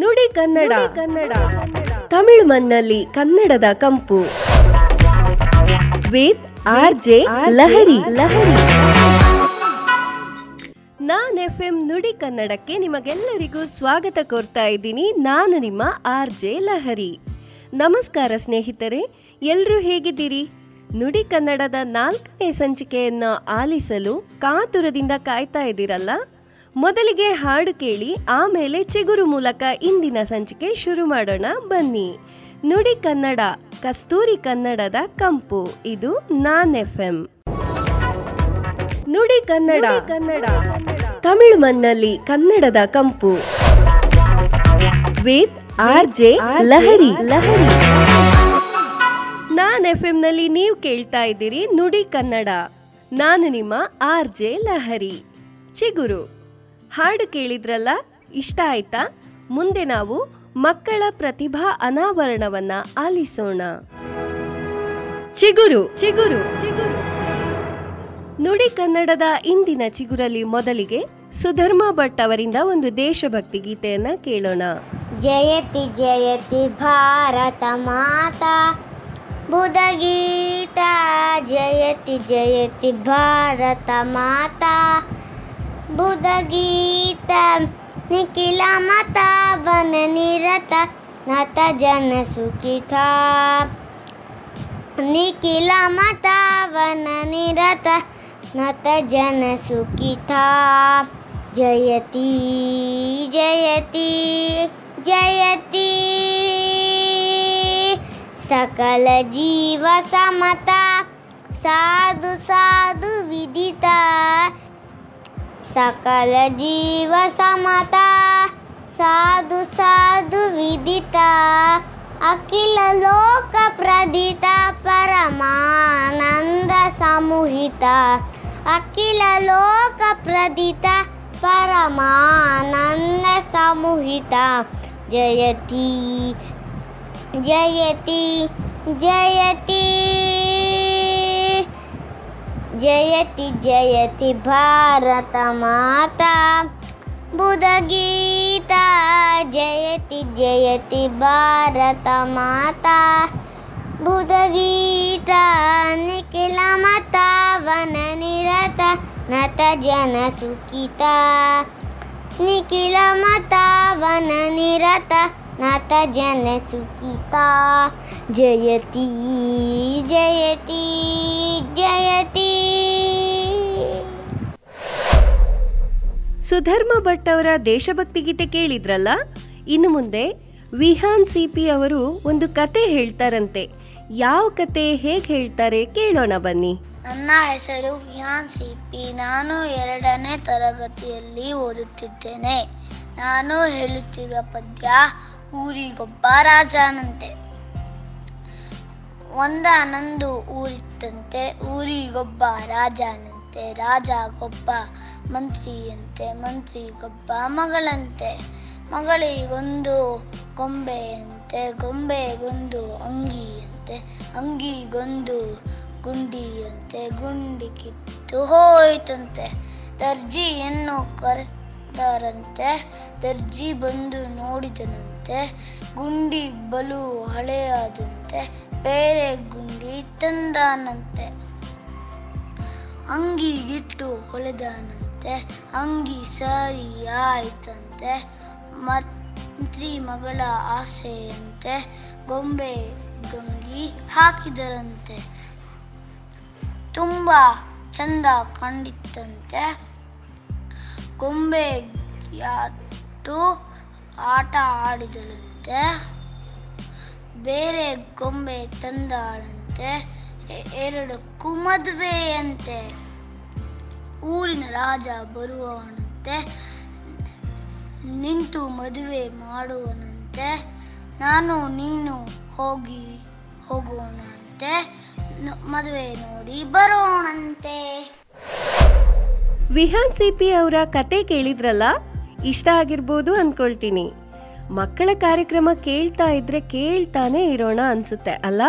ನುಡಿ ಕನ್ನಡ. ಕನ್ನಡ. ತಮಿಳು ಮಣ್ಣಲ್ಲಿ ಕನ್ನಡದ ಕಂಪು. With R J Lahari. Lahari. Naan F M Nudi ಕನ್ನಡಕ್ಕೆ ನಿಮಗೆಲ್ಲರಿಗೂ ಸ್ವಾಗತ ಕೋರ್ತಾ ಇದ್ದೀನಿ. ನಾನು ನಿಮ್ಮ ಆರ್ ಜೆ ಲಹರಿ. ನಮಸ್ಕಾರ ಸ್ನೇಹಿತರೆ ಎಲ್ಲರೂ ಹೇಗಿದ್ದೀರಿ? ನುಡಿ ಕನ್ನಡದ ನಾಲ್ಕನೇ ಸಂಚಿಕೆಯನ್ನು ಆಲಿಸಲು ಕಾತುರದಿಂದ ಕಾಯ್ತಾ ಇದ್ದೀರಲ್ಲ? ಮೊದಲಿಗೆ ಹಾಡು ಕೇಳಿ, ಆಮೇಲೆ ಚಿಗುರು ಮೂಲಕ ಇಂದಿನ ಸಂಚಿಕೆ ಶುರು ಮಾಡೋಣ ಬನ್ನಿ. ನುಡಿ ಕನ್ನಡ, ಕಸ್ತೂರಿ ಕನ್ನಡದ ಕಂಪು. ಇದು ನಾನ್ ಎಫ್ ಎಂ ನುಡಿ ಕನ್ನಡ ಕನ್ನಡ ತಮಿಳು ಮಣ್ಣಲ್ಲಿ ಕನ್ನಡದ ಕಂಪು. With R J Lahari. Lahari Naan ಎಫ್ನಲ್ಲಿ ನೀವು ಕೇಳ್ತಾ ಇದ್ದೀರಿ ನುಡಿ ಕನ್ನಡ. ನಾನು ನಿಮ್ಮ ಆರ್ ಜೆ ಲಹರಿ. ಚಿಗುರು. ಹಾಡು ಕೇಳಿದ್ರಲ್ಲ? ಇಷ್ಟ ಆಯ್ತಾ? ಮುಂದೆ ನಾವು ಮಕ್ಕಳ ಪ್ರತಿಭಾ ಅನಾವರಣವನ್ನ ಆಲಿಸೋಣ. ಚಿಗುರು ಚಿಗುರು ಚಿಗುರು. ನುಡಿ ಕನ್ನಡದ ಇಂದಿನ ಚಿಗುರಲ್ಲಿ ಮೊದಲಿಗೆ ಸುಧರ್ಮ ಭಟ್ ಅವರಿಂದ ಒಂದು ದೇಶಭಕ್ತಿ ಗೀತೆಯನ್ನ ಕೇಳೋಣ. ಜಯತಿ ಜಯತಿ ಭಾರತ ಮಾತಾ. ಬುಧಗೀತ, ಜಯತಿ ಜಯತಿ ಭಾರತ ಮಾತಾ. बुध गीता निकला माता बन निरता, नाता जन सुखी था निकला माता बन निरता, नाता जन सुखी था जयती जयती जयती। सकल जीव समता, साधु साधु विदिता। सकल जीव समता, साधु साधु विदिता, अखिल लोक प्रदिता, परमानंद समुहिता, अखिल लोक प्रदिता, परमानंद समुहिता। जयति जयति जयति। जयति जयति भारतमाता। बुधगीता जयति जयति भारतमाता। बुधगीता निखिलमता वननिरता नतजनसुखिता निखिलमता वननिरता ನಾಥ ಜನ ಸುಖಿತ ಜಯತಿ ಜಯತಿ ಜಯತಿ. ಸುಧರ್ಮ ಭಟ್ ಅವರ ದೇಶಭಕ್ತಿ ಗೀತೆ ಕೇಳಿದ್ರಲ್ಲ? ಇನ್ನು ಮುಂದೆ ವಿಹಾನ್ ಸಿಪಿ ಅವರು ಒಂದು ಕತೆ ಹೇಳ್ತಾರಂತೆ. ಯಾವ ಕತೆ ಹೇಗೆ ಹೇಳ್ತಾರೆ ಕೇಳೋಣ ಬನ್ನಿ. ನನ್ನ ಹೆಸರು ವಿಹಾನ್ ಸಿಪಿ. ನಾನು ಎರಡನೇ ತರಗತಿಯಲ್ಲಿ ಓದುತ್ತಿದ್ದೇನೆ. ನಾನು ಹೇಳುತ್ತಿರುವ ಪದ್ಯ ಊರಿಗೊಬ್ಬ ರಾಜನಂತೆ. ಒಂದಾನೊಂದು ಊರಿತ್ತಂತೆ, ಊರಿಗೊಬ್ಬ ರಾಜನಂತೆ, ರಾಜಗೊಬ್ಬ ಮಂತ್ರಿಯಂತೆ, ಮಂತ್ರಿಗೊಬ್ಬ ಮಗಳಂತೆ. ಮಗಳಿಗೊಂದು ಗೊಂಬೆಯಂತೆ, ಗೊಂಬೆಗೊಂದು ಅಂಗಿಯಂತೆ, ಅಂಗಿಗೊಂದು ಗುಂಡಿಯಂತೆ, ಗುಂಡಿ ಕಿತ್ತು ಹೋಯ್ತಂತೆ. ದರ್ಜಿಯನ್ನು ಕರೆಸ್ತಾರಂತೆ ದರ್ಜಿ ಬಂದು ನೋಡಿದನಂತೆ. ಗುಂಡಿ ಬಲು ಹಳೆಯಾದಂತೆ, ಬೇರೆ ಗುಂಡಿ ತಂದಾನಂತೆ. ಅಂಗಿಗಿಟ್ಟು ಹೊಳೆದಾನಂತೆ, ಅಂಗಿ ಸರಿ ಆಯ್ತಂತೆ. ಮಂತ್ರಿ ಮಗಳ ಆಸೆಯಂತೆ, ಗೊಂಬೆ ಗಂಗಿ ಹಾಕಿದರಂತೆ. ತುಂಬ ಚಂದ ಕಂಡಿತ್ತಂತೆ. ಗೊಂಬೆ ಯಾತು ಆಟ ಆಡಿದಳಂತೆ, ಬೇರೆ ಗೊಂಬೆ ತಂದಾಳಂತೆ ಎರಡು ಎರಡಕ್ಕೂ ಮದುವೆಯಂತೆ. ಊರಿನ ರಾಜ ಬರುವವನಂತೆ, ನಿಂತು ಮದುವೆ ಮಾಡುವನಂತೆ, ನಾನು ನೀನು ಹೋಗಿ ಹೋಗೋಣಂತೆ ಮದುವೆ ನೋಡಿ ಬರೋಣಂತೆ. ವಿಹಾನ್ ಸಿಪಿ ಅವರ ಕತೆ ಕೇಳಿದ್ರಲ್ಲ? ಇಷ್ಟ ಆಗಿರ್ಬೋದು ಅನ್ಕೊಳ್ತೀನಿ. ಮಕ್ಕಳ ಕಾರ್ಯಕ್ರಮ ಕೇಳ್ತಾ ಇದ್ರೆ ಕೇಳ್ತಾನೆ ಇರೋಣ ಅನ್ಸುತ್ತೆ, ಅಲ್ಲ?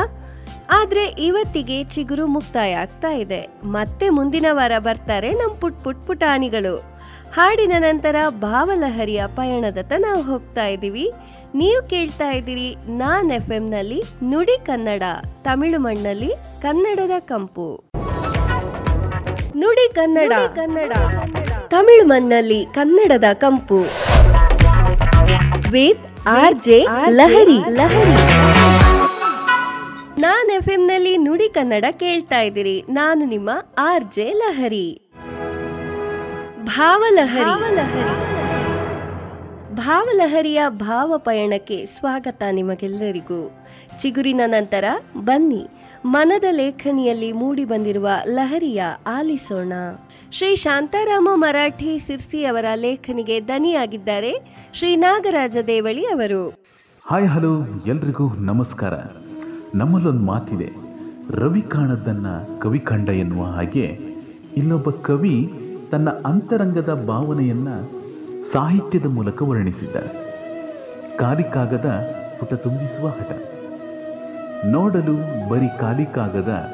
ಆದ್ರೆ ಇವತ್ತಿಗೆ ಚಿಗುರು ಮುಕ್ತಾಯ ಆಗ್ತಾ ಇದೆ. ಮತ್ತೆ ಮುಂದಿನ ವಾರ ಬರ್ತಾರೆ ನಮ್ ಪುಟ್ ಪುಟ್ ಪುಟಾಣಿಗಳು. ಹಾಡಿನ ನಂತರ ಭಾವಲಹರಿಯ ಪಯಣದತ್ತ ನಾವು ಹೋಗ್ತಾ ಇದ್ದೀವಿ ನೀವು ಕೇಳ್ತಾ ಇದ್ದೀರಿ ನಾನ್ ಎಫ್ನಲ್ಲಿ ನುಡಿ ಕನ್ನಡ, ತಮಿಳು ಮಣ್ಣಲ್ಲಿ ಕನ್ನಡದ ಕಂಪು. ನುಡಿ ಕನ್ನಡ ಕನ್ನಡ, ತಮಿಳು ಮಣ್ಣಲ್ಲಿ ಕನ್ನಡದ ಕಂಪು. With R J Lahari. Lahari. Naan ಎಫ್ನಲ್ಲಿ ನುಡಿ ಕನ್ನಡ ಕೇಳ್ತಾ ಇದ್ದೀರಿ. ನಾನು ನಿಮ್ಮ ಆರ್ ಜೆ ಲಹರಿ. ಭಾವಲಹರಿ. ಭಾವಲಹರಿಯ ಭಾವ ಪಯಣಕ್ಕೆ ಸ್ವಾಗತ ನಿಮಗೆಲ್ಲರಿಗೂ. ಚಿಗುರಿನ ನಂತರ ಬನ್ನಿ, ಮನದ ಲೇಖನಿಯಲ್ಲಿ ಮೂಡಿ ಬಂದಿರುವ ಲಹರಿಯ ಆಲಿಸೋಣ. ಶ್ರೀ ಶಾಂತಾರಾಮ ಮರಾಠಿ ಸಿರ್ಸಿ ಅವರ ಲೇಖನಿಗೆ ದನಿಯಾಗಿದ್ದಾರೆ ಶ್ರೀ ನಾಗರಾಜ ದೇವಳಿ ಅವರು. ಹಾಯ್, ಹಲೋ, ಎಲ್ರಿಗೂ ನಮಸ್ಕಾರ. ನಮ್ಮಲ್ಲೊಂದು ಮಾತಿದೆ. ರವಿ ಕಾಣದನ್ನ ಕವಿ ಕಂಡ ಎನ್ನುವ ಹಾಗೆ, ಇನ್ನೊಬ್ಬ ಕವಿ ತನ್ನ ಅಂತರಂಗದ ಭಾವನೆಯನ್ನ ಸಾಹಿತ್ಯದ ಮೂಲಕ ವರ್ಣಿಸಿದ್ದಾರೆ ಕಾಲಿಕಾಗದ ಪುಟ ತುಂಬಿಸುವ ಹಠ. ನೋಡಲು ಬರೀ ಕಾಲಿಕಾಗದ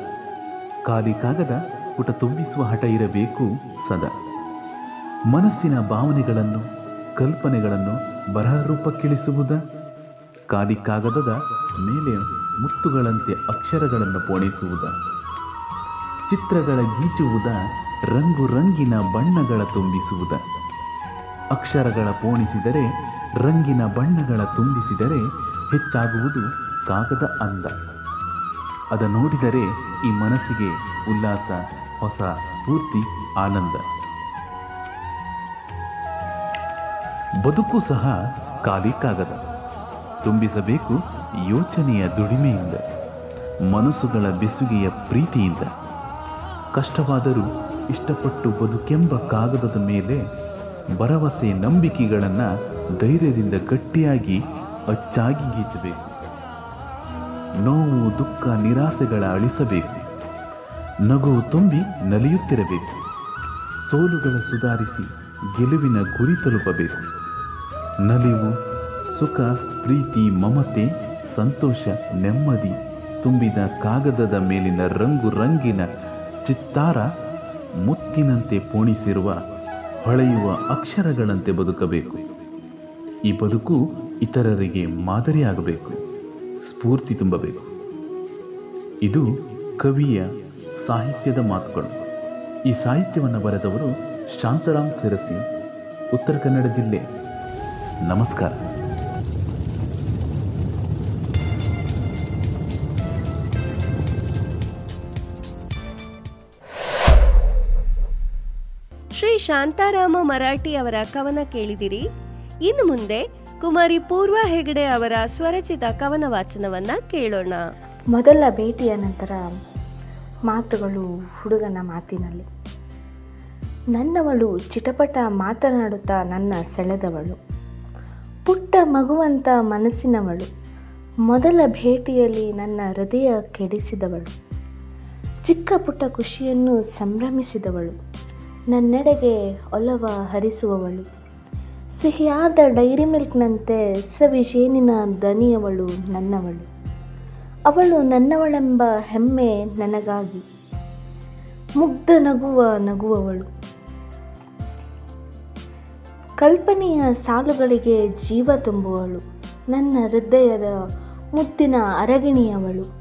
ಕಾಲಿಕಾಗದ ಪುಟ ತುಂಬಿಸುವ ಹಠ ಇರಬೇಕು ಸದಾ. ಮನಸ್ಸಿನ ಭಾವನೆಗಳನ್ನು, ಕಲ್ಪನೆಗಳನ್ನು ಬರಹ ರೂಪಕ್ಕಿಳಿಸುವುದ ಖಾಲಿ ಕಾಗದದ ಮೇಲೆ ಮುತ್ತುಗಳಂತೆ ಅಕ್ಷರಗಳನ್ನು ಪೋಣಿಸುವುದ. ಚಿತ್ರಗಳ ಗೀಚುವುದ, ರಂಗು ರಂಗಿನ ಬಣ್ಣಗಳ ತುಂಬಿಸುವುದ. ಅಕ್ಷರಗಳ ಪೋಣಿಸಿದರೆ, ರಂಗಿನ ಬಣ್ಣಗಳ ತುಂಬಿಸಿದರೆ ಹೆಚ್ಚಾಗುವುದು ಕಾಗದ ಅಂದ. ಅದ ನೋಡಿದರೆ ಈ ಮನಸ್ಸಿಗೆ ಉಲ್ಲಾಸ, ಹೊಸ ಪೂರ್ತಿ ಆನಂದ. ಬದುಕು ಸಹ ಖಾಲಿ ಕಾಗದ. ತುಂಬಿಸಬೇಕು ಯೋಚನೆಯ ದುಡಿಮೆಯಿಂದ, ಮನಸ್ಸುಗಳ ಬೆಸುಗೆಯ ಪ್ರೀತಿಯಿಂದ. ಕಷ್ಟವಾದರೂ ಇಷ್ಟಪಟ್ಟು ಬದುಕೆಂಬ ಕಾಗದದ ಮೇಲೆ ಭರವಸೆ ನಂಬಿಕೆಗಳನ್ನು ಧೈರ್ಯದಿಂದ ಗಟ್ಟಿಯಾಗಿ, ಅಚ್ಚಾಗಿ ಗೀಚಬೇಕು ನೋವು, ದುಃಖ, ನಿರಾಸೆಗಳ ಅಳಿಸಬೇಕು. ನಗು ತುಂಬಿ ನಲಿಯುತ್ತಿರಬೇಕು. ಸೋಲುಗಳ ಸುಧಾರಿಸಿ ಗೆಲುವಿನ ಗುರಿ ತಲುಪಬೇಕು. ನಲಿವು, ಸುಖ, ಪ್ರೀತಿ, ಮಮತೆ, ಸಂತೋಷ, ನೆಮ್ಮದಿ ತುಂಬಿದ ಕಾಗದದ ಮೇಲಿನ ರಂಗು ರಂಗಿನ ಚಿತ್ತಾರ ಮುತ್ತಿನಂತೆ ಪೋಣಿಸಿರುವ ಹೊಳೆಯುವ ಅಕ್ಷರಗಳಂತೆ ಬದುಕಬೇಕು. ಈ ಬದುಕು ಇತರರಿಗೆ ಮಾದರಿಯಾಗಬೇಕು. ಸ್ಫೂರ್ತಿ ತುಂಬಬೇಕು. ಇದು ಕವಿಯ ಸಾಹಿತ್ಯದ ಮಾತುಗಳು. ಈ ಸಾಹಿತ್ಯವನ್ನು ಬರೆದವರು ಶಾಂತರಾಮ್ ಸಿರಸಿ ಉತ್ತರ ಕನ್ನಡ ಜಿಲ್ಲೆ. ನಮಸ್ಕಾರ. ಶಾಂತಾರಾಮ ಮರಾಠಿ ಅವರ ಕವನ ಕೇಳಿದಿರಿ. ಇನ್ನು ಮುಂದೆ ಕುಮಾರಿ ಪೂರ್ವ ಹೆಗಡೆ ಅವರ ಸ್ವರಚಿತ ಕವನ ವಾಚನವನ್ನ ಕೇಳೋಣ. ಮೊದಲ ಭೇಟಿಯ ನಂತರ ಮಾತುಗಳು ಹುಡುಗನ ಮಾತಿನಲ್ಲಿ. ನನ್ನವಳು ಚಿಟಪಟ ಮಾತನಾಡುತ್ತಾ ನನ್ನ ಸೆಳೆದವಳು. ಪುಟ್ಟ ಮಗುವಂತ ಮನಸ್ಸಿನವಳು. ಮೊದಲ ಭೇಟಿಯಲ್ಲಿ ನನ್ನ ಹೃದಯ ಕೆಡಿಸಿದವಳು. ಚಿಕ್ಕ ಪುಟ್ಟ ಖುಷಿಯನ್ನು ಸಂಭ್ರಮಿಸಿದವಳು. ನನ್ನೆಡೆಗೆ ಒಲವ ಹರಿಸುವವಳು. ಸಿಹಿಯಾದ ಡೈರಿ ಮಿಲ್ಕ್ನಂತೆ ಸವಿಶೇನಿನ ದನಿಯವಳು ನನ್ನವಳು. ಅವಳು ನನ್ನವಳೆಂಬ ಹೆಮ್ಮೆ ನನಗಾಗಿ. ಮುಗ್ಧ ನಗುವ ನಗುವವಳು. ಕಲ್ಪನೆಯ ಸಾಲುಗಳಿಗೆ ಜೀವ ತುಂಬುವಳು. ನನ್ನ ಹೃದಯದ ಮುದ್ದಿನ ಅರಗಿಣಿಯವಳು.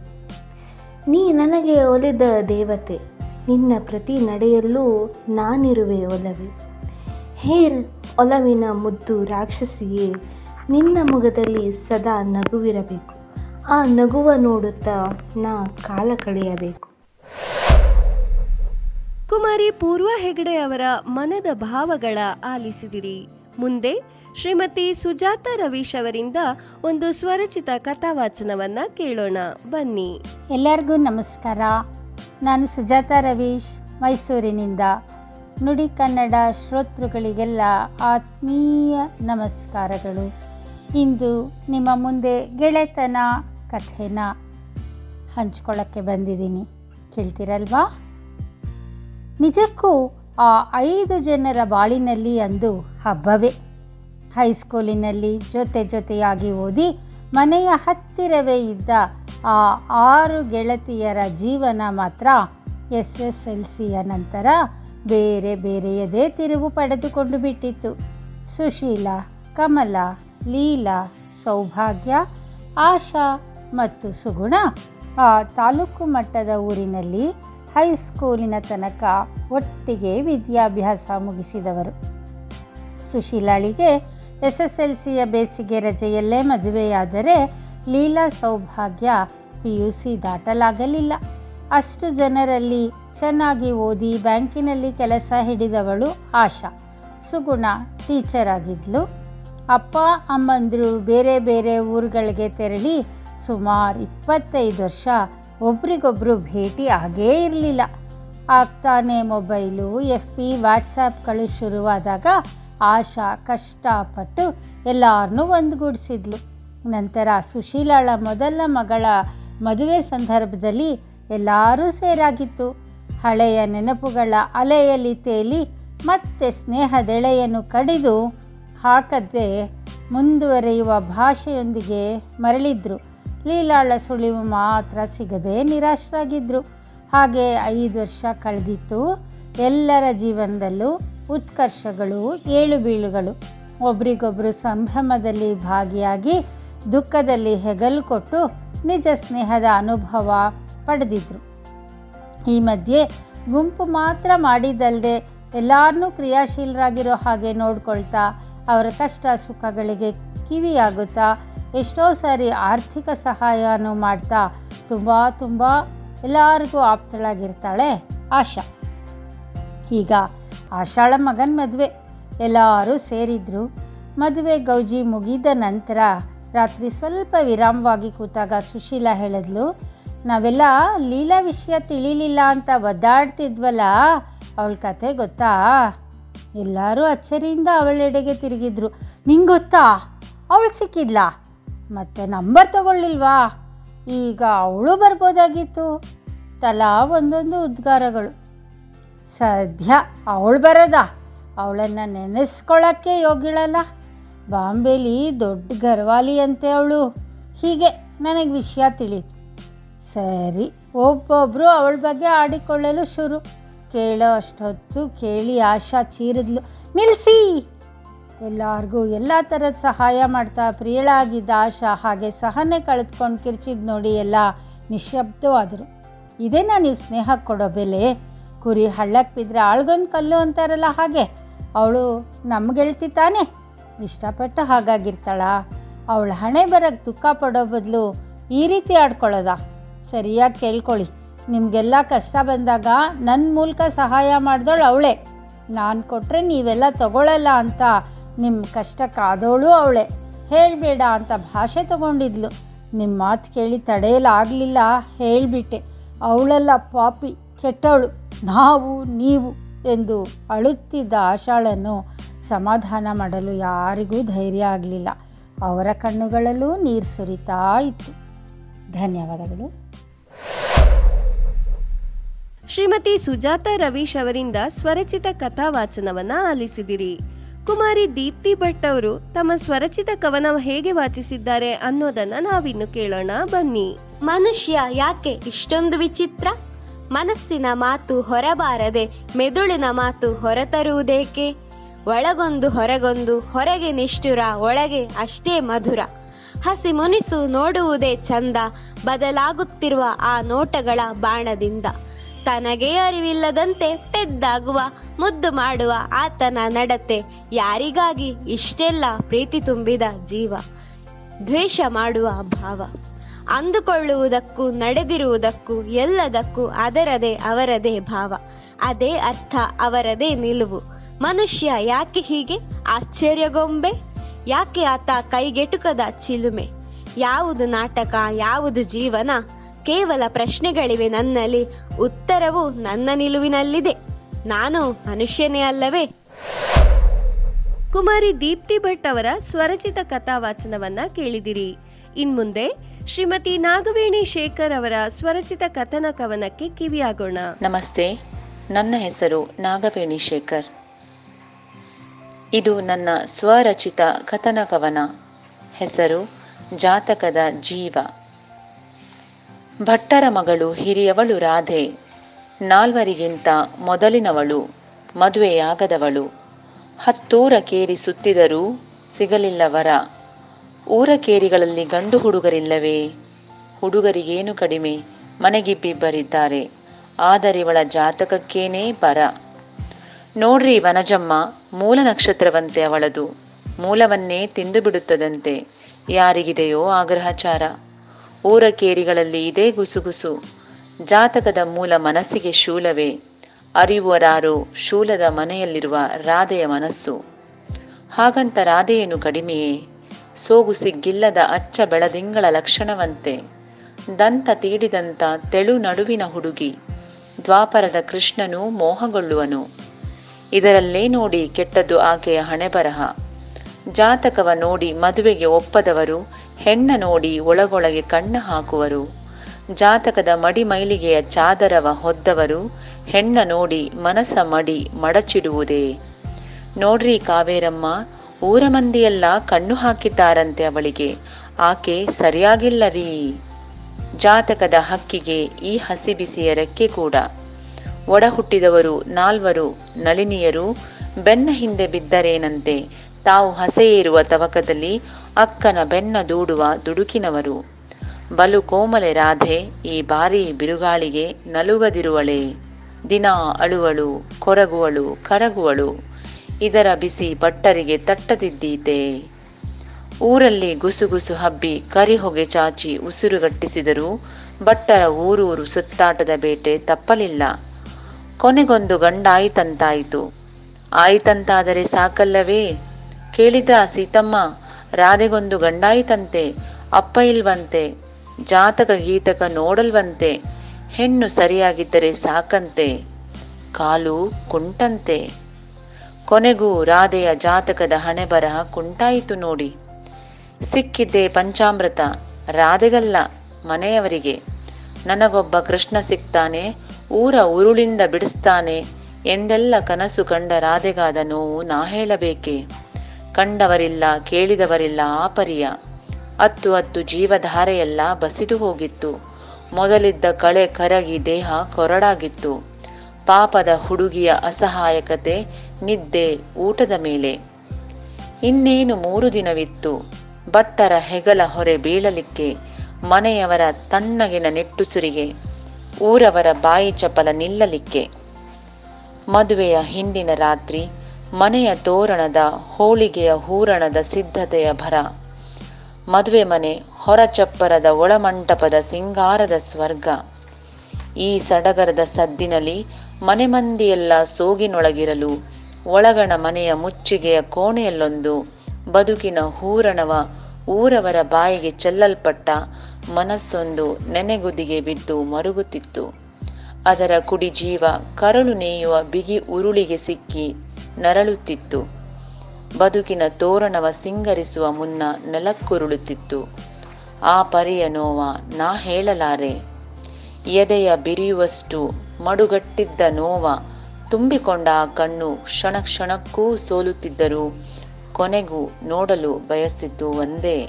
ನೀ ನನಗೆ ಒಲಿದ ದೇವತೆ. ನಿನ್ನ ಪ್ರತಿ ನಡೆಯಲ್ಲೂ ನಾನಿರುವೆ ಒಲವೆ. ಹೇರ್ ಒಲವಿನ ಮುದ್ದು ರಾಕ್ಷಸಿಯೇ ನಿನ್ನ ಮುಖದಲ್ಲಿ ಸದಾ ನಗುವಿರಬೇಕು. ಆ ನಗುವ ನೋಡುತ್ತಾ ನಾ ಕಾಲ ಕಳೆಯಬೇಕು. ಕುಮಾರಿ ಪೂರ್ವ ಹೆಗಡೆ ಅವರ ಮನದ ಭಾವಗಳ ಆಲಿಸಿದಿರಿ. ಮುಂದೆ ಶ್ರೀಮತಿ ಸುಜಾತ ರವೀಶ್ ಅವರಿಂದ ಒಂದು ಸ್ವರಚಿತ ಕಥಾವಾಚನವನ್ನ ಕೇಳೋಣ. ಬನ್ನಿ. ಎಲ್ಲರಿಗೂ ನಮಸ್ಕಾರ. ನಾನು ಸುಜಾತಾ ರವೀಶ್, ಮೈಸೂರಿನಿಂದ ನುಡಿ ಕನ್ನಡ ಶ್ರೋತೃಗಳಿಗೆಲ್ಲ ಆತ್ಮೀಯ ನಮಸ್ಕಾರಗಳು. ಇಂದು ನಿಮ್ಮ ಮುಂದೆ ಗೆಳೆತನ ಕಥೆನ ಹಂಚ್ಕೊಳ್ಳೋಕ್ಕೆ ಬಂದಿದ್ದೀನಿ. ಕೇಳ್ತೀರಲ್ವಾ? ನಿಜಕ್ಕೂ ಆ ಐದು ಜನರ ಬಾಳಿನಲ್ಲಿ ಅಂದು ಹಬ್ಬವೇ. ಹೈಸ್ಕೂಲಿನಲ್ಲಿ ಜೊತೆ ಜೊತೆಯಾಗಿ ಓದಿ ಮನೆಯ ಹತ್ತಿರವೇ ಇದ್ದ ಆ ಆರು ಗೆಳತಿಯರ ಜೀವನ ಮಾತ್ರ ಎಸ್ ಎಸ್ ಎಲ್ ಸಿಯ ನಂತರ ಬೇರೆ ಬೇರೆಯದೇ ತಿರುವು ಪಡೆದುಕೊಂಡು ಬಿಟ್ಟಿತ್ತು. ಸುಶೀಲ, ಕಮಲ, ಲೀಲಾ, ಸೌಭಾಗ್ಯ, ಆಶಾ ಮತ್ತು ಸುಗುಣ ಆ ತಾಲೂಕು ಮಟ್ಟದ ಊರಿನಲ್ಲಿ ಹೈಸ್ಕೂಲಿನ ತನಕ ಒಟ್ಟಿಗೆ ವಿದ್ಯಾಭ್ಯಾಸ ಮುಗಿಸಿದವರು. ಸುಶೀಲಾಳಿಗೆ ಎಸ್ ಎಸ್ ಎಲ್ ಸಿಯ ಬೇಸಿಗೆ ರಜೆಯಲ್ಲೇ ಮದುವೆಯಾದರೆ ಲೀಲಾ ಸೌಭಾಗ್ಯ ಪಿ ಯು ಸಿ ದಾಟಲಾಗಲಿಲ್ಲ. ಅಷ್ಟು ಜನರಲ್ಲಿ ಚೆನ್ನಾಗಿ ಓದಿ ಬ್ಯಾಂಕಿನಲ್ಲಿ ಕೆಲಸ ಹಿಡಿದವಳು ಆಶಾ. ಸುಗುಣ ಟೀಚರ್ ಆಗಿದ್ಲು. ಅಪ್ಪ, ಅಮ್ಮಂದರು ಬೇರೆ ಬೇರೆ ಊರುಗಳಿಗೆ ತೆರಳಿ ಸುಮಾರು ಇಪ್ಪತ್ತೈದು ವರ್ಷ ಒಬ್ರಿಗೊಬ್ಬರು ಭೇಟಿ ಆಗೇ ಇರಲಿಲ್ಲ. ಆಗ್ತಾನೆ ಮೊಬೈಲು, ಎಫ್ ಪಿ ವಾಟ್ಸಾಪ್ಗಳು ಶುರುವಾದಾಗ ಆಶಾ ಕಷ್ಟಪಟ್ಟು ಎಲ್ಲರನ್ನೂ ಒಂದುಗೂಡಿಸಿದ್ಲು. ನಂತರ ಸುಶೀಲಾಳ ಮೊದಲ ಮಗಳ ಮದುವೆ ಸಂದರ್ಭದಲ್ಲಿ ಎಲ್ಲರೂ ಸೇರಾಗಿತ್ತು. ಹಳೆಯ ನೆನಪುಗಳ ಅಲೆಯಲ್ಲಿ ತೇಲಿ ಮತ್ತೆ ಸ್ನೇಹದೆಳೆಯನ್ನು ಕಡಿದು ಹಾಕದೆ ಮುಂದುವರೆಯುವ ಭಾಷೆಯೊಂದಿಗೆ ಮರಳಿದ್ರು. ಲೀಲಾಳ ಸುಳಿವು ಮಾತ್ರ ಸಿಗದೆ ನಿರಾಶರಾಗಿದ್ದರು ಹಾಗೆ ಐದು ವರ್ಷ ಕಳೆದಿತ್ತು. ಎಲ್ಲರ ಜೀವನದಲ್ಲೂ ಉತ್ಕರ್ಷಗಳು ಏಳು ಬೀಳುಗಳು ಒಬ್ರಿಗೊಬ್ಬರು ಸಂಭ್ರಮದಲ್ಲಿ ಭಾಗಿಯಾಗಿ ದುಃಖದಲ್ಲಿ ಹೆಗಲು ಕೊಟ್ಟು ನಿಜ ಸ್ನೇಹದ ಅನುಭವ ಪಡೆದಿದ್ರು. ಈ ಮಧ್ಯೆ ಗುಂಪು ಮಾತ್ರ ಮಾಡಿದ್ದಲ್ಲದೆ ಎಲ್ಲರನ್ನೂ ಕ್ರಿಯಾಶೀಲರಾಗಿರೋ ಹಾಗೆ ನೋಡ್ಕೊಳ್ತಾ ಅವರ ಕಷ್ಟ ಸುಖಗಳಿಗೆ ಕಿವಿಯಾಗುತ್ತಾ ಎಷ್ಟೋ ಸಾರಿ ಆರ್ಥಿಕ ಸಹಾಯನೂ ಮಾಡ್ತಾ ತುಂಬ ತುಂಬ ಎಲ್ಲರಿಗೂ ಆಪ್ತಳಾಗಿರ್ತಾಳೆ ಆಶಾ. ಈಗ ಆಶಾಳ ಮಗನ ಮದುವೆ. ಎಲ್ಲರೂ ಸೇರಿದ್ರು. ಮದುವೆ ಗೌಜಿ ಮುಗಿದ ನಂತರ ರಾತ್ರಿ ಸ್ವಲ್ಪ ವಿರಾಮವಾಗಿ ಕೂತಾಗ ಸುಶೀಲಾ ಹೇಳಿದ್ಲು, ನಾವೆಲ್ಲ ಲೀಲಾ ವಿಷಯ ತಿಳಿಲಿಲ್ಲ ಅಂತ ಒದ್ದಾಡ್ತಿದ್ವಲ್ಲ, ಅವಳ ಕತೆ ಗೊತ್ತಾ? ಎಲ್ಲರೂ ಅಚ್ಚರಿಯಿಂದ ಅವಳೆಡೆಗೆ ತಿರುಗಿದ್ರು. ನಿಂಗೆ ಗೊತ್ತಾ? ಅವಳು ಸಿಕ್ಕಿದ್ಲ? ಮತ್ತೆ ನಂಬರ್ ತಗೊಳ್ಳಿಲ್ವಾ? ಈಗ ಅವಳು ಬರ್ಬೋದಾಗಿತ್ತು. ತಲಾ ಒಂದೊಂದು ಉದ್ಗಾರಗಳು. ಸದ್ಯ ಅವಳು ಬರೋದಾ? ಅವಳನ್ನು ನೆನೆಸ್ಕೊಳ್ಳೋಕ್ಕೆ ಯೋಗ್ಯಳಲ್ಲ? ಬಾಂಬೆಲಿ ದೊಡ್ಡ ಗರ್ವಾಲಿ ಅಂತೆ ಅವಳು. ಹೀಗೆ ನನಗೆ ವಿಷಯ ತಿಳಿತು. ಸರಿ ಒಬ್ಬೊಬ್ಬರು ಅವಳ ಬಗ್ಗೆ ಆಡಿಕೊಳ್ಳಲು ಶುರು. ಕೇಳೋ ಅಷ್ಟೊತ್ತು ಕೇಳಿ ಆಶಾ ಚೀರಿದ್ಲು ನಿಲ್ಲಿಸಿ ಎಲ್ಲರಿಗೂ ಎಲ್ಲ ಥರದ ಸಹಾಯ ಮಾಡ್ತಾ ಪ್ರಿಯಳಾಗಿದ್ದ ಆಶಾ ಹಾಗೆ ಸಹನೆ ಕಳೆದುಕೊಂಡು ಕಿರ್ಚಿದ್ ನೋಡಿ ಎಲ್ಲ ನಿಶಬ್ದವಾದರು ಇದೇನಾ ನೀವು ಸ್ನೇಹ ಕೊಡೋ ಬೆಲೆ. ಕುರಿ ಹಳ್ಳಕ್ಕೆ ಬಿದ್ದರೆ ಆಳ್ಗೊಂದು ಕಲ್ಲು ಅಂತಾರಲ್ಲ ಹಾಗೆ. ಅವಳು ನಮ್ಗೆಳ್ತಿ ತಾನೆ. ಇಷ್ಟಪಟ್ಟು ಹಾಗಾಗಿರ್ತಾಳ. ಅವಳ ಹಣೆ ಬರೋಕ್ಕೆ ದುಃಖ ಪಡೋ ಬದಲು ಈ ರೀತಿ ಆಡ್ಕೊಳ್ಳೋದ? ಸರಿಯಾಗಿ ಕೇಳ್ಕೊಳ್ಳಿ. ನಿಮಗೆಲ್ಲ ಕಷ್ಟ ಬಂದಾಗ ನನ್ನ ಮೂಲಕ ಸಹಾಯ ಮಾಡಿದವಳು ಅವಳೇ. ನಾನು ಕೊಟ್ಟರೆ ನೀವೆಲ್ಲ ತಗೊಳ್ಳಲ್ಲ ಅಂತ ನಿಮ್ಮ ಕಷ್ಟಕ್ಕಾದವಳು ಅವಳೆ. ಹೇಳಬೇಡ ಅಂತ ಭಾಷೆ ತಗೊಂಡಿದ್ಲು. ನಿಮ್ಮ ಮಾತು ಕೇಳಿ ತಡೆಯಲಾಗಲಿಲ್ಲ ಹೇಳಿಬಿಟ್ಟೆ. ಅವಳೆಲ್ಲ ಪಾಪಿ, ಕೆಟ್ಟವಳು. ನಾವು, ನೀವು ಎಂದು ಅಳುತ್ತಿದ್ದ ಆಶಾಳನ್ನು ಸಮಾಧಾನ ಮಾಡಲು ಯಾರಿಗೂ ಧೈರ್ಯ ಆಗಲಿಲ್ಲ. ಅವರ ಕಣ್ಣುಗಳಲ್ಲೂ ನೀರು ಸುರಿತಾ ಇತ್ತು. ಧನ್ಯವಾದಗಳು. ಶ್ರೀಮತಿ ಸುಜಾತ ರವೀಶ್ ಅವರಿಂದ ಸ್ವರಚಿತ ಕಥಾವಾಚನವನ್ನ ಆಲಿಸಿದಿರಿ. ಕುಮಾರಿ ದೀಪ್ತಿ ಭಟ್ ಅವರು ತಮ್ಮ ಸ್ವರಚಿತ ಕವನ ಹೇಗೆ ವಾಚಿಸಿದ್ದಾರೆ ಅನ್ನೋದನ್ನ ನಾವಿನ್ನು ಕೇಳೋಣ ಬನ್ನಿ. ಮನುಷ್ಯ ಯಾಕೆ ಇಷ್ಟೊಂದು ವಿಚಿತ್ರ? ಮನಸ್ಸಿನ ಮಾತು ಹೊರಬಾರದೆ ಮೆದುಳಿನ ಮಾತು ಹೊರತರುವುದೇಕೆ? ಒಳಗೊಂದು ಹೊರಗೊಂದು ಹೊರಗೆ ನಿಷ್ಠುರ, ಒಳಗೆ ಅಷ್ಟೇ ಮಧುರ. ಹಸಿ ಮುನಿಸು ನೋಡುವುದೇ ಚಂದ, ಬದಲಾಗುತ್ತಿರುವ ಆ ನೋಟಗಳ ಬಾಣದಿಂದ. ತನಗೇ ಅರಿವಿಲ್ಲದಂತೆ ಪೆದ್ದಾಗುವ, ಮುದ್ದು ಮಾಡುವ ಆತನ ನಡತೆ, ಯಾರಿಗಾಗಿ ಇಷ್ಟೆಲ್ಲ ಪ್ರೀತಿ ತುಂಬಿದ ಜೀವ. ದ್ವೇಷ ಮಾಡುವ ಭಾವ. ಅಂದುಕೊಳ್ಳುವುದಕ್ಕೂ, ನಡೆದಿರುವುದಕ್ಕೂ, ಎಲ್ಲದಕ್ಕೂ ಅದರದೇ ಅವರದೇ ಭಾವ. ಅದೇ ಅರ್ಥ, ಅವರದೇ ನಿಲುವು. ಮನುಷ್ಯ ಯಾಕೆ ಹೀಗೆ? ಆಶ್ಚರ್ಯಗೊಂಬೆ. ಯಾಕೆ ಆತ ಕೈಗೆಟುಕದ ಚಿಲುಮೆ? ಯಾವುದು ನಾಟಕ ಯಾವುದು ಜೀವನ? ಕೇವಲ ಪ್ರಶ್ನೆಗಳಿವೆ ನನ್ನಲ್ಲಿ. ಉತ್ತರವು ನನ್ನ ನಿಲುವಿನಲ್ಲಿದೆ. ನಾನು ಮನುಷ್ಯನೇ ಅಲ್ಲವೇ? ಕುಮಾರಿ ದೀಪ್ತಿ ಭಟ್ ಅವರ ಸ್ವರಚಿತ ಕಥಾವಾಚನವನ್ನ ಕೇಳಿದಿರಿ. ಇನ್ಮುಂದೆ ಶ್ರೀಮತಿ ನಾಗವೇಣಿ ಶೇಖರ್ ಅವರ ಸ್ವರಚಿತ ಕಥನ ಕವನಕ್ಕೆ ಕಿವಿಯಾಗೋಣ. ನಮಸ್ತೆ. ನನ್ನ ಹೆಸರು ನಾಗವೇಣಿ ಶೇಖರ್. ಇದು ನನ್ನ ಸ್ವರಚಿತ ಕಥನ ಕವನ ಹೆಸರು ಜಾತಕದ ಜೀವ. ಭಟ್ಟರ ಮಗಳು ಹಿರಿಯವಳು ರಾಧೆ. ನಾಲ್ವರಿಗಿಂತ ಮೊದಲಿನವಳು, ಮದುವೆಯಾಗದವಳು. ಹತ್ತೂರ ಕೇರಿ ಸುತ್ತಿದರೂ ಸಿಗಲಿಲ್ಲ ವರ. ಊರ ಕೇರಿಗಳಲ್ಲಿ ಗಂಡು ಹುಡುಗರಿಲ್ಲವೇ? ಹುಡುಗರಿಗೇನು ಕಡಿಮೆ? ಮನೆಗಿಬ್ಬಿಬ್ಬರಿದ್ದಾರೆ ಆದರಿವಳ ಜಾತಕಕ್ಕೇನೇ ಬರ. ನೋಡ್ರಿ ವನಜಮ್ಮ, ಮೂಲ ನಕ್ಷತ್ರವಂತೆ ಅವಳದು. ಮೂಲವನ್ನೇ ತಿಂದು ಬಿಡುತ್ತದಂತೆ ಯಾರಿಗಿದೆಯೋ ಆಗ್ರಹಚಾರ. ಊರ ಕೇರಿಗಳಲ್ಲಿ ಇದೇ ಗುಸುಗುಸು. ಜಾತಕದ ಮೂಲ ಮನಸ್ಸಿಗೆ ಶೂಲವೇ. ಅರಿವರಾರು ಶೂಲದ ಮನೆಯಲ್ಲಿರುವ ರಾಧೆಯ ಮನಸ್ಸು. ಹಾಗಂತ ರಾಧೆಯೇನು ಕಡಿಮೆಯೇ. ಸೋಗು ಸಿಗ್ಗಿಲ್ಲದ ಅಚ್ಚ ಬೆಳದಿಂಗಳ ಲಕ್ಷಣವಂತೆ. ದಂತ ತೀಡಿದಂತ ತೆಳು ನಡುವಿನ ಹುಡುಗಿ. ದ್ವಾಪರದ ಕೃಷ್ಣನೂ ಮೋಹಗೊಳ್ಳುವನು. ಇದರಲ್ಲೇ ನೋಡಿ ಕೆಟ್ಟದ್ದು ಆಕೆಯ ಹಣೆಬರಹ. ಜಾತಕವ ನೋಡಿ ಮದುವೆಗೆ ಒಪ್ಪದವರು, ಹೆಣ್ಣ ನೋಡಿ ಒಳಗೊಳಗೆ ಕಣ್ಣ ಹಾಕುವರು. ಜಾತಕದ ಮಡಿ ಮೈಲಿಗೆಯ ಚಾದರವ ಹೊದ್ದವರು, ಹೆಣ್ಣ ನೋಡಿ ಮನಸ ಮಡಿ ಮಡಚಿಡುವುದೇ. ನೋಡ್ರಿ ಕಾವೇರಮ್ಮ, ಊರ ಮಂದಿಯೆಲ್ಲ ಕಣ್ಣು ಹಾಕಿದ್ದಾರಂತೆ ಅವಳಿಗೆ. ಆಕೆ ಸರಿಯಾಗಿಲ್ಲ ರೀ ಜಾತಕದ ಹಕ್ಕಿಗೆ ಈ ಹಸಿಬಿಸಿಯ ರೆಕ್ಕೆ ಕೂಡ. ಒಡ ಹುಟ್ಟಿದವರು ನಾಲ್ವರು ನಳಿನಿಯರು, ಬೆನ್ನ ಹಿಂದೆ ಬಿದ್ದರೇನಂತೆ? ತಾವು ಹಸೆಯೇರುವ ತವಕದಲ್ಲಿ ಅಕ್ಕನ ಬೆನ್ನ ದೂಡುವ ದುಡುಕಿನವರು. ಬಲು ಕೋಮಲೆ ರಾಧೆ, ಈ ಬಾರಿ ಬಿರುಗಾಳಿಗೆ ನಲುಗದಿರುವಳೆ. ದಿನ ಅಳುವಳು, ಕೊರಗುವಳು, ಕರಗುವಳು. ಇದರ ಬಿಸಿ ಬಟ್ಟರಿಗೆ ತಟ್ಟದಿದ್ದೀತೆ. ಊರಲ್ಲಿ ಗುಸುಗುಸು ಹಬ್ಬಿ ಕರಿಹೊಗೆ ಚಾಚಿ ಉಸಿರುಗಟ್ಟಿಸಿದರೂ ಭಟ್ಟರ ಊರೂರು ಸುತ್ತಾಟದ ಬೇಟೆ ತಪ್ಪಲಿಲ್ಲ. ಕೊನೆಗೊಂದು ಗಂಡಾಯಿತಂತಾಯಿತು ಆಯಿತಂತಾದರೆ ಸಾಕಲ್ಲವೇ? ಕೇಳಿದ ಸೀತಮ್ಮ, ರಾಧೆಗೊಂದು ಗಂಡಾಯಿತಂತೆ, ಅಪ್ಪ ಇಲ್ವಂತೆ, ಜಾತಕ ಗೀತಕ ನೋಡಲ್ವಂತೆ, ಹೆಣ್ಣು ಸರಿಯಾಗಿದ್ದರೆ ಸಾಕಂತೆ, ಕಾಲು ಕುಂಟಂತೆ. ಕೊನೆಗೂ ರಾಧೆಯ ಜಾತಕದ ಹಣೆ ಬರಹ ಕುಂಟಾಯಿತು ನೋಡಿ. ಸಿಕ್ಕಿದ್ದೆ ಪಂಚಾಮೃತ, ರಾಧೆಗಲ್ಲ ಮನೆಯವರಿಗೆ. ನನಗೊಬ್ಬ ಕೃಷ್ಣ ಸಿಗ್ತಾನೆ ಊರ ಉರುಳಿಂದ ಬಿಡಿಸ್ತಾನೆ ಎಂದೆಲ್ಲ ಕನಸು ಕಂಡ ರಾಧೆಗಾದ ನೋವು ನಾ ಹೇಳಬೇಕೆ? ಕಂಡವರಿಲ್ಲ, ಕೇಳಿದವರಿಲ್ಲ, ಆಪರಿಯ. ಪರಿಯ ಅತ್ತು ಅತ್ತು ಜೀವಧಾರೆಯೆಲ್ಲ ಬಸಿದು ಹೋಗಿತ್ತು. ಮೊದಲಿದ್ದ ಕಳೆ ಕರಗಿ ದೇಹ ಕೊರಡಾಗಿತ್ತು. ಪಾಪದ ಹುಡುಗಿಯ ಅಸಹಾಯಕತೆ, ನಿದ್ದೆ, ಊಟದ ಮೇಲೆ. ಇನ್ನೇನು ಮೂರು ದಿನವಿತ್ತು. ಭಟ್ಟರ ಹೆಗಲ ಹೊರೆ ಬೀಳಲಿಕ್ಕೆ ಮನೆಯವರ ತಣ್ಣಗಿನ ನಿಟ್ಟುಸುರಿಗೆ ಊರವರ ಬಾಯಿ ಚಪಲ ನಿಲ್ಲಲಿಕ್ಕೆ. ಮದುವೆಯ ಹಿಂದಿನ ರಾತ್ರಿ ಮನೆಯ ತೋರಣದ ಹೋಳಿಗೆಯ ಹೂರಣದ ಸಿದ್ಧತೆಯ ಭರ. ಮದುವೆ ಮನೆ ಹೊರಚಪ್ಪರದ ಒಳಮಂಟಪದ ಸಿಂಗಾರದ ಸ್ವರ್ಗ. ಈ ಸಡಗರದ ಸದ್ದಿನಲ್ಲಿ ಮನೆ ಮಂದಿಯೆಲ್ಲ ಸೋಗಿನೊಳಗಿರಲು ಒಳಗಣ ಮನೆಯ ಮುಚ್ಚಿಗೆಯ ಕೋಣೆಯಲ್ಲೊಂದು ಬದುಕಿನ ಹೂರಣವ ಊರವರ ಬಾಯಿಗೆ ಚೆಲ್ಲಲ್ಪಟ್ಟ ಮನಸ್ಸೊಂದು ನೆನೆಗುದಿಗೆ ಬಿದ್ದು ಮರುಗುತ್ತಿತ್ತು. ಅದರ ಕುಡಿ ಜೀವ ಕರಳು ನೇಯುವ ಬಿಗಿ ಉರುಳಿಗೆ ಸಿಕ್ಕಿ ನರಳುತ್ತಿತ್ತು. ಬದುಕಿನ ತೋರಣವ ಸಿಂಗರಿಸುವ ಮುನ್ನ ನೆಲಕ್ಕುರುಳುತ್ತಿತ್ತು. ಆ ಪರಿಯ ನೋವ ನಾ ಹೇಳಲಾರೆ. ಎದೆಯ ಬಿರಿಯುವಷ್ಟು ಮಡುಗಟ್ಟಿದ್ದ ನೋವ ತುಂಬಿಕೊಂಡ ಆ ಕಣ್ಣು ಕ್ಷಣ ಕ್ಷಣಕ್ಕೂ ಸೋಲುತ್ತಿದ್ದರೂ ಕೊನೆಗೂ ನೋಡಲು ಬಯಸಿದ್ದು ಒಂದೇ.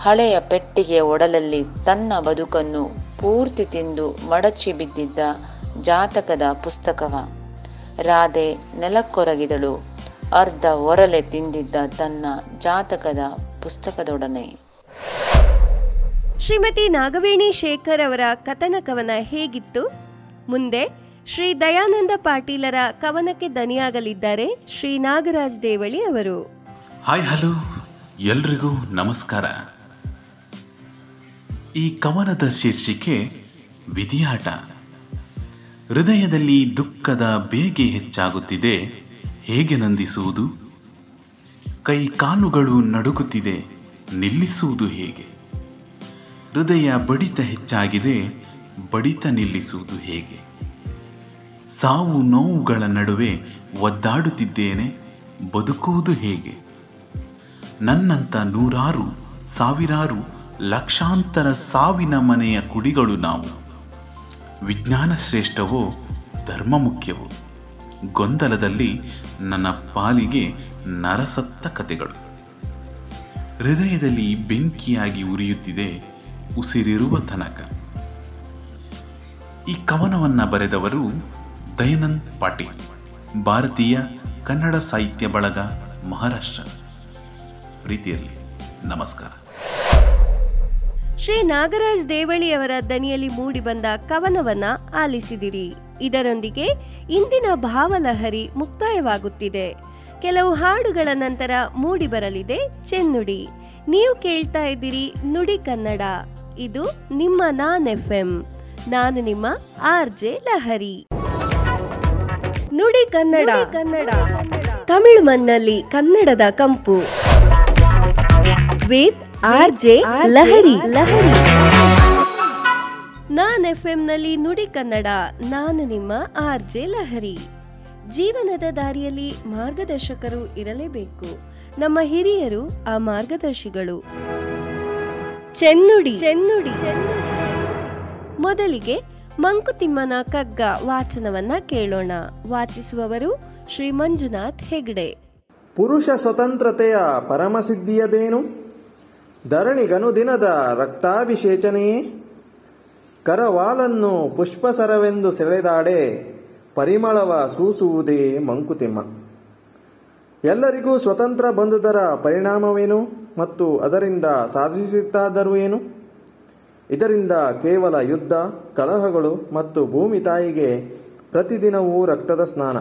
ಹಳೆಯ ಪೆಟ್ಟಿಗೆಯ ಒಡಲಲ್ಲಿ ತನ್ನ ಬದುಕನ್ನು ಪೂರ್ತಿ ತಿಂದು ಮಡಚಿ ಬಿದ್ದಿದ್ದ ಜಾತಕದ ಪುಸ್ತಕವ. ರಾಧೆ ನೆಲಕ್ಕೊರಗಿದಳು. ಅರ್ಧ ಒರಲೆ ತಿಂದಿದ್ದ ತನ್ನ ಜಾತಕದ ಪುಸ್ತಕದೊಡನೆ. ಶ್ರೀಮತಿ ನಾಗವೇಣಿ ಶೇಖರ್ ಅವರ ಕಥನ ಕವನ ಹೇಗಿತ್ತು? ಮುಂದೆ ಶ್ರೀ ದಯಾನಂದ ಪಾಟೀಲರ ಕವನಕ್ಕೆ ದನಿಯಾಗಲಿದ್ದಾರೆ ಶ್ರೀ ನಾಗರಾಜ್ ದೇವಳಿ ಅವರು. Hi hello. ಎಲ್ರಿಗೂ ನಮಸ್ಕಾರ. ಈ ಕವನದ ಶೀರ್ಷಿಕೆ ವಿಧಿಯಾಟ. ಹೃದಯದಲ್ಲಿ ದುಃಖದ ಬೇಗೆ ಹೆಚ್ಚಾಗುತ್ತಿದೆ, ಹೇಗೆ ನಂದಿಸುವುದು? ಕೈ ಕಾಲುಗಳು ನಡುಗುತ್ತಿದೆ, ನಿಲ್ಲಿಸುವುದು ಹೇಗೆ? ಹೃದಯ ಬಡಿತ ಹೆಚ್ಚಾಗಿದೆ, ಬಡಿತ ನಿಲ್ಲಿಸುವುದು ಹೇಗೆ? ಸಾವು ನೋವುಗಳ ನಡುವೆ ಒದ್ದಾಡುತ್ತಿದ್ದೇನೆ, ಬದುಕುವುದು ಹೇಗೆ? ನನ್ನಂಥ ನೂರಾರು, ಸಾವಿರಾರು ಲಕ್ಷಾಂತರ ಸಾವಿನ ಮನೆಯ ಕುಡಿಗಳು ನಾವು. ವಿಜ್ಞಾನ ಶ್ರೇಷ್ಠವೋ ಧರ್ಮ ಮುಖ್ಯವೋ ಗೊಂದಲದಲ್ಲಿ ನನ್ನ ಪಾಲಿಗೆ ನರಸತ್ತ ಕತೆಗಳು. ಹೃದಯದಲ್ಲಿ ಬೆಂಕಿಯಾಗಿ ಉರಿಯುತ್ತಿದೆ ಉಸಿರಿರುವ ತನಕ. ಈ ಕವನವನ್ನು ಬರೆದವರು ದಯಾನಂದ್ ಪಾಟೀಲ್, ಭಾರತೀಯ ಕನ್ನಡ ಸಾಹಿತ್ಯ ಬಳಗ ಮಹಾರಾಷ್ಟ್ರ. ಪ್ರೀತಿಯಲ್ಲಿ ನಮಸ್ಕಾರ. ಶ್ರೀ ನಾಗರಾಜ್ ದೇವಳಿಯವರ ದನಿಯಲ್ಲಿ ಮೂಡಿಬಂದ ಕವನವನ್ನ ಆಲಿಸಿದಿರಿ. ಇದರೊಂದಿಗೆ ಇಂದಿನ ಭಾವಲಹರಿ ಮುಕ್ತಾಯವಾಗುತ್ತಿದೆ. ಕೆಲವು ಹಾಡುಗಳ ನಂತರ ಮೂಡಿಬರಲಿದೆ ಚೆನ್ನುಡಿ. ನೀವು ಕೇಳ್ತಾ ಇದ್ದೀರಿ ನುಡಿ ಕನ್ನಡ. ಇದು ನಿಮ್ಮ ನಾನ್ ಎಫ್ ಎಂ ನಾನು ನಿಮ್ಮ ಆರ್ ಜೆ ಲಹರಿ. ನುಡಿ ಕನ್ನಡ. ಕನ್ನಡ. ತಮಿಳು ಮಣ್ಣಲ್ಲಿ ಕನ್ನಡದ ಕಂಪು. With R J Lahari. Lahari. Naan ಎಫ್ನಲ್ಲಿ ನುಡಿ ಕನ್ನಡ ನಾನು ನಿಮ್ಮ ಆರ್ ಜೆ ಲಹರಿ. ಜೀವನದ ದಾರಿಯಲ್ಲಿ ಮಾರ್ಗದರ್ಶಕರು ಇರಲೇಬೇಕು. ನಮ್ಮ ಹಿರಿಯರು ಆ ಮಾರ್ಗದರ್ಶಿಗಳು. ಚೆನ್ನುಡಿ. ಚೆನ್ನುಡಿ. ಮೊದಲಿಗೆ ಮಂಕುತಿಮ್ಮನ ಕಗ್ಗ ವಾಚನವನ್ನ ಕೇಳೋಣ. ವಾಚಿಸುವವರು ಶ್ರೀ ಮಂಜುನಾಥ್ ಹೆಗ್ಡೆ. ಪುರುಷ ಸ್ವತಂತ್ರತೆಯ ಪರಮಸಿದ್ಧಿಯದೇನು? ಧರಣಿಗನು ದಿನದ ರಕ್ತಾಭಿಷೇಚನೆಯೇ ಕರವಾಲನ್ನು ಪುಷ್ಪಸರವೆಂದು ಸೆಳೆದಾಡೆ, ಪರಿಮಳವ ಸೂಸುವುದೇ ಮಂಕುತಿಮ್ಮ. ಎಲ್ಲರಿಗೂ ಸ್ವತಂತ್ರ ಬಂದುದರ ಪರಿಣಾಮವೇನು ಮತ್ತು ಅದರಿಂದ ಸಾಧಿಸಿದ್ದಾದರೂ ಏನು? ಇದರಿಂದ ಕೇವಲ ಯುದ್ಧ, ಕಲಹಗಳು ಮತ್ತು ಭೂಮಿ ತಾಯಿಗೆ ಪ್ರತಿದಿನವೂ ರಕ್ತದ ಸ್ನಾನ.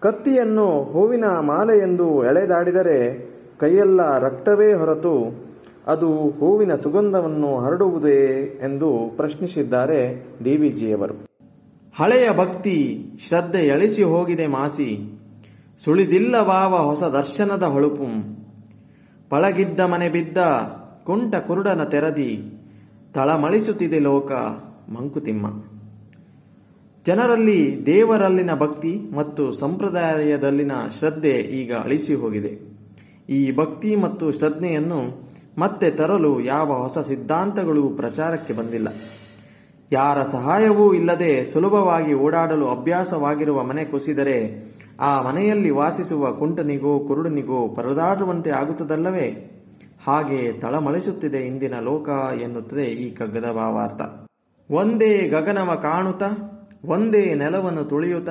ಕತ್ತಿಯನ್ನು ಹೂವಿನ ಮಾಲೆಯೆಂದು ಎಳೆದಾಡಿದರೆ ಕೈಯೆಲ್ಲ ರಕ್ತವೇ ಹೊರತು ಅದು ಹೂವಿನ ಸುಗಂಧವನ್ನು ಹರಡುವುದೇ ಎಂದು ಪ್ರಶ್ನಿಸಿದ್ದಾರೆ ಡಿ ವಿ ಜಿಯವರು. ಹಳೆಯ ಭಕ್ತಿ ಶ್ರದ್ಧೆ ಎಳಿಸಿ ಹೋಗಿದೆ ಮಾಸಿ. ಸುಳಿದಿಲ್ಲವಾವ ಹೊಸ ದರ್ಶನದ ಹೊಳುಪು. ಪಳಗಿದ್ದ ಮನೆ ಬಿದ್ದ ಕುಂಟ ಕುರುಡನ ತೆರದಿ. ತಳಮಳಿಸುತ್ತಿದೆ ಲೋಕ ಮಂಕುತಿಮ್ಮ. ಜನರಲ್ಲಿ ದೇವರಲ್ಲಿನ ಭಕ್ತಿ ಮತ್ತು ಸಂಪ್ರದಾಯದಲ್ಲಿನ ಶ್ರದ್ಧೆ ಈಗ ಅಳಿಸಿ ಹೋಗಿದೆ. ಈ ಭಕ್ತಿ ಮತ್ತು ಶ್ರದ್ಧೆಯನ್ನು ಮತ್ತೆ ತರಲು ಯಾವ ಹೊಸ ಸಿದ್ಧಾಂತಗಳು ಪ್ರಚಾರಕ್ಕೆ ಬಂದಿಲ್ಲ. ಯಾರ ಸಹಾಯವೂ ಇಲ್ಲದೆ ಸುಲಭವಾಗಿ ಓಡಾಡಲು ಅಭ್ಯಾಸವಾಗಿರುವ ಮನೆ ಕುಸಿದರೆ ಆ ಮನೆಯಲ್ಲಿ ವಾಸಿಸುವ ಕುಂಟನಿಗೋ ಕುರುಡನಿಗೋ ಪರದಾಡುವಂತೆ ಆಗುತ್ತದಲ್ಲವೇ? ಹಾಗೆ ತಳಮಳಿಸುತ್ತಿದೆ ಇಂದಿನ ಲೋಕ ಎನ್ನುತ್ತದೆ ಈ ಕಗ್ಗದ ಭಾವಾರ್ಥ. ಒಂದೇ ಗಗನವ ಕಾಣುತ್ತ, ಒಂದೇ ನೆಲವನ್ನು ತುಳಿಯುತ್ತ,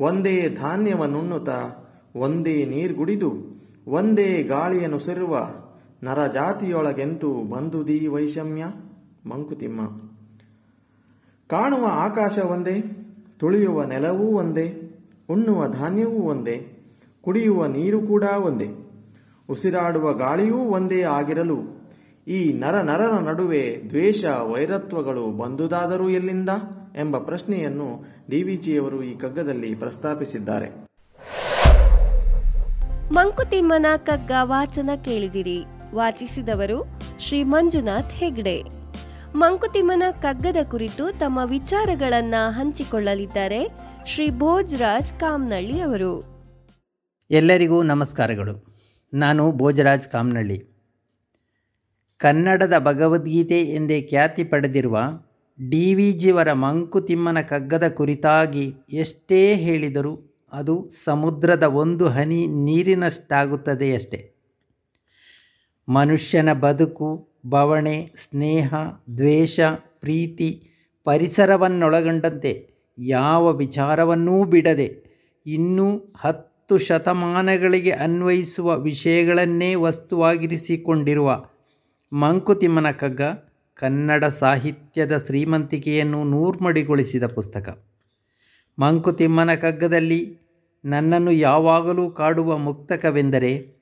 ಒಂದೇ ಧಾನ್ಯವನ್ನುಣ್ಣುತ್ತ ಒಂದೇ ನೀರ್ಗುಡಿದು, ಒಂದೇ ಗಾಳಿಯನ್ನು ಸೇರುವ ನರಜಾತಿಯೊಳಗೆಂತೂ ಬಂದುದೀ ವೈಷಮ್ಯ? ಮಂಕುತಿಮ್ಮ. ಕಾಣುವ ಆಕಾಶ ಒಂದೇ, ತುಳಿಯುವ ನೆಲವೂ ಒಂದೇ, ಉಣ್ಣುವ ಧಾನ್ಯವೂ ಒಂದೇ, ಕುಡಿಯುವ ನೀರು ಕೂಡ ಒಂದೇ, ಉಸಿರಾಡುವ ಗಾಳಿಯೂ ಒಂದೇ ಆಗಿರಲು ಈ ನರ ನರನ ನಡುವೆ ದ್ವೇಷ ವೈರತ್ವಗಳು ಬಂದುದಾದರೂ ಎಲ್ಲಿಂದ ಎಂಬ ಪ್ರಶ್ನೆಯನ್ನು ಡಿವಿಜಿಯವರು ಈ ಕಗ್ಗದಲ್ಲಿ ಪ್ರಸ್ತಾಪಿಸಿದ್ದಾರೆ. ಮಂಕುತಿಮ್ಮನ ಕಗ್ಗ ವಾಚನ ಕೇಳಿದಿರಿ. ವಾಚಿಸಿದವರು ಶ್ರೀ ಮಂಜುನಾಥ್ ಹೆಗ್ಡೆ. ಮಂಕುತಿಮ್ಮನ ಕಗ್ಗದ ಕುರಿತು ತಮ್ಮ ವಿಚಾರಗಳನ್ನ ಹಂಚಿಕೊಳ್ಳಲಿದ್ದಾರೆ ಶ್ರೀ ಭೋಜರಾಜ್ ಕಾಮ್ನಳ್ಳಿ ಅವರು. ಎಲ್ಲರಿಗೂ ನಮಸ್ಕಾರಗಳು. ನಾನು ಭೋಜರಾಜ್ ಕಾಮ್ನಳ್ಳಿ. ಕನ್ನಡದ ಭಗವದ್ಗೀತೆ ಎಂದೇ ಖ್ಯಾತಿ ಪಡೆದಿರುವ ಡಿ ವಿ ಜಿಯವರ ಮಂಕುತಿಮ್ಮನ ಕಗ್ಗದ ಕುರಿತಾಗಿ ಎಷ್ಟೇ ಹೇಳಿದರೂ ಅದು ಸಮುದ್ರದ ಒಂದು ಹನಿ ನೀರಿನಷ್ಟಾಗುತ್ತದೆಯಷ್ಟೆ. ಮನುಷ್ಯನ ಬದುಕು, ಬವಣೆ, ಸ್ನೇಹ, ದ್ವೇಷ, ಪ್ರೀತಿ ಪರಿಸರವನ್ನೊಳಗೊಂಡಂತೆ ಯಾವ ವಿಚಾರವನ್ನೂ ಬಿಡದೆ ಇನ್ನೂ ಹತ್ತು ಶತಮಾನಗಳಿಗೆ ಅನ್ವಯಿಸುವ ವಿಷಯಗಳನ್ನೇ ವಸ್ತುವಾಗಿರಿಸಿಕೊಂಡಿರುವ ಮಂಕುತಿಮ್ಮನ ಕಗ್ಗ ಕನ್ನಡ ಸಾಹಿತ್ಯದ ಶ್ರೀಮಂತಿಕೆಯನ್ನು ನೂರ್ಮಡಿಗೊಳಿಸಿದ ಪುಸ್ತಕ. ಮಂಕುತಿಮ್ಮನ ಕಗ್ಗದಲ್ಲಿ ನನ್ನನ್ನು ಯಾವಾಗಲೂ ಕಾಡುವ ಮುಕ್ತಕವೆಂದರೆ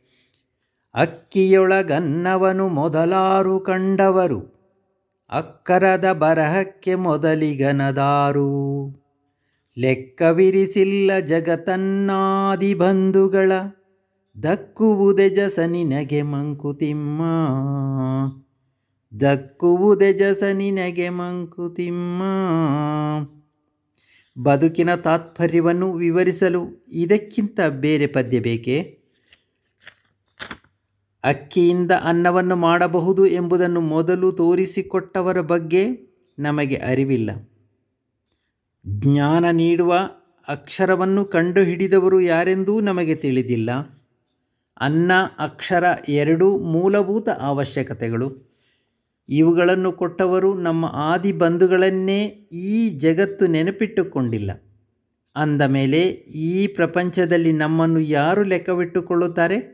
ಅಕ್ಕಿಯೊಳಗನ್ನವನು ಮೊದಲಾರು ಕಂಡವರು, ಅಕ್ಕರದ ಬರಹಕ್ಕೆ ಮೊದಲಿಗನದಾರು. ಲೆಕ್ಕವಿರಿಸಿಲ್ಲ ಜಗತನ್ನಾದಿ ಬಂಧುಗಳ, ದಕ್ಕುವುದೆ ಜಸನಿನಗೆ ಮಂಕುತಿಮ್ಮ. ದಕ್ಕುವುದೆ ಜಸನಿನಗೆ ಮಂಕುತಿಮ್ಮ. ಬದುಕಿನ ತಾತ್ಪರ್ಯವನ್ನು ವಿವರಿಸಲು ಇದಕ್ಕಿಂತ ಬೇರೆ ಪದ್ಯ ಬೇಕೇ? ಅಕ್ಕಿಯಿಂದ ಅನ್ನವನ್ನು ಮಾಡಬಹುದು ಎಂಬುದನ್ನು ಮೊದಲು ತೋರಿಸಿಕೊಟ್ಟವರ ಬಗ್ಗೆ ನಮಗೆ ಅರಿವಿಲ್ಲ. ಜ್ಞಾನ ನೀಡುವ ಅಕ್ಷರವನ್ನು ಕಂಡುಹಿಡಿದವರು ಯಾರೆಂದೂ ನಮಗೆ ತಿಳಿದಿಲ್ಲ. ಅನ್ನ, ಅಕ್ಷರ ಎರಡೂ ಮೂಲಭೂತ ಅವಶ್ಯಕತೆಗಳು. ಇವುಗಳನ್ನು ಕೊಟ್ಟವರು ನಮ್ಮ ಆದಿ ಬಂಧುಗಳನ್ನೇ ಈ ಜಗತ್ತು ನೆನಪಿಟ್ಟುಕೊಂಡಿಲ್ಲ. ಅಂದ ಮೇಲೆ ಈ ಪ್ರಪಂಚದಲ್ಲಿ ನಮ್ಮನ್ನು ಯಾರು ಲೆಕ್ಕವಿಟ್ಟುಕೊಳ್ಳುತ್ತಾರೆ?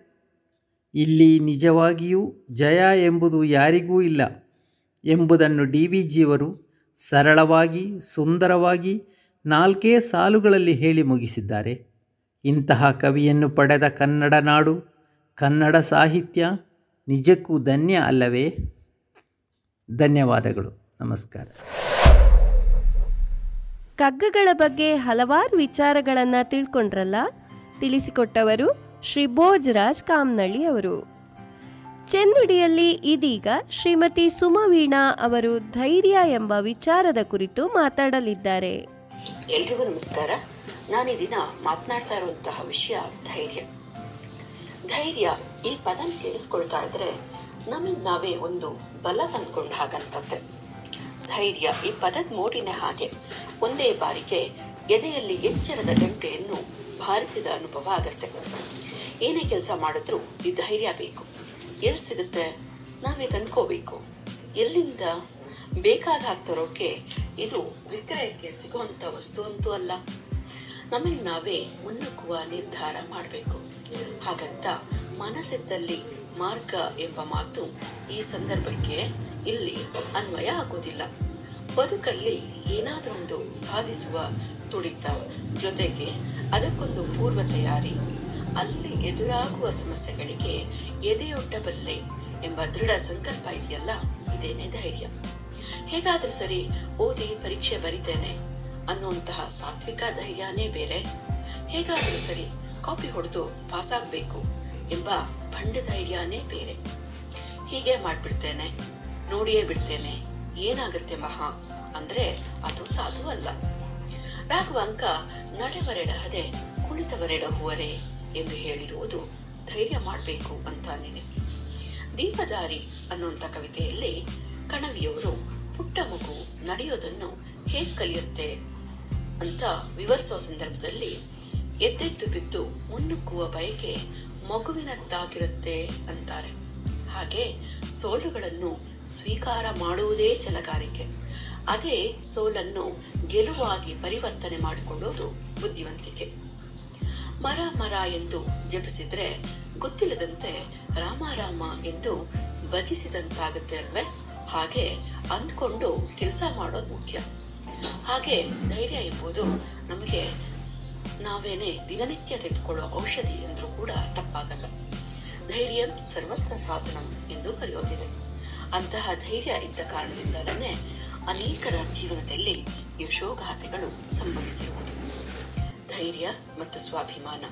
ಇಲ್ಲಿ ನಿಜವಾಗಿಯೂ ಜಯ ಎಂಬುದು ಯಾರಿಗೂ ಇಲ್ಲ ಎಂಬುದನ್ನು ಡಿ ವಿ ಜಿಯವರು ಸರಳವಾಗಿ, ಸುಂದರವಾಗಿ ನಾಲ್ಕೇ ಸಾಲುಗಳಲ್ಲಿ ಹೇಳಿ ಮುಗಿಸಿದ್ದಾರೆ. ಇಂತಹ ಕವಿಯನ್ನು ಪಡೆದ ಕನ್ನಡ ನಾಡು, ಕನ್ನಡ ಸಾಹಿತ್ಯ ನಿಜಕ್ಕೂ ಧನ್ಯ ಅಲ್ಲವೇ? ಧನ್ಯವಾದಗಳು. ನಮಸ್ಕಾರ. ಕಗ್ಗಗಳ ಬಗ್ಗೆ ಹಲವಾರು ವಿಚಾರಗಳನ್ನು ತಿಳ್ಕೊಂಡ್ರಲ್ಲ? ತಿಳಿಸಿಕೊಟ್ಟವರು ಶ್ರೀ ಭೋಜರಾಜ್ ಕಾಮ್ನಳ್ಳಿ ಅವರು. ಚೆನ್ನುಡಿಯಲ್ಲಿ ಇದೀಗ ಶ್ರೀಮತಿ ಸುಮವೀಣಾ ಅವರು ಧೈರ್ಯ ಎಂಬ ವಿಚಾರದ ಕುರಿತು ಮಾತಾಡಲಿದ್ದಾರೆ. ಎಲ್ರಿಗೂ ನಮಸ್ಕಾರ. ನಾನು ಈ ದಿನ ಮಾತನಾಡ್ತಾ ಇರುವಂತಹ ವಿಷಯ ಧೈರ್ಯ. ಧೈರ್ಯ ಈ ಪದ ಕೇಳಿಸ್ಕೊಳ್ತಾ ಇದ್ರೆ ನಮಗೆ ನಾವೇ ಒಂದು ಬಲ ತಂದ್ಕೊಂಡ ಹಾಗನ್ಸತ್ತೆ ಧೈರ್ಯ ಈ ಪದದ ಮೋಡಿನ ಹಾಗೆ ಒಂದೇ ಬಾರಿಗೆ ಎದೆಯಲ್ಲಿ ಎಚ್ಚರದ ಗಂಟೆಯನ್ನು ಬಾರಿಸಿದ ಅನುಭವ ಆಗತ್ತೆ. ಏನೇ ಕೆಲಸ ಮಾಡಿದ್ರೂ ಈ ಧೈರ್ಯ ಬೇಕು. ಎಲ್ಲಿ ಸಿಗುತ್ತೆ? ನಾವೇ ತಂದ್ಕೋಬೇಕು. ಎಲ್ಲಿಂದ ಬೇಕಾದ ತರೋಕೆ ಇದು ವಿಕ್ರಯಕ್ಕೆ ಸಿಗುವಂತ ವಸ್ತು ಅಂತೂ ಅಲ್ಲ. ನಮಗೆ ನಾವೇ ಮುನ್ನುಗ್ಗುವ ನಿರ್ಧಾರ ಮಾಡಬೇಕು. ಹಾಗಂತ ಮನಸ್ಸಿದ್ದಲ್ಲಿ ಮಾರ್ಗ ಎಂಬ ಮಾತು ಈ ಸಂದರ್ಭಕ್ಕೆ ಇಲ್ಲಿ ಅನ್ವಯ ಆಗೋದಿಲ್ಲ. ಬದುಕಲ್ಲಿ ಏನಾದರೊಂದು ಸಾಧಿಸುವ ತುಡಿತ ಜೊತೆಗೆ ಅದಕ್ಕೊಂದು ಪೂರ್ವ ತಯಾರಿ ಅಲ್ಲಿ ಎದುರಾಗುವ ಸಮಸ್ಯೆಗಳಿಗೆ ಎದೆಯೊಡ್ಡಬಲ್ಲೆ ಎಂಬ ದೃಢ ಸಂಕಲ್ಪ ಇದೆಯಲ್ಲ? ಇದೇನೆ ಧೈರ್ಯ. ಹೇಗಾದ್ರೂ ಸರಿ ಓದಿ ಪರೀಕ್ಷೆ ಬರಿತೇನೆ. ಅನ್ನುವಂತಹ ಸಾತ್ವಿಕ ಧೈರ್ಯನೇ ಬೇರೆ. ಹೇಗಾದ್ರೂ ಸರಿ ಕಾಪಿ ಹೊಡೆದು ಪಾಸ್ ಆಗ್ಬೇಕು ಎಂಬ ಭಂಡ ಧೈರ್ಯನೇ ಬೇರೆ. ಹೀಗೆ ಮಾಡ್ಬಿಡ್ತೇನೆ. ನೋಡಿಯೇ ಬಿಡ್ತೇನೆ. ಏನಾಗುತ್ತೆ ಮಹಾ? ಅಂದ್ರೆ ಅದು ಸಾಧುವಲ್ಲ. ರಾಘವಾಂಕ ನಡೆವರೆಡಹದೆ ಕುಳಿತವರೆಡಹುವರೆ. ಎಂದು ಹೇಳಿರುವುದು ಧೈರ್ಯ ಮಾಡಬೇಕು ಅಂತಾನಿದೆ ದೀಪದಾರಿ ಅನ್ನುವಂಥ ಕವಿತೆಯಲ್ಲಿ ಕಣವಿಯವರು ಪುಟ್ಟ ಮಗು ನಡೆಯೋದನ್ನು ಹೇಗೆ ಕಲಿಯುತ್ತೆ ಅಂತ ವಿವರಿಸೋ ಸಂದರ್ಭದಲ್ಲಿ ಎದ್ದೆದ್ದು ಬಿದ್ದು ಮುನ್ನುಗ್ಗುವ ಬಯಕೆ ಮಗುವಿನದ್ದಾಗಿರುತ್ತೆ ಅಂತಾರೆ. ಹಾಗೆ ಸೋಲುಗಳನ್ನು ಸ್ವೀಕಾರ ಮಾಡುವುದೇ ಚಲಗಾರಿಕೆ ಅದೇ ಸೋಲನ್ನು ಗೆಲುವಾಗಿ ಪರಿವರ್ತನೆ ಮಾಡಿಕೊಳ್ಳೋದು ಬುದ್ಧಿವಂತಿಕೆ. ಮರ ಮರ ಎಂದು ಜಪಿಸಿದ್ರೆ ಗೊತ್ತಿಲ್ಲದಂತೆ ರಾಮ ರಾಮ ಎಂದು ಭಜಿಸಿದಂತಾಗುತ್ತೆ ಅಲ್ವೇ? ಹಾಗೆ ಅಂದ್ಕೊಂಡು ಕೆಲಸ ಮಾಡೋದು ಮುಖ್ಯ. ಹಾಗೆ ಧೈರ್ಯ ಎಂಬುದು ನಮಗೆ ನಾವೇನೆ ದಿನನಿತ್ಯ ತೆಗೆದುಕೊಳ್ಳೋ ಔಷಧಿ ಎಂದರೂ ಕೂಡ ತಪ್ಪಾಗಲ್ಲ. ಧೈರ್ಯ ಸರ್ವತ್ರ ಸಾಧನ ಎಂದು ಕರೆಯೋದಿದೆ. ಅಂತಹ ಧೈರ್ಯ ಇದ್ದ ಕಾರಣದಿಂದಲೇ ಅನೇಕರ ಜೀವನದಲ್ಲಿ ಯಶೋಗಾಥೆಗಳು ಸಂಭವಿಸಿರುವುದು. ಧೈರ್ಯ ಮತ್ತು ಸ್ವಾಭಿಮಾನ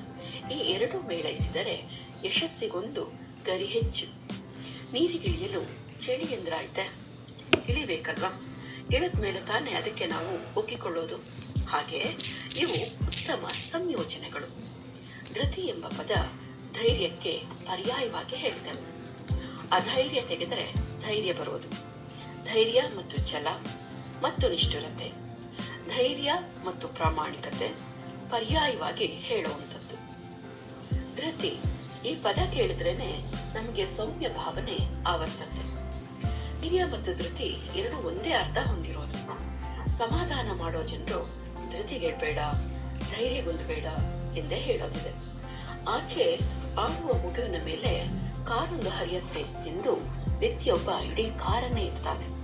ಈ ಎರಡೂ ಮೇಳೈಸಿದರೆ ಯಶಸ್ಸಿಗೊಂದು ಗರಿ ಹೆಚ್ಚು. ನೀರಿಗಿಳಿಯಲು ಚಳಿ ಎಂದ್ರಾಯ್ತೆ? ಇಳಿಬೇಕಲ್ವಾ? ಇಳಿದ ಮೇಲೆ ತಾನೇ ಅದಕ್ಕೆ ನಾವು ಒಗ್ಗಿಕೊಳ್ಳೋದು. ಹಾಗೆ ಇವು ಉತ್ತಮ ಸಂಯೋಜನೆಗಳು. ಧೃತಿ ಎಂಬ ಪದ ಧೈರ್ಯಕ್ಕೆ ಪರ್ಯಾಯವಾಗಿ ಹೇಳ್ತೇವೆ. ಅಧೈರ್ಯ ತೆಗೆದರೆ ಧೈರ್ಯ ಬರೋದು. ಧೈರ್ಯ ಮತ್ತು ಛಲ ಮತ್ತು ನಿಷ್ಠುರತೆ. ಧೈರ್ಯ ಮತ್ತು ಪ್ರಾಮಾಣಿಕತೆ. ಪರ್ಯಾಯವಾಗಿ ಹೇಳುವಂಥದ್ದು. ಧೃತಿ, ಈ ಪದ ಕೇಳಿದ್ರೇನೆ ನಮಗೆ ಸೌಮ್ಯ ಭಾವನೆ ಆವರಿಸತ್ತೆ. ಹಿರಿಯ ಮತ್ತು ಧೃತಿ ಎರಡು ಒಂದೇ ಅರ್ಥ ಹೊಂದಿರೋದು. ಸಮಾಧಾನ ಮಾಡೋ ಜನರು ಧೃತಿಗೆಡ್ಬೇಡ ಧೈರ್ಯಗೊಂದು ಎಂದೇ ಹೇಳೋದಿದೆ. ಆಚೆ ಆಡುವ ಮುಗುವಿನ ಮೇಲೆ ಕಾರೊಂದು ಹರಿಯತ್ತೆ ಎಂದು ವ್ಯಕ್ತಿಯೊಬ್ಬ ಇಡೀ ಕಾರನ್ನೇ ಇರ್ತಾನೆ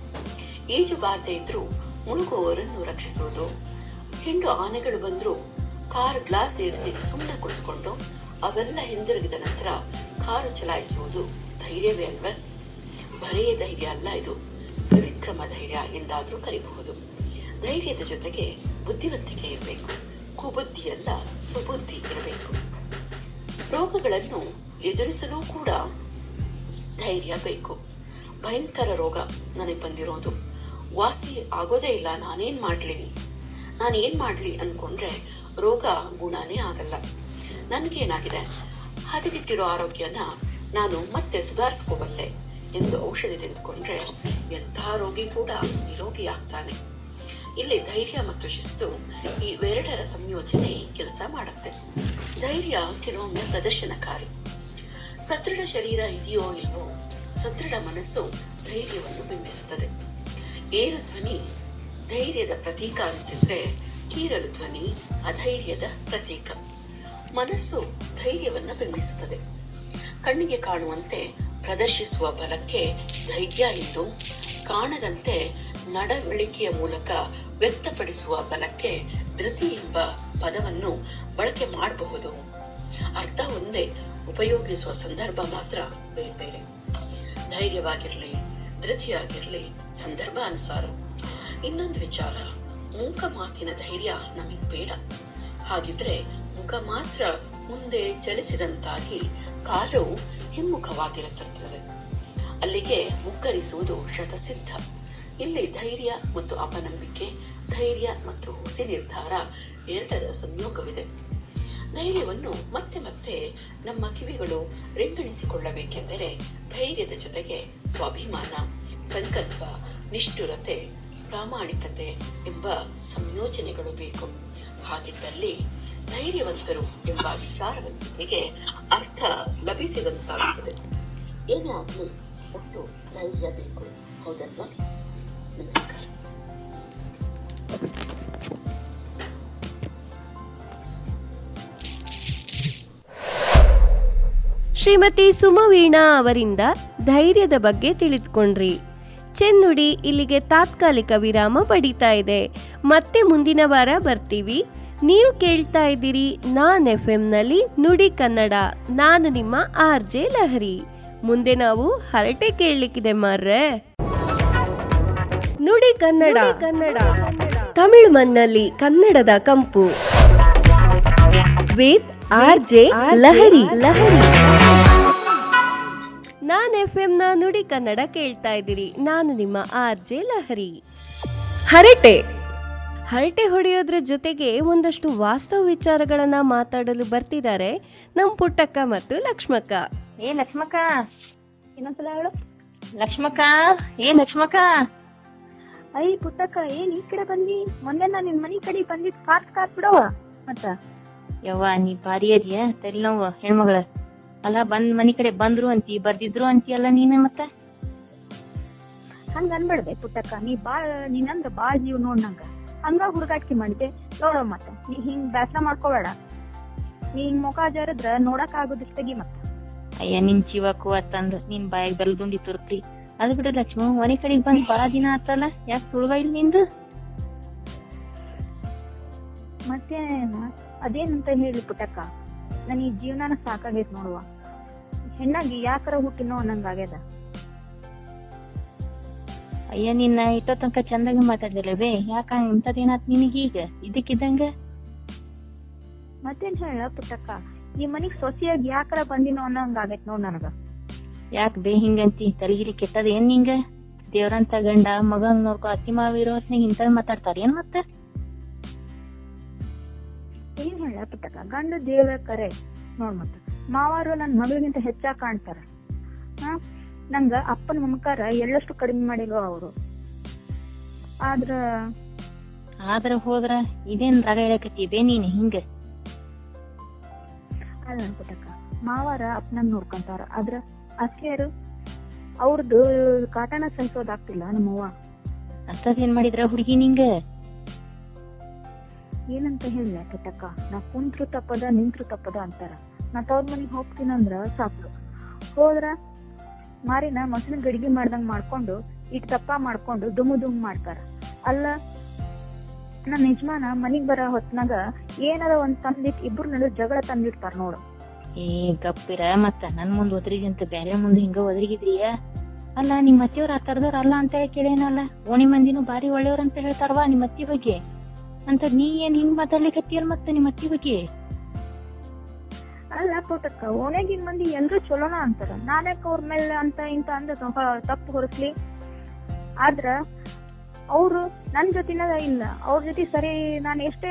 ಈಜು ಬಾರದೆ ಇದ್ರೂ ಮುಳುಗುವವರನ್ನು ರಕ್ಷಿಸುವುದು ಹಿಂಡು ಆನೆಗಳು ಬಂದ್ರು ಕಾರ್ ಗ್ಲಾಸ್ ಏರಿಸಿ ಸುಮ್ಮನೆ ಕುಳಿತುಕೊಂಡು ಅವೆಲ್ಲ ಹಿಂದಿರುಗಿದ ನಂತರ ಕಾರು ಚಲಾಯಿಸುವುದು ಧೈರ್ಯವೇ ಅಲ್ವ? ಬರೇ ಧೈರ್ಯ ಅಲ್ಲ ಇದು. ತ್ರಿವಿಕ್ರಮ ಧೈರ್ಯ ಎಂದಾದರೂ ಕರಿಬಹುದು. ಧೈರ್ಯದ ಜೊತೆಗೆ ಬುದ್ಧಿವಂತಿಕೆ ಇರಬೇಕು. ಕುಬುದ್ಧಿಯಲ್ಲ ಸುಬುದ್ಧಿ ಇರಬೇಕು. ರೋಗಗಳನ್ನು ಎದುರಿಸಲು ಕೂಡ ಧೈರ್ಯ ಬೇಕು. ಭಯಂಕರ ರೋಗ ನನಗೆ ಬಂದಿರೋದು. ವಾಸಿ ಆಗೋದೇ ಇಲ್ಲ, ನಾನೇನು ಮಾಡಲಿ? ನಾನೇನು ಮಾಡಲಿ ಅನ್ಕೊಂಡ್ರೆ ರೋಗ ಗುಣನೇ ಆಗಲ್ಲ. ನನಗೇನಾಗಿದೆ? ಹದಗೆಟ್ಟಿರೋ ಆರೋಗ್ಯನ ನಾನು ಮತ್ತೆ ಸುಧಾರಿಸ್ಕೋಬಲ್ಲೆ ಎಂದು ಔಷಧಿ ತೆಗೆದುಕೊಂಡ್ರೆ ಎಂಥ ರೋಗಿ ಕೂಡ ನಿರೋಗಿ ಆಗ್ತಾನೆ ಇಲ್ಲಿ ಧೈರ್ಯ ಮತ್ತು ಶಿಸ್ತು ಈ ಇವೆರಡರ ಸಂಯೋಜನೆ ಕೆಲಸ ಮಾಡುತ್ತೆ. ಧೈರ್ಯ ಕೆಲವೊಮ್ಮೆ ಪ್ರದರ್ಶನಕಾರಿ. ಸದೃಢ ಶರೀರ ಇದೆಯೋ ಇಲ್ವೋ ಸದೃಢ ಮನಸ್ಸು ಧೈರ್ಯವನ್ನು ಬಿಂಬಿಸುತ್ತದೆ. ಏರು ಧ್ವನಿ? ಧೈರ್ಯದ ಪ್ರತೀಕ ಅನಿಸಿದ್ರೆ ಕೀರಲು ಧ್ವನಿ, ಅಧೈರ್ಯದ ಪ್ರತೀಕ. ಮನಸ್ಸು ಧೈರ್ಯವನ್ನು ಬಿಂಬಿಸುತ್ತದೆ ಕಣ್ಣಿಗೆ ಕಾಣುವಂತೆ ಪ್ರದರ್ಶಿಸುವ ಬಲಕ್ಕೆ ಧೈರ್ಯ ಎಂದು ಕಾಣದಂತೆ ನಡವಳಿಕೆಯ ಮೂಲಕ ವ್ಯಕ್ತಪಡಿಸುವ ಬಲಕ್ಕೆ ಧೃತಿ ಎಂಬ ಪದವನ್ನು ಬಳಕೆ ಮಾಡಬಹುದು. ಅರ್ಥ ಒಂದೇ, ಉಪಯೋಗಿಸುವ ಸಂದರ್ಭ ಮಾತ್ರ ಬೇರೆ ಬೇರೆ. ಧೈರ್ಯವಾಗಿರಲಿ, ಧೃತಿಯಾಗಿರಲಿ, ಸಂದರ್ಭ ಅನುಸಾರ. ಇನ್ನೊಂದು ವಿಚಾರ ಮೂಕ ಮಾತಿನ ಧೈರ್ಯ ನಮಗ್ ಬೇಡ. ಹಾಗಿದ್ರೆ ಮುಖ ಮಾತ್ರ ಮುಂದೆ ಚಲಿಸಿದಂತಾಗಿ ಕಾಲು ಹಿಮ್ಮುಖವಾಗಿರುತ್ತದೆ ಅಲ್ಲಿಗೆ ಮುಕ್ಕರಿಸುವುದು ಶತಸಿದ್ಧ. ಇಲ್ಲಿ ಧೈರ್ಯ ಮತ್ತು ಅಪನಂಬಿಕೆ, ಧೈರ್ಯ ಮತ್ತು ಹುಸಿ ನಿರ್ಧಾರ ಎರಡರ ಸಂಯೋಗವಿದೆ. ಧೈರ್ಯವನ್ನು ಮತ್ತೆ ಮತ್ತೆ ನಮ್ಮ ಕಿವಿಗಳು ರೆಂಗಣಿಸಿಕೊಳ್ಳಬೇಕೆಂದರೆ ಧೈರ್ಯದ ಜೊತೆಗೆ ಸ್ವಾಭಿಮಾನ, ಸಂಕಲ್ಪ, ನಿಷ್ಠುರತೆ ಪ್ರಾಮಾಣಿಕತೆ ಎಂಬ ಸಂಯೋಜನೆಗಳು ಬೇಕು. ಹಾಗಿದ್ದಲ್ಲಿ ಧೈರ್ಯವಂತರು ಎಂಬ ವಿಚಾರವಂತಿಕೆಗೆ ಅರ್ಥ ಲಭಿಸಿದಂತಾಗುತ್ತದೆ. ಏನೇ ಆಗಲಿ ಒಟ್ಟು ಧೈರ್ಯ ಬೇಕು? ಹೌದಲ್ವಾ? ನಮಸ್ಕಾರ. ಶ್ರೀಮತಿ ಸುಮವೀಣಾ ಅವರಿಂದ ಧೈರ್ಯದ ಬಗ್ಗೆ ತಿಳಿದುಕೊಂಡ್ರಿ. ಚೆನ್ನುಡಿ ಇಲ್ಲಿಗೆ ತಾತ್ಕಾಲಿಕ ವಿರಾಮ ಪಡಿತಾ ಇದೆ. ಮತ್ತೆ ಮುಂದಿನ ವಾರ ಬರ್ತೀವಿ. ನೀವು ಕೇಳ್ತಾ ಇದ್ದೀರಿ ನಾನ್ ಎಫ್ನಲ್ಲಿ ನುಡಿ ಕನ್ನಡ. ನಾನು ನಿಮ್ಮ ಆರ್ ಜೆ ಲಹರಿ. ಮುಂದೆ ನಾವು ಹರಟೆ ಕೇಳಲಿಕ್ಕಿದೆ ಮಾರ್ರೆ. ನುಡಿ ಕನ್ನಡ. ಕನ್ನಡ. ತಮಿಳು ಮಣ್ಣಲ್ಲಿ ಕನ್ನಡದ ಕಂಪು. With R J Lahari. Lahari. Naan ಎಫ್ನ Nudi Kannada ಕೇಳ್ತಾ ಇದ್ದೀರಿ. ನಾನು ನಿಮ್ಮ ಆರ್ ಜೆ ಲಹರಿ. ಹರಟೆ. ಹರಟೆ ಹೊಡೆಯೋದ್ರ ಜೊತೆಗೆ ಒಂದಷ್ಟು ವಾಸ್ತವ ವಿಚಾರಗಳನ್ನ ಮಾತಾಡಲು ಬರ್ತಿದ್ದಾರೆ ನಮ್ ಪುಟ್ಟಕ್ಕ ಮತ್ತು ಲಕ್ಷ್ಮಕ್ಕ. ಏ ಲಕ್ಷ್ಮಕ್ಕ ಇನ್ನೊಂದ್ಸಲ ಹೇಳು. ಲಕ್ಷ್ಮಕ್ಕ ಏ ಲಕ್ಷ್ಮಕ್ಕ. ಅಯ್ಯ ಪುಟ್ಟಕ್ಕ ಏನ್ ಈ ಕಡೆ ಬಂದಿ ಮೊನ್ನೆ ನಾನು ನಿನ್ ಮನಿ ಕಡೆ ಬಂದಿದ್ ಕಾತ್ ಕಾತ್ ಬಿಡವ ಮತ್ತ ಯವ್ವ ನೀ ಭಾರಿ ಅದಿಯ? ತಲೆ ನೋವು ಹೆಣ್ಮಗಳ. ಅಲ್ಲ ಬಂದ್ ಮನಿ ಕಡೆ ಬಂದ್ರು ಅಂತಿ ಬರ್ದಿದ್ರು ಅಂತಿ ಅಲ್ಲ ನೀನ ಮತ್ತ? ಹಂಗ ಅನ್ಬೇಡ್ದೆ ಪುಟ್ಟಕ್ಕ. ನೀ ಬಾಳ ನೀನಂದ್ರ ಬಾಳ ಜೀವ ನೋಡ್ ನಂಗ. ಹಂಗ ಹುಡುಗಾಟಿಕೆ ಮಾಡಿದೆ ನೋಡೋ ಮತ್ತ ನೀ ಹಿಂಗ್ ಬ್ಯಾಸರ ಮಾಡ್ಕೋಬೇಡ. ನೀ ಹಿಂಗ್ ಮುಖ ಜರದ್ರ ನೋಡಕ್ ಆಗೋದಿಲ್ಲ ತೆಗಿ ಮತ್ತ. ಅಯ್ಯ ನಿನ್ ಜೀವಕ್ಕೂ ಅತ್ತಂದ್ ನಿನ್ ಬಾಯಿಗೆ ಬೆಲ್ದುಂಡಿ ತುರ್ತಿ ಅದ್ ಬಿಡು ಲಕ್ಷ್ಮ ಮನೆ ಕಡೆಗ್ ಬಂದ್ ಬಾಳ ದಿನ ಆತಲ್ಲ ಯಾಕೆ ತುಳುವ ಇಲ್ಲ ನಿಂದು? ಮತ್ತೆ ಅದೇನಂತ ಹೇಳಿ ಪುಟ್ಟಕ್ಕ. ನನ್ ಈ ಜೀವನಾನ ಸಾಕಾಗೈತ್ ನೋಡುವ. ಹೆಣ್ಣಾಗಿ ಯಾಕರ ಹುಟ್ಟಿನೋ ಅನ್ನಂಗಾಗ್ಯದ ಅಯ್ಯ ನಿನ್ನ ಇಟ್ಟೋ ತನಕ ಚಂದಾಗಿ ಮಾತಾಡ್ದಿಲ್ಲ ಬೇ. ಯಾಕ ಇಂಥದ್ದೇನಾತ್ ನಿನಗೆ ಈಗ? ಇದಕ್ಕಿದ್ದಂಗ? ಮತ್ತೇನ್ ಹೇಳ ಪುಟ್ಟಕ್ಕ? ಈ ಮನಿಗ್ ಸೊಸಿಯಾಗಿ ಯಾಕರ ಬಂದಿನೋ ಅನ್ನಂಗಾಗೈತ್ ನೋಡ್ ನನಗ. ಯಾಕ್ ಬೇ ಹಿಂಗಂತಿ? ತಲೆಗಿರಿ ಕೆಟ್ಟದ ಏನ್ ನಿಂಗ? ದೇವ್ರಂತ ಗಂಡ ಮಗನ್ ನೋಡ್ಕೊ ಅತ್ತಿ ಮಾವಿರೋ ಹೊತ್ನಾಗ ಇಂಥದ್ ಮಾತಾಡ್ತಾರ ಏನ್ ಮತ್ತ? ಏನ್ ಹೇಳ ಪುಟ್ಟಕ್ಕ? ಗಂಡ ದೇವ್ರ ಕರೆ ನೋಡ್ ಮತ್ತ. ಮಾವಾರು ನನ್ನ ಮಗಳಿಗಿಂತ ಹೆಚ್ಚಾಗಿ ಕಾಣ್ತಾರ. ಹಾ? ನಂಗ ಅಪ್ಪನ ಮಮಕಾರ ಎಳ್ಳಷ್ಟು ಕಡಿಮೆ ಮಾಡಿಲ್ವ ಅವರು. ಆದ್ರ ಆದ್ರ ಹೋದ್ರ ಇದೇನ್ ರಾಗ ಹೇಳಕತ್ತಿ ಇದೇ ನೀನ್ ಹಿಂಗ? ಅಲ್ಲ ಪುಟ್ಟಕ್ಕ ಮಾವಾರ ಅಪ್ಪನನ್ನ ನೋಡ್ಕೊಂತಾರ. ಆದ್ರ ಅಕ್ಕಿಯರು ಅವ್ರದ್ದು ಕಾಟನ ಸಹಿಸೋದಾಗ್ತಿಲ್ಲ ನಮ್ಮವ್ವ. ಅಂತದೇನ್ ಮಾಡಿದ್ರ ಹುಡುಗಿ ನಿಂಗ? ಏನಂತ ಹೇಳಿ ಪುಟ್ಟಕ್ಕ ನಾ ಕುಂತ್ರು ತಪ್ಪದ ನಿಂತ್ರು ತಪ್ಪದ ಅಂತಾರ. ನಾ ತವ್ರ ಹೋಗ್ತೀನಿ ಹೋಗ್ತೀನಂದ್ರ ಸಾಕು. ಹೋದ್ರ ಮಾರಿನ ಮೊಸರಿನ ಗಡಿಗೆ ಮಾಡ್ದಂಗ್ ಮಾಡ್ಕೊಂಡು ಇಟ್ ತಪ್ಪ ಮಾಡ್ಕೊಂಡು ದುಮ್ ದುಮ್ ಮಾಡ್ತಾರ. ಅಲ್ಲ, ನನ್ನ ಯಜಮಾನ ಮನಿಗ್ ಬರೋ ಹೊತ್ನಾಗ ಏನಾರ ಒಂದ್ ತಂದಿಟ್ ಇಬ್ರು ನಡು ಜಗಳ ತಂದಿಡ್ತಾರ ನೋಡು. ಏ, ಗಪ್ಪಿರ, ಮತ್ತ ನನ್ ಮುಂದ್ ಒದ್ರಿಗಿಂತ ಬೇರೆ ಮುಂದೆ ಹಿಂಗ ಒದ್ರಿಗಿದ್ರಿಯ? ಅಲ್ಲ, ನಿಮ್ ಅತ್ತಿಯವ್ರ ಆ ತರದವ್ರ ಅಲ್ಲ ಅಂತ ಹೇಳಿ ಕೇಳೇನಲ್ಲ? ಓಣಿ ಮಂದಿನೂ ಬಾರಿ ಒಳ್ಳೆಯವ್ರ ಅಂತ ಹೇಳ್ತಾರವಾ ನಿಮ್ ಅತ್ತಿ ಬಗ್ಗೆ? ಅಂತ ನೀ ಏನ್ ಹಿಂಗ್ ಮಾತಾಡ್ಲಿಕತ್ತೀಯಲ್ ಮತ್ತ ನಿಮ್ಮ ಅತ್ತಿ ಬಗ್ಗೆ? ಅಲ್ಲ ಪೋಟಕ್ಕ ಓಣ್ಯಾಗಿನ್ ಮಂದಿ ಎಲ್ರು ಚಲೋನ ಅಂತಾರ. ನಾನ್ಯಾಕ ಅವ್ರ ಮೇಲೆ ಅಂತ ಇಂತ ಅಂದ ತಪ್ಪು ಹೊರಸ್ಲಿ. ಆದ್ರ ಅವ್ರು ನನ್ ಜೊತಿನ ಇಲ್ಲ. ಅವ್ರ ಜೊತೆ ಸರಿ, ನಾನು ಎಷ್ಟೇ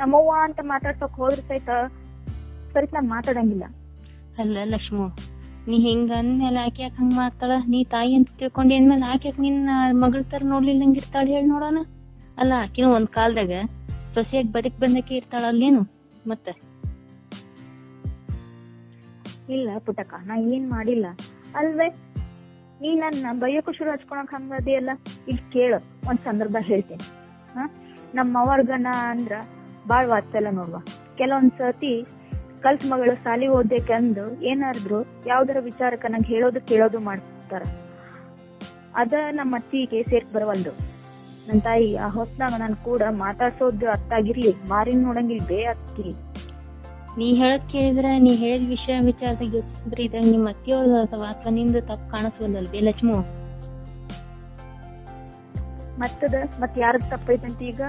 ನಮ್ಮವ್ವ ಅಂತ ಮಾತಾಡ್ಸಕ್ ಹೋದ್ರ ಸಹಿತ ಸರಿ ನಾನ್ ಮಾತಾಡಂಗಿಲ್ಲ. ಅಲ್ಲ ಲಕ್ಷ್ಮು, ನೀ ಹಿಂಗ ಅಂದ್ಮೇಲೆ ಆಕೆ ಯಾಕೆ ಹಂಗ ಮಾಡ್ತಾಳ? ನೀ ತಾಯಿ ಅಂತ ತಿಳ್ಕೊಂಡಿ ಅಂದ್ಮೇಲೆ ಆಕೆ ನಿನ್ನ ಮಗಳ ತರ ನೋಡ್ಲಿಲ್ಲಂಗ ಇರ್ತಾಳ ಹೇಳಿ ನೋಡೋಣ. ಅಲ್ಲ ಆಕಿನ ಒಂದ್ ಕಾಲದಾಗ ಸೊಸೆಯಾಗಿ ಬದುಕ್ ಬಂದಕ್ಕೆ ಇರ್ತಾಳ ಅಲ್ಲೇನು ಮತ್ತ? ಇಲ್ಲ ಪುಟಕ, ನಾ ಏನ್ ಮಾಡಿಲ್ಲ. ಅಲ್ವೇ, ನೀ ನನ್ನ ಬೈಯಕ್ಕೂ ಶುರು ಹಚ್ಕೊಳಕ್ ಹಂಗದಿಯಲ್ಲ ಇಲ್ಲಿ ಕೇಳು, ಒಂದ್ ಸಂದರ್ಭ ಹೇಳ್ತೀನಿ. ಹ? ನಮ್ಮ ಅವರ್ಗನ ಅಂದ್ರ ಬಾಳ್ ವಾತ್ಸಲ್ಯ ನೋಡ್ವ. ಕೆಲವೊಂದ್ ಸತಿ ಕಲ್ಸ್ ಮಗಳು ಸಾಲಿ ಓದ್ಬೇಕಂದು ಏನಾದ್ರು ಯಾವ್ದಾರ ವಿಚಾರಕ್ಕ ನಂಗೆ ಹೇಳೋದು ಕೇಳೋದು ಮಾಡ್ತಾರ. ಅದ ನಮ್ಮ ಅತ್ತಿಗೆ ಸೇರ್ಕ್ ಬರವಲ್ದು. ನನ್ ತಾಯಿ ಆ ಹೊತ್ನಾಗ ನನ್ ಕೂಡ ಮಾತಾಡ್ಸೋದು ಅತ್ತಾಗಿರ್ಲಿ, ಮಾರಿನ್ ನೋಡಂಗಿಲ್ ಬೇ ಅತ್ತಿ ನೀ ಹೇಳಕ್ ಕೇಳಿದ್ರ ನೀ ಹೇಳಿದ ವಿಷಯ ವಿಚಾರದಾಗ ಯೋಚಿಸಿದ್ರೆ ಇದಾಗ ನಿಮ್ಮ ಅತ್ತಿಯೊಳಗ ಅಥವಾ ಅಥವಾ ನಿಂದ ತಪ್ಪು ಕಾಣಿಸ್ಬೋದಲ್ ಬೇ ಲಕ್ಷ್ಮು? ಮತ್ತದ ಮತ್ ಯಾರದ್ ತಪ್ಪೈತಂತ ಈಗ?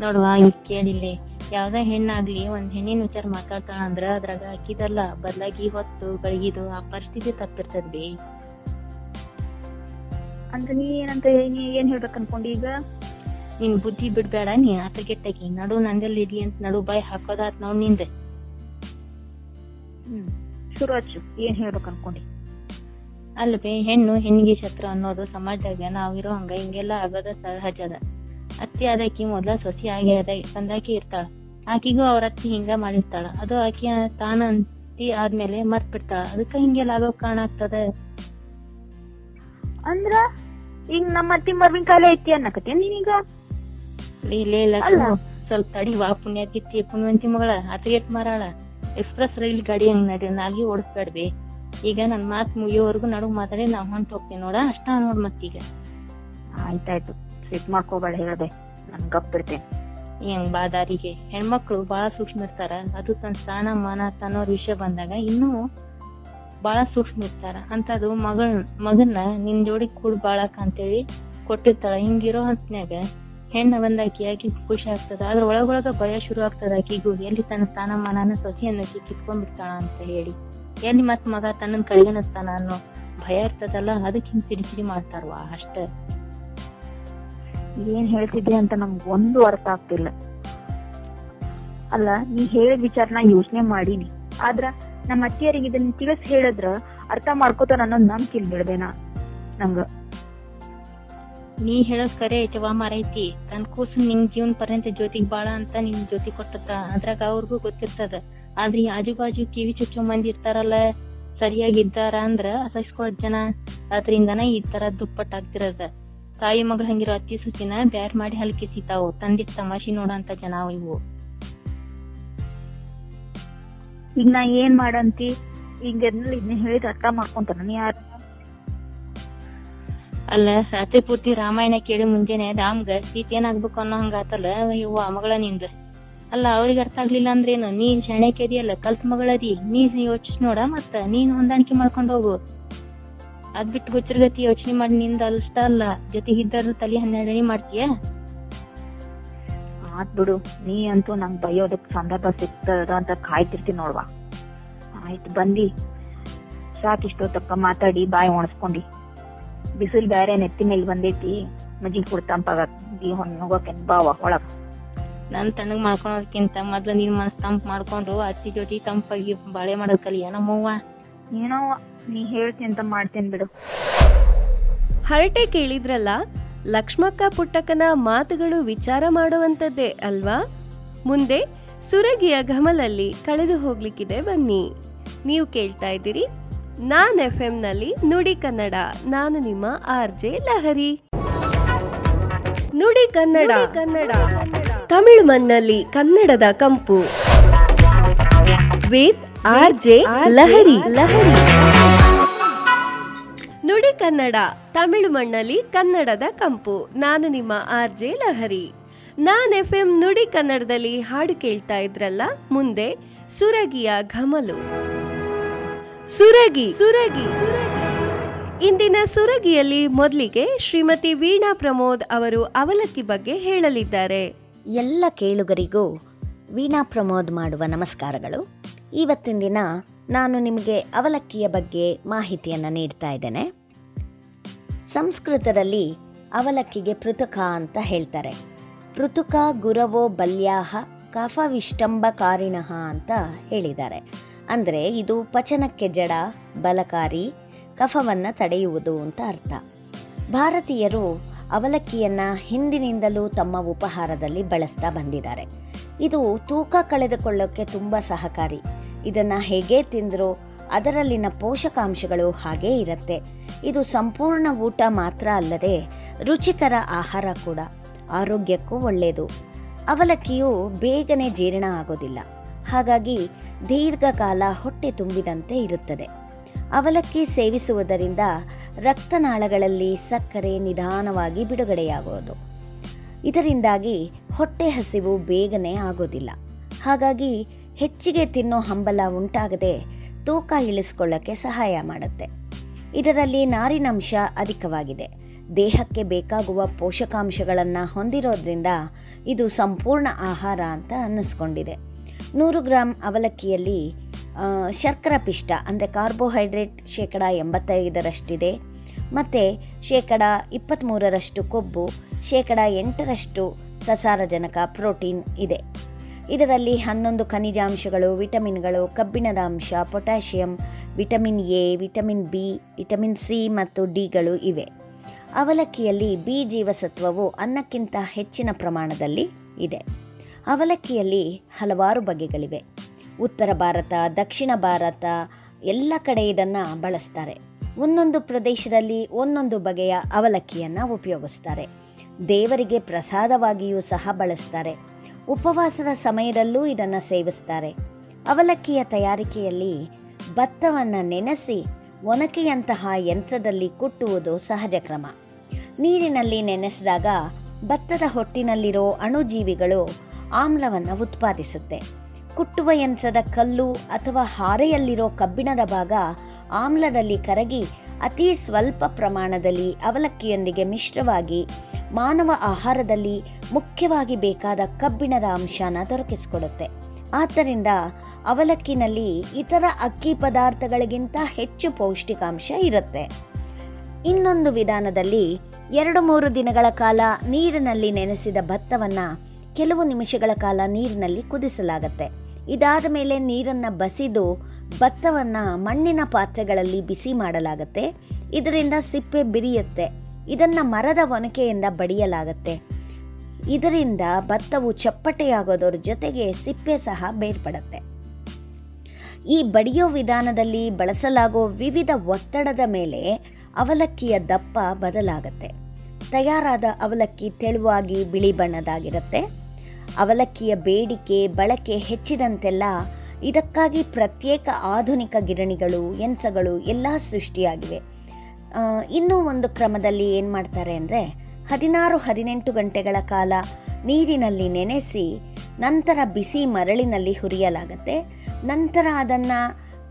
ನೋಡುವ ಈಗ ಕೇಳಿಲ್ಲಿ. ಯಾವ್ದೇ ಹೆಣ್ಣಾಗ್ಲಿ ಒಂದ್ ಹೆಣ್ಣಿನ ವಿಚಾರ ಮಾತಾಡ್ತಾಳ ಅಂದ್ರ ಅದ್ರಾಗ ಅಕ್ಕಿದಲ್ಲ ಬದಲಾಗಿ ಹೊತ್ತು ಬೆಳಗಿದು ಆ ಪರಿಸ್ಥಿತಿ ತಪ್ಪಿರ್ತದ ಬೇ ಅಂದ್ರೆ ನೀ ಏನಂತ ನೀ ಏನ್ ಹೇಳ್ಬೇಕು ಅನ್ಕೊಂಡಿ ಈಗ? ನಿನ್ ಬುದ್ಧಿ ಬಿಡ್ಬೇಡ ನೀ ಆತಗೆಟ್ಟಕಿ ನಡು ನಂದಲ್ಲಿ ಇರ್ಲಿ ಅಂತ ನಡು ಬಾಯ್ ಹಾಕೋದಾತ್ ನೋಡ್ನಿಂದ. ಹ್ಮ್. ಶುರು ಹಚ್ಚು ಏನ್ ಹೇಳ್ಬೇಕು ಅನ್ಕೊಂಡಿ? ಅಲ್ವೇ ಹೆಣ್ಣು ಹೆಣ್ಣಿಗೆ ಶತ್ರು ಅನ್ನೋದು ಸಮಾಜದಾಗ. ನಾವಿರೋ ಹಂಗ ಹಿಂಗೆಲ್ಲ ಆಗೋದ ಸಹಜ ಅದ. ಅತ್ತಿ ಆದಕಿ ಮೊದ್ಲ ಸೊಸಿ ಆಗಿ ಅದ ತಂದಾಕಿ ಇರ್ತಾಳ. ಆಕಿಗೂ ಅವ್ರ ಅತ್ತಿ ಹಿಂಗ ಮಾಡಿರ್ತಾಳ. ಅದು ಆಕಿ ತಾನ ಅಂತಿ ಆದ್ಮೇಲೆ ಮರ್ತ್ ಬಿಡ್ತಾಳ ಅದಕ್ಕ ಹಿಂಗೆಲ್ಲ ಆಗೋ ಕಾರಣ ಆಗ್ತದ? ಅಂದ್ರ ಈಗ ನಮ್ಮ ಅತ್ತಿ ಮರ್ವಿನ ಕಾಲ ಐತಿ ಅನ್ನಕತ್ತಿ ನೀನೀಗ? ಇಲ್ಲ ಸ್ವಲ್ಪ ತಡಿ ವಾ ಪುಣ್ಯಾತಿಥಿ ಪುಣ್ಯವಂತಿ ಮಗಳ ಅತಿಗೆಟ್ ಮಾರಾಳ. ಎಕ್ಸ್ಪ್ರೆಸ್ ರೈಲ್ ಗಾಡಿ ಹಂಗೆ ನಡಿ ಓಡಿಸ್ಬೇಡ್ವಿ. ಈಗ ನನ್ನ ಮಾತ್ ಮುಗಿಯೋವರೆಗೂ ನಡುಗ್ ಮಾತಾಡಿ ನಾ ಹೊಂಟು ಹೋಗ್ತೀನಿ ನೋಡ ಅಷ್ಟ ನೋಡ್ ಮತ್ತೀಗ. ಆಯ್ತಾಯ್ತು ಸಿಟ್ ಮಾಡ್ಕೋಬೇಡ ಹೇಳ್ದೆ ನಾನು ಗಪ್ಪಿರ್ತೇನೆ. ಹೆಂಗ್ ಬಾದಾರಿಗೆ ಹೆಣ್ಮಕ್ಳು ಬಹಳ ಸೂಕ್ಷ್ಮ ಇರ್ತಾರ ಅದು ತನ್ನ ಸ್ಥಾನ ಮಾನ ತನ್ನೋರ್ ವಿಷಯ ಬಂದಾಗ ಇನ್ನೂ ಬಹಳ ಸೂಕ್ಷ್ಮ ಇರ್ತಾರ. ಅಂತದು ಮಗಳ್ ಮಗನ್ನ ನಿನ್ ಜೋಡಿ ಕೂಡ್ ಬಾಳಕ ಅಂತೇಳಿ ಕೊಟ್ಟಿರ್ತಾಳ ಹಿಂಗಿರೋ ಹೊತ್ನ್ಯಾಗ ಹೆಣ್ಣ ಬಂದಾಕಿ ಆಕಿ ಖುಷಿ ಆಗ್ತದ. ಅದ್ರ ಒಳಗೊಳಗ ಭಯ ಶುರು ಆಗ್ತದ ಆಕಿಗೂ. ಎಲ್ಲಿ ತನ್ನ ಸ್ಥಾನಮಾನನ ಸೊಸೆಯನ್ನ ಆಕಿ ಕಿತ್ಕೊಂಡ್ಬಿಡ್ತಾಳ ಅಂತ ಹೇಳಿ. ಎಲ್ಲಿ ಮತ್ ಮಗ ತನ್ನ ಕಳ್ಳಗನಿಸ್ತಾನ ಅನ್ನೋ ಭಯ ಇರ್ತದಲ್ಲ ಅದಕ್ಕೆ ಹಿಂಗ್ ಸಿಡಿಸಿಡಿ ಮಾಡ್ತಾರವಾ ಅಷ್ಟ. ಏನ್ ಹೇಳ್ತಿದ್ದೆ ಅಂತ ನಮ್ಗ ಒಂದು ಅರ್ಥ ಆಗ್ತಿಲ್ಲ. ಅಲ್ಲ, ನೀ ಹೇಳಿದ ವಿಚಾರನ ಯೋಚನೆ ಮಾಡೀನಿ. ಆದ್ರ ನಮ್ಮ ಅತ್ತಿಯರಿಗೆ ಇದನ್ನ ತಿಳಿಸ್ ಹೇಳಿದ್ರ ಅರ್ಥ ಮಾಡ್ಕೋತಾರ ಅನ್ನೋದ್ ನಂಬಿಕೆ ಇಲ್ಲ ಬಿಡ್ಬೇನ ನಂಗ. ನೀ ಹೇಳೋದ್ ಕರೆ ಐತವಾ ಮಾರೈತಿ ತನ್ ಕೂಸು ನಿನ್ ಜೀವನ ಪರ್ಯಂತ ಜ್ಯೋತಿಗ್ ಬಾಳ ಅಂತ ನಿನ್ ಜ್ಯೋತಿ ಕೊಟ್ಟತ್ತ. ಅದ್ರಾಗ ಅವ್ರಿಗೂ ಗೊತ್ತಿರ್ತದ. ಆದ್ರೆ ಆಜು ಬಾಜು ಕಿವಿ ಚುಚ್ಚೋ ಮಂದಿ ಇರ್ತಾರಲ್ಲ ಸರಿಯಾಗಿದ್ದಾರ ಅಂದ್ರ ಅಸಹಿಸ್ಕೊಳ್ ಜನ. ಅದ್ರಿಂದನ ಈ ತರ ದುಪ್ಪಟ್ಟಾಗ್ತಿರದ ತಾಯಿ ಮಗಳ ಹಂಗಿರೋ ಅತ್ತಿ ಸುಚಿನ ಬ್ಯಾರ್ ಮಾಡಿ ಹಲ್ಕಿಸಿತಾವು ತಂದಿ ತಮಾಷಿ ನೋಡಂತ ಜನ ಇವು. ಈಗ ನಾ ಏನ್ ಮಾಡಂತಿ? ಈಗ ಇದನ್ನ ಹೇಳಿದ ಅರ್ಥ ಮಾಡ್ಕೊಂತಾನ ಯಾರ? ಅಲ್ಲ ರಾತ್ರಿ ಪೂರ್ತಿ ರಾಮಾಯಣ ಕೇಳಿ ಮುಂಜಾನೆ ರಾಮ್ಗ, ಸೀತೆ ಏನಾಗ್ಬೇಕು ಅನ್ನೋ ಹಂಗಾತಲ್ಲ, ಇವ್ವ ಮಗಳ ನಿಂದ. ಅಲ್ಲ, ಅವ್ರಿಗೆ ಅರ್ಥ ಆಗ್ಲಿಲ್ಲ ಅಂದ್ರೇನು ನೀನ್ ಶಾಣೆಕೆ ಅದಿಯಲ್ಲ ಕಲ್ತ್ ಮಗಳದಿ ನೀ ಯೋಚಿಸ್ ನೋಡ ಮತ್ತ, ನೀನ್ ಹೊಂದಾಣಿಕೆ ಮಾಡ್ಕೊಂಡು ಹೋಗು. ಅದ್ ಬಿಟ್ಟು ಹುಚ್ಚರ್ಗತಿ ಯೋಚನೆ ಮಾಡಿ ನಿಂದ ಅಲ್ಸ್ತ ಅಲ್ಲ. ಜೊತೆಗಿದ್ದಾರು ತಲೆ ಹನ್ನೆರಡನೇ ಮಾಡ್ತೀಯ? ಆತ್ ಬಿಡು. ನೀ ಅಂತೂ ನಂಗ್ ಬೈಯೋದಕ್ ಸಂದರ್ಭ ಸಿಗ್ತದ ಅಂತ ಕಾಯ್ತಿರ್ತೀನಿ ನೋಡ್ವಾ. ಆಯ್ತು, ಬಂದಿ. ಸಾಕಿಷ್ಟೊತ್ತಕ್ಕ ಮಾತಾಡಿ, ಬಾಯಿ ಒಣಸ್ಕೊಂಡಿ. ಬಿಸಿಲ್ ಬೇರೆ ನೆತ್ತಿ ಮೇಲೆ ಬಂದೈತಿ ಮಜ್ಜಿಗೆ ಕುಡ್ತಂಪಾಗ ತಂಪಾಗಿ ಹೋಗಕ್ಕೆ ಬಾವ ಒಳಗ ನನ್ ತಣ್ಣಗ್ ಮಾಡ್ಕೊಳೋದಕ್ಕಿಂತ ಮೊದ್ಲು ನೀನ್ ಮನಸ್ ತಂಪ್ ಮಾಡ್ಕೊಂಡು ಅತ್ತಿ ಜೊತೆ ತಂಪಾಗಿ ಬಾಳೆ ಮಾಡೋದ್ ಕಲಿಯ ಏನಮ್ಮವ್ವ? ಏನೋ ನೀ ಹೇಳ್ತಿ ಅಂತ ಮಾಡ್ತೇನೆ ಬಿಡು. ಹರಟೆ ಕೇಳಿದ್ರಲ್ಲ ಲಕ್ಷ್ಮಕ್ಕ ಪುಟ್ಟಕ್ಕನ ಮಾತುಗಳು ವಿಚಾರ ಮಾಡುವಂಥದ್ದೇ ಅಲ್ವಾ? ಮುಂದೆ ಸುರಗಿಯ ಘಮಲಲ್ಲಿ ಕಳೆದು ಹೋಗ್ಲಿಕ್ಕಿದೆ ಬನ್ನಿ. ನೀವು ಕೇಳ್ತಾ ಇದ್ದೀರಿ ನಾನ್ ಎಫ್ನಲ್ಲಿ ನುಡಿ ಕನ್ನಡ ನಾನು ನಿಮ್ಮ ಆರ್ ಜೆ ಲಹರಿ. ನುಡಿ ಕನ್ನಡ ಕನ್ನಡ. ತಮಿಳು ಮಣ್ಣಲ್ಲಿ ಕನ್ನಡದ ಕಂಪು. With R J Lahari. Lahari. Nudi Kannada Tamil ಮಣ್ಣಲ್ಲಿ ಕನ್ನಡದ ಕಂಪು ನಾನು ನಿಮ್ಮ R J Lahari. Naan F M Nudi ಕನ್ನಡದಲ್ಲಿ ಹಾಡು ಕೇಳ್ತಾ ಇದ್ರಲ್ಲ ಮುಂದೆ ಸುರಗಿಯ ಘಮಲು. ಸುರಗಿ ಸುರಗಿ. ಇಂದಿನ ಸುರಗಿಯಲ್ಲಿ ಮೊದಲಿಗೆ ಶ್ರೀಮತಿ ವೀಣಾ ಪ್ರಮೋದ್ ಅವರು ಅವಲಕ್ಕಿ ಬಗ್ಗೆ ಹೇಳಲಿದ್ದಾರೆ. ಎಲ್ಲ ಕೇಳುಗರಿಗೂ ವೀಣಾ ಪ್ರಮೋದ್ ಮಾಡುವ ನಮಸ್ಕಾರಗಳು. ಇವತ್ತಿನ ದಿನ ನಾನು ನಿಮಗೆ ಅವಲಕ್ಕಿಯ ಬಗ್ಗೆ ಮಾಹಿತಿಯನ್ನು ನೀಡ್ತಾ ಇದ್ದೇನೆ. ಸಂಸ್ಕೃತದಲ್ಲಿ ಅವಲಕ್ಕಿಗೆ ಪೃಥುಕ ಅಂತ ಹೇಳ್ತಾರೆ. ಪೃಥುಕ, ಗುರವೋ, ಬಲ್ಯಾಹ ಕಫವಿಷ್ಟಂಬಕಾರಿಣಃ ಅಂತ ಹೇಳಿದ್ದಾರೆ. ಅಂದರೆ ಇದು ಪಚನಕ್ಕೆ ಜಡ, ಬಲಕಾರಿ, ಕಫವನ್ನು ತಡೆಯುವುದು ಅಂತ ಅರ್ಥ. ಭಾರತೀಯರು ಅವಲಕ್ಕಿಯನ್ನು ಹಿಂದಿನಿಂದಲೂ ತಮ್ಮ ಉಪಹಾರದಲ್ಲಿ ಬಳಸ್ತಾ ಬಂದಿದ್ದಾರೆ. ಇದು ತೂಕ ಕಳೆದುಕೊಳ್ಳೋಕ್ಕೆ ತುಂಬ ಸಹಕಾರಿ. ಇದನ್ನು ಹೇಗೆ ತಿಂದರೂ ಅದರಲ್ಲಿನ ಪೋಷಕಾಂಶಗಳು ಹಾಗೇ ಇರುತ್ತೆ. ಇದು ಸಂಪೂರ್ಣ ಊಟ ಮಾತ್ರ ಅಲ್ಲದೆ ರುಚಿಕರ ಆಹಾರ ಕೂಡ. ಆರೋಗ್ಯಕ್ಕೂ ಒಳ್ಳೆಯದು ಅವಲಕ್ಕಿಯು ಬೇಗನೆ ಜೀರ್ಣ ಆಗೋದಿಲ್ಲ. ಹಾಗಾಗಿ ದೀರ್ಘಕಾಲ ಹೊಟ್ಟೆ ತುಂಬಿದಂತೆ ಇರುತ್ತದೆ. ಅವಲಕ್ಕಿ ಸೇವಿಸುವುದರಿಂದ ರಕ್ತನಾಳಗಳಲ್ಲಿ ಸಕ್ಕರೆ ನಿಧಾನವಾಗಿ ಬಿಡುಗಡೆಯಾಗುವುದು. ಇದರಿಂದಾಗಿ ಹೊಟ್ಟೆ ಹಸಿವು ಬೇಗನೆ ಆಗೋದಿಲ್ಲ ಹಾಗಾಗಿ ಹೆಚ್ಚಿಗೆ ತಿನ್ನೋ ಹಂಬಲ ಉಂಟಾಗದೆ ತೂಕ ಇಳಿಸ್ಕೊಳ್ಳೋಕ್ಕೆ ಸಹಾಯ ಮಾಡುತ್ತೆ. ಇದರಲ್ಲಿ ನಾರಿನಂಶ ಅಧಿಕವಾಗಿದೆ. ದೇಹಕ್ಕೆ ಬೇಕಾಗುವ ಪೋಷಕಾಂಶಗಳನ್ನು ಹೊಂದಿರೋದ್ರಿಂದ ಇದು ಸಂಪೂರ್ಣ ಆಹಾರ ಅಂತ ಅನ್ನಿಸ್ಕೊಂಡಿದೆ. ನೂರು ಗ್ರಾಂ ಅವಲಕ್ಕಿಯಲ್ಲಿ ಶರ್ಕರ ಪಿಷ್ಟ, ಅಂದರೆ ಕಾರ್ಬೋಹೈಡ್ರೇಟ್ ಶೇಕಡ ಎಂಬತ್ತೈದರಷ್ಟಿದೆ. ಮತ್ತು ಶೇಕಡ ಇಪ್ಪತ್ತ್ಮೂರರಷ್ಟು ಕೊಬ್ಬು, ಶೇಕಡ ಎಂಟರಷ್ಟು ಸಸಾರಜನಕ ಪ್ರೋಟೀನ್ ಇದೆ. ಇದರಲ್ಲಿ ಹನ್ನೊಂದು ಖನಿಜಾಂಶಗಳು, ವಿಟಮಿನ್ಗಳು ಕಬ್ಬಿಣದ ಅಂಶ potassium, vitamin A, vitamin B, vitamin C ಮತ್ತು ಡಿಗಳು ಇವೆ. ಅವಲಕ್ಕಿಯಲ್ಲಿ ಬಿ ಜೀವಸತ್ವವು ಅನ್ನಕ್ಕಿಂತ ಹೆಚ್ಚಿನ ಪ್ರಮಾಣದಲ್ಲಿ ಇದೆ. ಅವಲಕ್ಕಿಯಲ್ಲಿ ಹಲವಾರು ಬಗೆಗಳಿವೆ. ಉತ್ತರ ಭಾರತ, ದಕ್ಷಿಣ ಭಾರತ ಎಲ್ಲ ಕಡೆ ಇದನ್ನು ಬಳಸ್ತಾರೆ. ಒಂದೊಂದು ಪ್ರದೇಶದಲ್ಲಿ ಒಂದೊಂದು ಬಗೆಯ ಅವಲಕ್ಕಿಯನ್ನು ಉಪಯೋಗಿಸ್ತಾರೆ. ದೇವರಿಗೆ ಪ್ರಸಾದವಾಗಿಯೂ ಸಹ ಬಳಸ್ತಾರೆ. ಉಪವಾಸದ ಸಮಯದಲ್ಲೂ ಇದನ್ನು ಸೇವಿಸ್ತಾರೆ. ಅವಲಕ್ಕಿಯ ತಯಾರಿಕೆಯಲ್ಲಿ ಭತ್ತವನ್ನು ನೆನೆಸಿ ಒನಕೆಯಂತಹ ಯಂತ್ರದಲ್ಲಿ ಕುಟ್ಟುವುದು ಸಹಜ ಕ್ರಮ. ನೀರಿನಲ್ಲಿ ನೆನೆಸಿದಾಗ ಭತ್ತದ ಹೊಟ್ಟಿನಲ್ಲಿರೋ ಅಣುಜೀವಿಗಳು ಆಮ್ಲವನ್ನು ಉತ್ಪಾದಿಸುತ್ತೆ. ಕುಟ್ಟುವ ಯಂತ್ರದ ಕಲ್ಲು ಅಥವಾ ಹಾರೆಯಲ್ಲಿರೋ ಕಬ್ಬಿಣದ ಭಾಗ ಆಮ್ಲದಲ್ಲಿ ಕರಗಿ ಅತಿ ಸ್ವಲ್ಪ ಪ್ರಮಾಣದಲ್ಲಿ ಅವಲಕ್ಕಿಯೊಂದಿಗೆ ಮಿಶ್ರವಾಗಿ ಮಾನವ ಆಹಾರದಲ್ಲಿ ಮುಖ್ಯವಾಗಿ ಬೇಕಾದ ಕಬ್ಬಿಣದ ಅಂಶನ ದೊರಕಿಸಿಕೊಡುತ್ತೆ. ಆದ್ದರಿಂದ ಅವಲಕ್ಕಿನಲ್ಲಿ ಇತರ ಅಕ್ಕಿ ಪದಾರ್ಥಗಳಿಗಿಂತ ಹೆಚ್ಚು ಪೌಷ್ಟಿಕಾಂಶ ಇರುತ್ತೆ. ಇನ್ನೊಂದು ವಿಧಾನದಲ್ಲಿ ಎರಡು ಮೂರು ದಿನಗಳ ಕಾಲ ನೀರಿನಲ್ಲಿ ನೆನೆಸಿದ ಭತ್ತವನ್ನು ಕೆಲವು ನಿಮಿಷಗಳ ಕಾಲ ನೀರಿನಲ್ಲಿ ಕುದಿಸಲಾಗತ್ತೆ. ಇದಾದ ಮೇಲೆ ನೀರನ್ನು ಬಸಿದು ಭತ್ತವನ್ನು ಮಣ್ಣಿನ ಪಾತ್ರೆಗಳಲ್ಲಿ ಬಿಸಿ ಮಾಡಲಾಗತ್ತೆ. ಇದರಿಂದ ಸಿಪ್ಪೆ ಬಿರಿಯುತ್ತೆ. ಇದನ್ನು ಮರದ ಒನಕೆಯಿಂದ ಬಡಿಯಲಾಗತ್ತೆ. ಇದರಿಂದ ಭತ್ತವು ಚಪ್ಪಟೆಯಾಗೋದರ ಜೊತೆಗೆ ಸಿಪ್ಪೆ ಸಹ ಬೇರ್ಪಡುತ್ತೆ. ಈ ಬಡಿಯೋ ವಿಧಾನದಲ್ಲಿ ಬಳಸಲಾಗೋ ವಿವಿಧ ಒತ್ತಡದ ಮೇಲೆ ಅವಲಕ್ಕಿಯ ದಪ್ಪ ಬದಲಾಗತ್ತೆ. ತಯಾರಾದ ಅವಲಕ್ಕಿ ತೆಳುವಾಗಿ ಬಿಳಿ ಬಣ್ಣದಾಗಿರುತ್ತೆ. ಅವಲಕ್ಕಿಯ ಬೇಡಿಕೆ, ಬಳಕೆ ಹೆಚ್ಚಿದಂತೆಲ್ಲ ಇದಕ್ಕಾಗಿ ಪ್ರತ್ಯೇಕ ಆಧುನಿಕ ಗಿರಣಿಗಳು, ಯಂತ್ರಗಳು ಎಲ್ಲ ಸೃಷ್ಟಿಯಾಗಿವೆ. ಇನ್ನೂ ಒಂದು ಕ್ರಮದಲ್ಲಿ ಏನು ಮಾಡ್ತಾರೆ ಅಂದರೆ ಹದಿನಾರು, ಹದಿನೆಂಟು ಗಂಟೆಗಳ ಕಾಲ ನೀರಿನಲ್ಲಿ ನೆನೆಸಿ ನಂತರ ಬಿಸಿ ಮರಳಿನಲ್ಲಿ ಹುರಿಯಲಾಗತ್ತೆ. ನಂತರ ಅದನ್ನು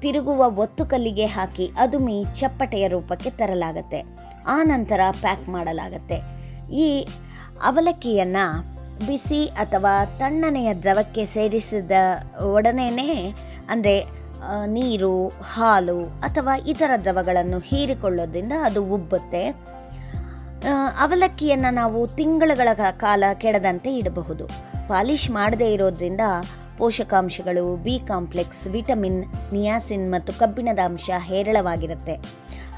ತಿರುಗುವ ಒತ್ತು ಕಲ್ಲಿಗೆ ಹಾಕಿ ಅದುಮಿ ಚಪ್ಪಟೆಯ ರೂಪಕ್ಕೆ ತರಲಾಗತ್ತೆ. ಆ ನಂತರ ಪ್ಯಾಕ್ ಮಾಡಲಾಗುತ್ತೆ. ಈ ಅವಲಕ್ಕಿಯನ್ನು ಬಿಸಿ ಅಥವಾ ತಣ್ಣನೆಯ ದ್ರವಕ್ಕೆ ಸೇರಿಸಿದ ಒಡನೆಯೇ ಅಂದರೆ ನೀರು, ಹಾಲು ಅಥವಾ ಇತರ ದ್ರವಗಳನ್ನು ಹೀರಿಕೊಳ್ಳೋದ್ರಿಂದ ಅದು ಉಬ್ಬುತ್ತೆ. ಅವಲಕ್ಕಿಯನ್ನು ನಾವು ತಿಂಗಳುಗಳ ಕಾಲ ಕೆಡದಂತೆ ಇಡಬಹುದು. ಪಾಲಿಷ್ ಮಾಡದೇ ಇರೋದ್ರಿಂದ ಪೋಷಕಾಂಶಗಳು, ಬಿ ಕಾಂಪ್ಲೆಕ್ಸ್, ವಿಟಮಿನ್, ನಿಯಾಸಿನ್ ಮತ್ತು ಕಬ್ಬಿಣದ ಅಂಶ ಹೇರಳವಾಗಿರುತ್ತೆ.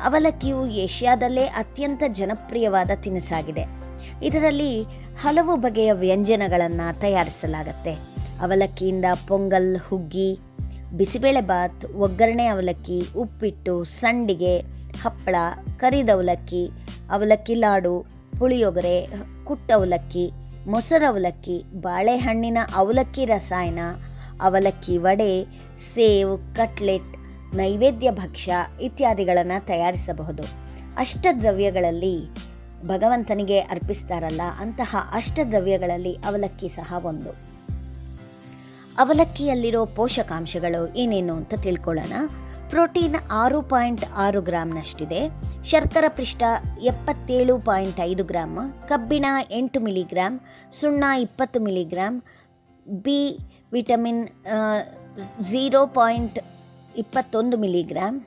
ಅವಲಕ್ಕಿಯು ಏಷ್ಯಾದಲ್ಲೇ ಅತ್ಯಂತ ಜನಪ್ರಿಯವಾದ ತಿನಿಸಾಗಿದೆ. ಇದರಲ್ಲಿ ಹಲವು ಬಗೆಯ ವ್ಯಂಜನಗಳನ್ನು ತಯಾರಿಸಲಾಗುತ್ತೆ. ಅವಲಕ್ಕಿಯಿಂದ ಪೊಂಗಲ್, ಹುಗ್ಗಿ ಬಿಸಿಬೇಳೆಬಾತ್ ಒಗ್ಗರಣೆ ಅವಲಕ್ಕಿ, ಉಪ್ಪಿಟ್ಟು, ಸಂಡಿಗೆ, ಹಪ್ಪಳ ಕರಿದವಲಕ್ಕಿ ಅವಲಕ್ಕಿ ಲಾಡು, ಪುಳಿಯೊಗರೆ, ಕುಟ್ಟ ಅವಲಕ್ಕಿ, ಮೊಸರು ಅವಲಕ್ಕಿ, ಬಾಳೆಹಣ್ಣಿನ ಅವಲಕ್ಕಿ ರಸಾಯನ, ಅವಲಕ್ಕಿ ವಡೆ, ಸೇವ್, ಕಟ್ಲೆಟ್ ನೈವೇದ್ಯ ಭಕ್ಷ್ಯ ಇತ್ಯಾದಿಗಳನ್ನು ತಯಾರಿಸಬಹುದು. ಅಷ್ಟದ್ರವ್ಯಗಳಲ್ಲಿ ಭಗವಂತನಿಗೆ ಅರ್ಪಿಸ್ತಾರಲ್ಲ, ಅಂತಹ ಅಷ್ಟದ್ರವ್ಯಗಳಲ್ಲಿ ಅವಲಕ್ಕಿ ಸಹ ಒಂದು. ಅವಲಕ್ಕಿಯಲ್ಲಿರೋ ಪೋಷಕಾಂಶಗಳು ಏನೇನು ಅಂತ ತಿಳ್ಕೊಳ್ಳೋಣ. ಪ್ರೋಟೀನ್ ಆರು ಪಾಯಿಂಟ್ ಆರು ಗ್ರಾಮ್ನಷ್ಟಿದೆ ಶರ್ಕರ ಪಿಷ್ಟ ಎಪ್ಪತ್ತೇಳು ಪಾಯಿಂಟ್ ಐದು ಗ್ರಾಮ್ ಕಬ್ಬಿಣ ಎಂಟು ಮಿಲಿಗ್ರಾಮ್ ಸುಣ್ಣ ಇಪ್ಪತ್ತು milligram B vitamin zero point ಇಪ್ಪತ್ತೊಂದು ಮಿಲಿಗ್ರಾಮ್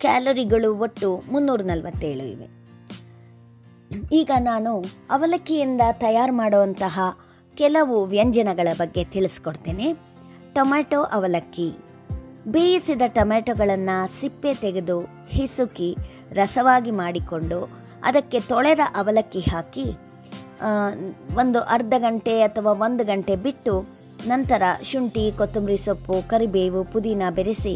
ಕ್ಯಾಲೋರಿಗಳು ಒಟ್ಟು ಮುನ್ನೂರ ನಲವತ್ತೇಳು ಇವೆ. ಈಗ ನಾನು ಅವಲಕ್ಕಿಯಿಂದ ತಯಾರು ಮಾಡುವಂತಹ ಕೆಲವು ವ್ಯಂಜನಗಳ ಬಗ್ಗೆ ತಿಳಿಸ್ಕೊಡ್ತೇನೆ. ಟೊಮ್ಯಾಟೊ ಅವಲಕ್ಕಿ. ಬೇಯಿಸಿದ ಟೊಮ್ಯಾಟೊಗಳನ್ನು ಸಿಪ್ಪೆ ತೆಗೆದು ಹಿಸುಕಿ ರಸವಾಗಿ ಮಾಡಿಕೊಂಡು ಅದಕ್ಕೆ ತೊಳೆದ ಅವಲಕ್ಕಿ ಹಾಕಿ ಒಂದು ಅರ್ಧ ಗಂಟೆ ಅಥವಾ ಒಂದು ಗಂಟೆ ಬಿಟ್ಟು ನಂತರ ಶುಂಠಿ, ಕೊತ್ತಂಬರಿ ಸೊಪ್ಪು, ಕರಿಬೇವು, ಪುದೀನ ಬೆರೆಸಿ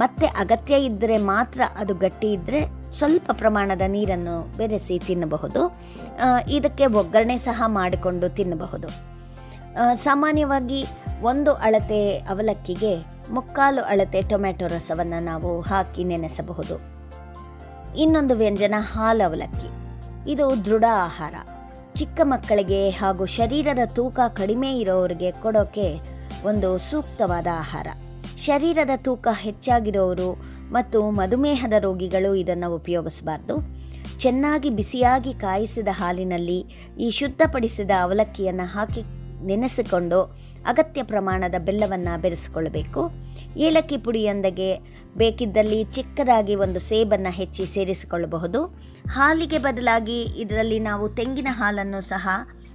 ಮತ್ತೆ ಅಗತ್ಯ ಇದ್ದರೆ ಮಾತ್ರ ಅದು ಗಟ್ಟಿ ಇದ್ದರೆ ಸ್ವಲ್ಪ ಪ್ರಮಾಣದ ನೀರನ್ನು ಬೆರೆಸಿ ತಿನ್ನಬಹುದು. ಇದಕ್ಕೆ ಒಗ್ಗರಣೆ ಸಹ ಮಾಡಿಕೊಂಡು ತಿನ್ನಬಹುದು. ಸಾಮಾನ್ಯವಾಗಿ ಒಂದು ಅಳತೆ ಅವಲಕ್ಕಿಗೆ ಮುಕ್ಕಾಲು ಅಳತೆ ಟೊಮೆಟೊ ರಸವನ್ನು ನಾವು ಹಾಕಿ ನೆನೆಸಬಹುದು. ಇನ್ನೊಂದು ವ್ಯಂಜನ ಹಾಲು ಅವಲಕ್ಕಿ. ಇದು ದೃಢ ಆಹಾರ. ಚಿಕ್ಕ ಮಕ್ಕಳಿಗೆ ಹಾಗೂ ಶರೀರದ ತೂಕ ಕಡಿಮೆ ಇರೋರಿಗೆ ಕೊಡೋಕೆ ಒಂದು ಸೂಕ್ತವಾದ ಆಹಾರ. ಶರೀರದ ತೂಕ ಹೆಚ್ಚಾಗಿರೋರು ಮತ್ತು ಮಧುಮೇಹದ ರೋಗಿಗಳು ಇದನ್ನು ಉಪಯೋಗಿಸಬಾರ್ದು. ಚೆನ್ನಾಗಿ ಬಿಸಿಯಾಗಿ ಕಾಯಿಸಿದ ಹಾಲಿನಲ್ಲಿ ಈ ಶುದ್ಧಪಡಿಸಿದ ಅವಲಕ್ಕಿಯನ್ನು ಹಾಕಿ ನೆನೆಸಿಕೊಂಡು ಅಗತ್ಯ ಪ್ರಮಾಣದ ಬೆಲ್ಲವನ್ನು ಬೆರೆಸಿಕೊಳ್ಳಬೇಕು. ಏಲಕ್ಕಿ ಪುಡಿಯೊಂದಿಗೆ ಬೇಕಿದ್ದಲ್ಲಿ ಚಿಕ್ಕದಾಗಿ ಒಂದು ಸೇಬನ್ನು ಹೆಚ್ಚಿ ಸೇರಿಸಿಕೊಳ್ಳಬಹುದು. ಹಾಲಿಗೆ ಬದಲಾಗಿ ಇದರಲ್ಲಿ ನಾವು ತೆಂಗಿನ ಹಾಲನ್ನು ಸಹ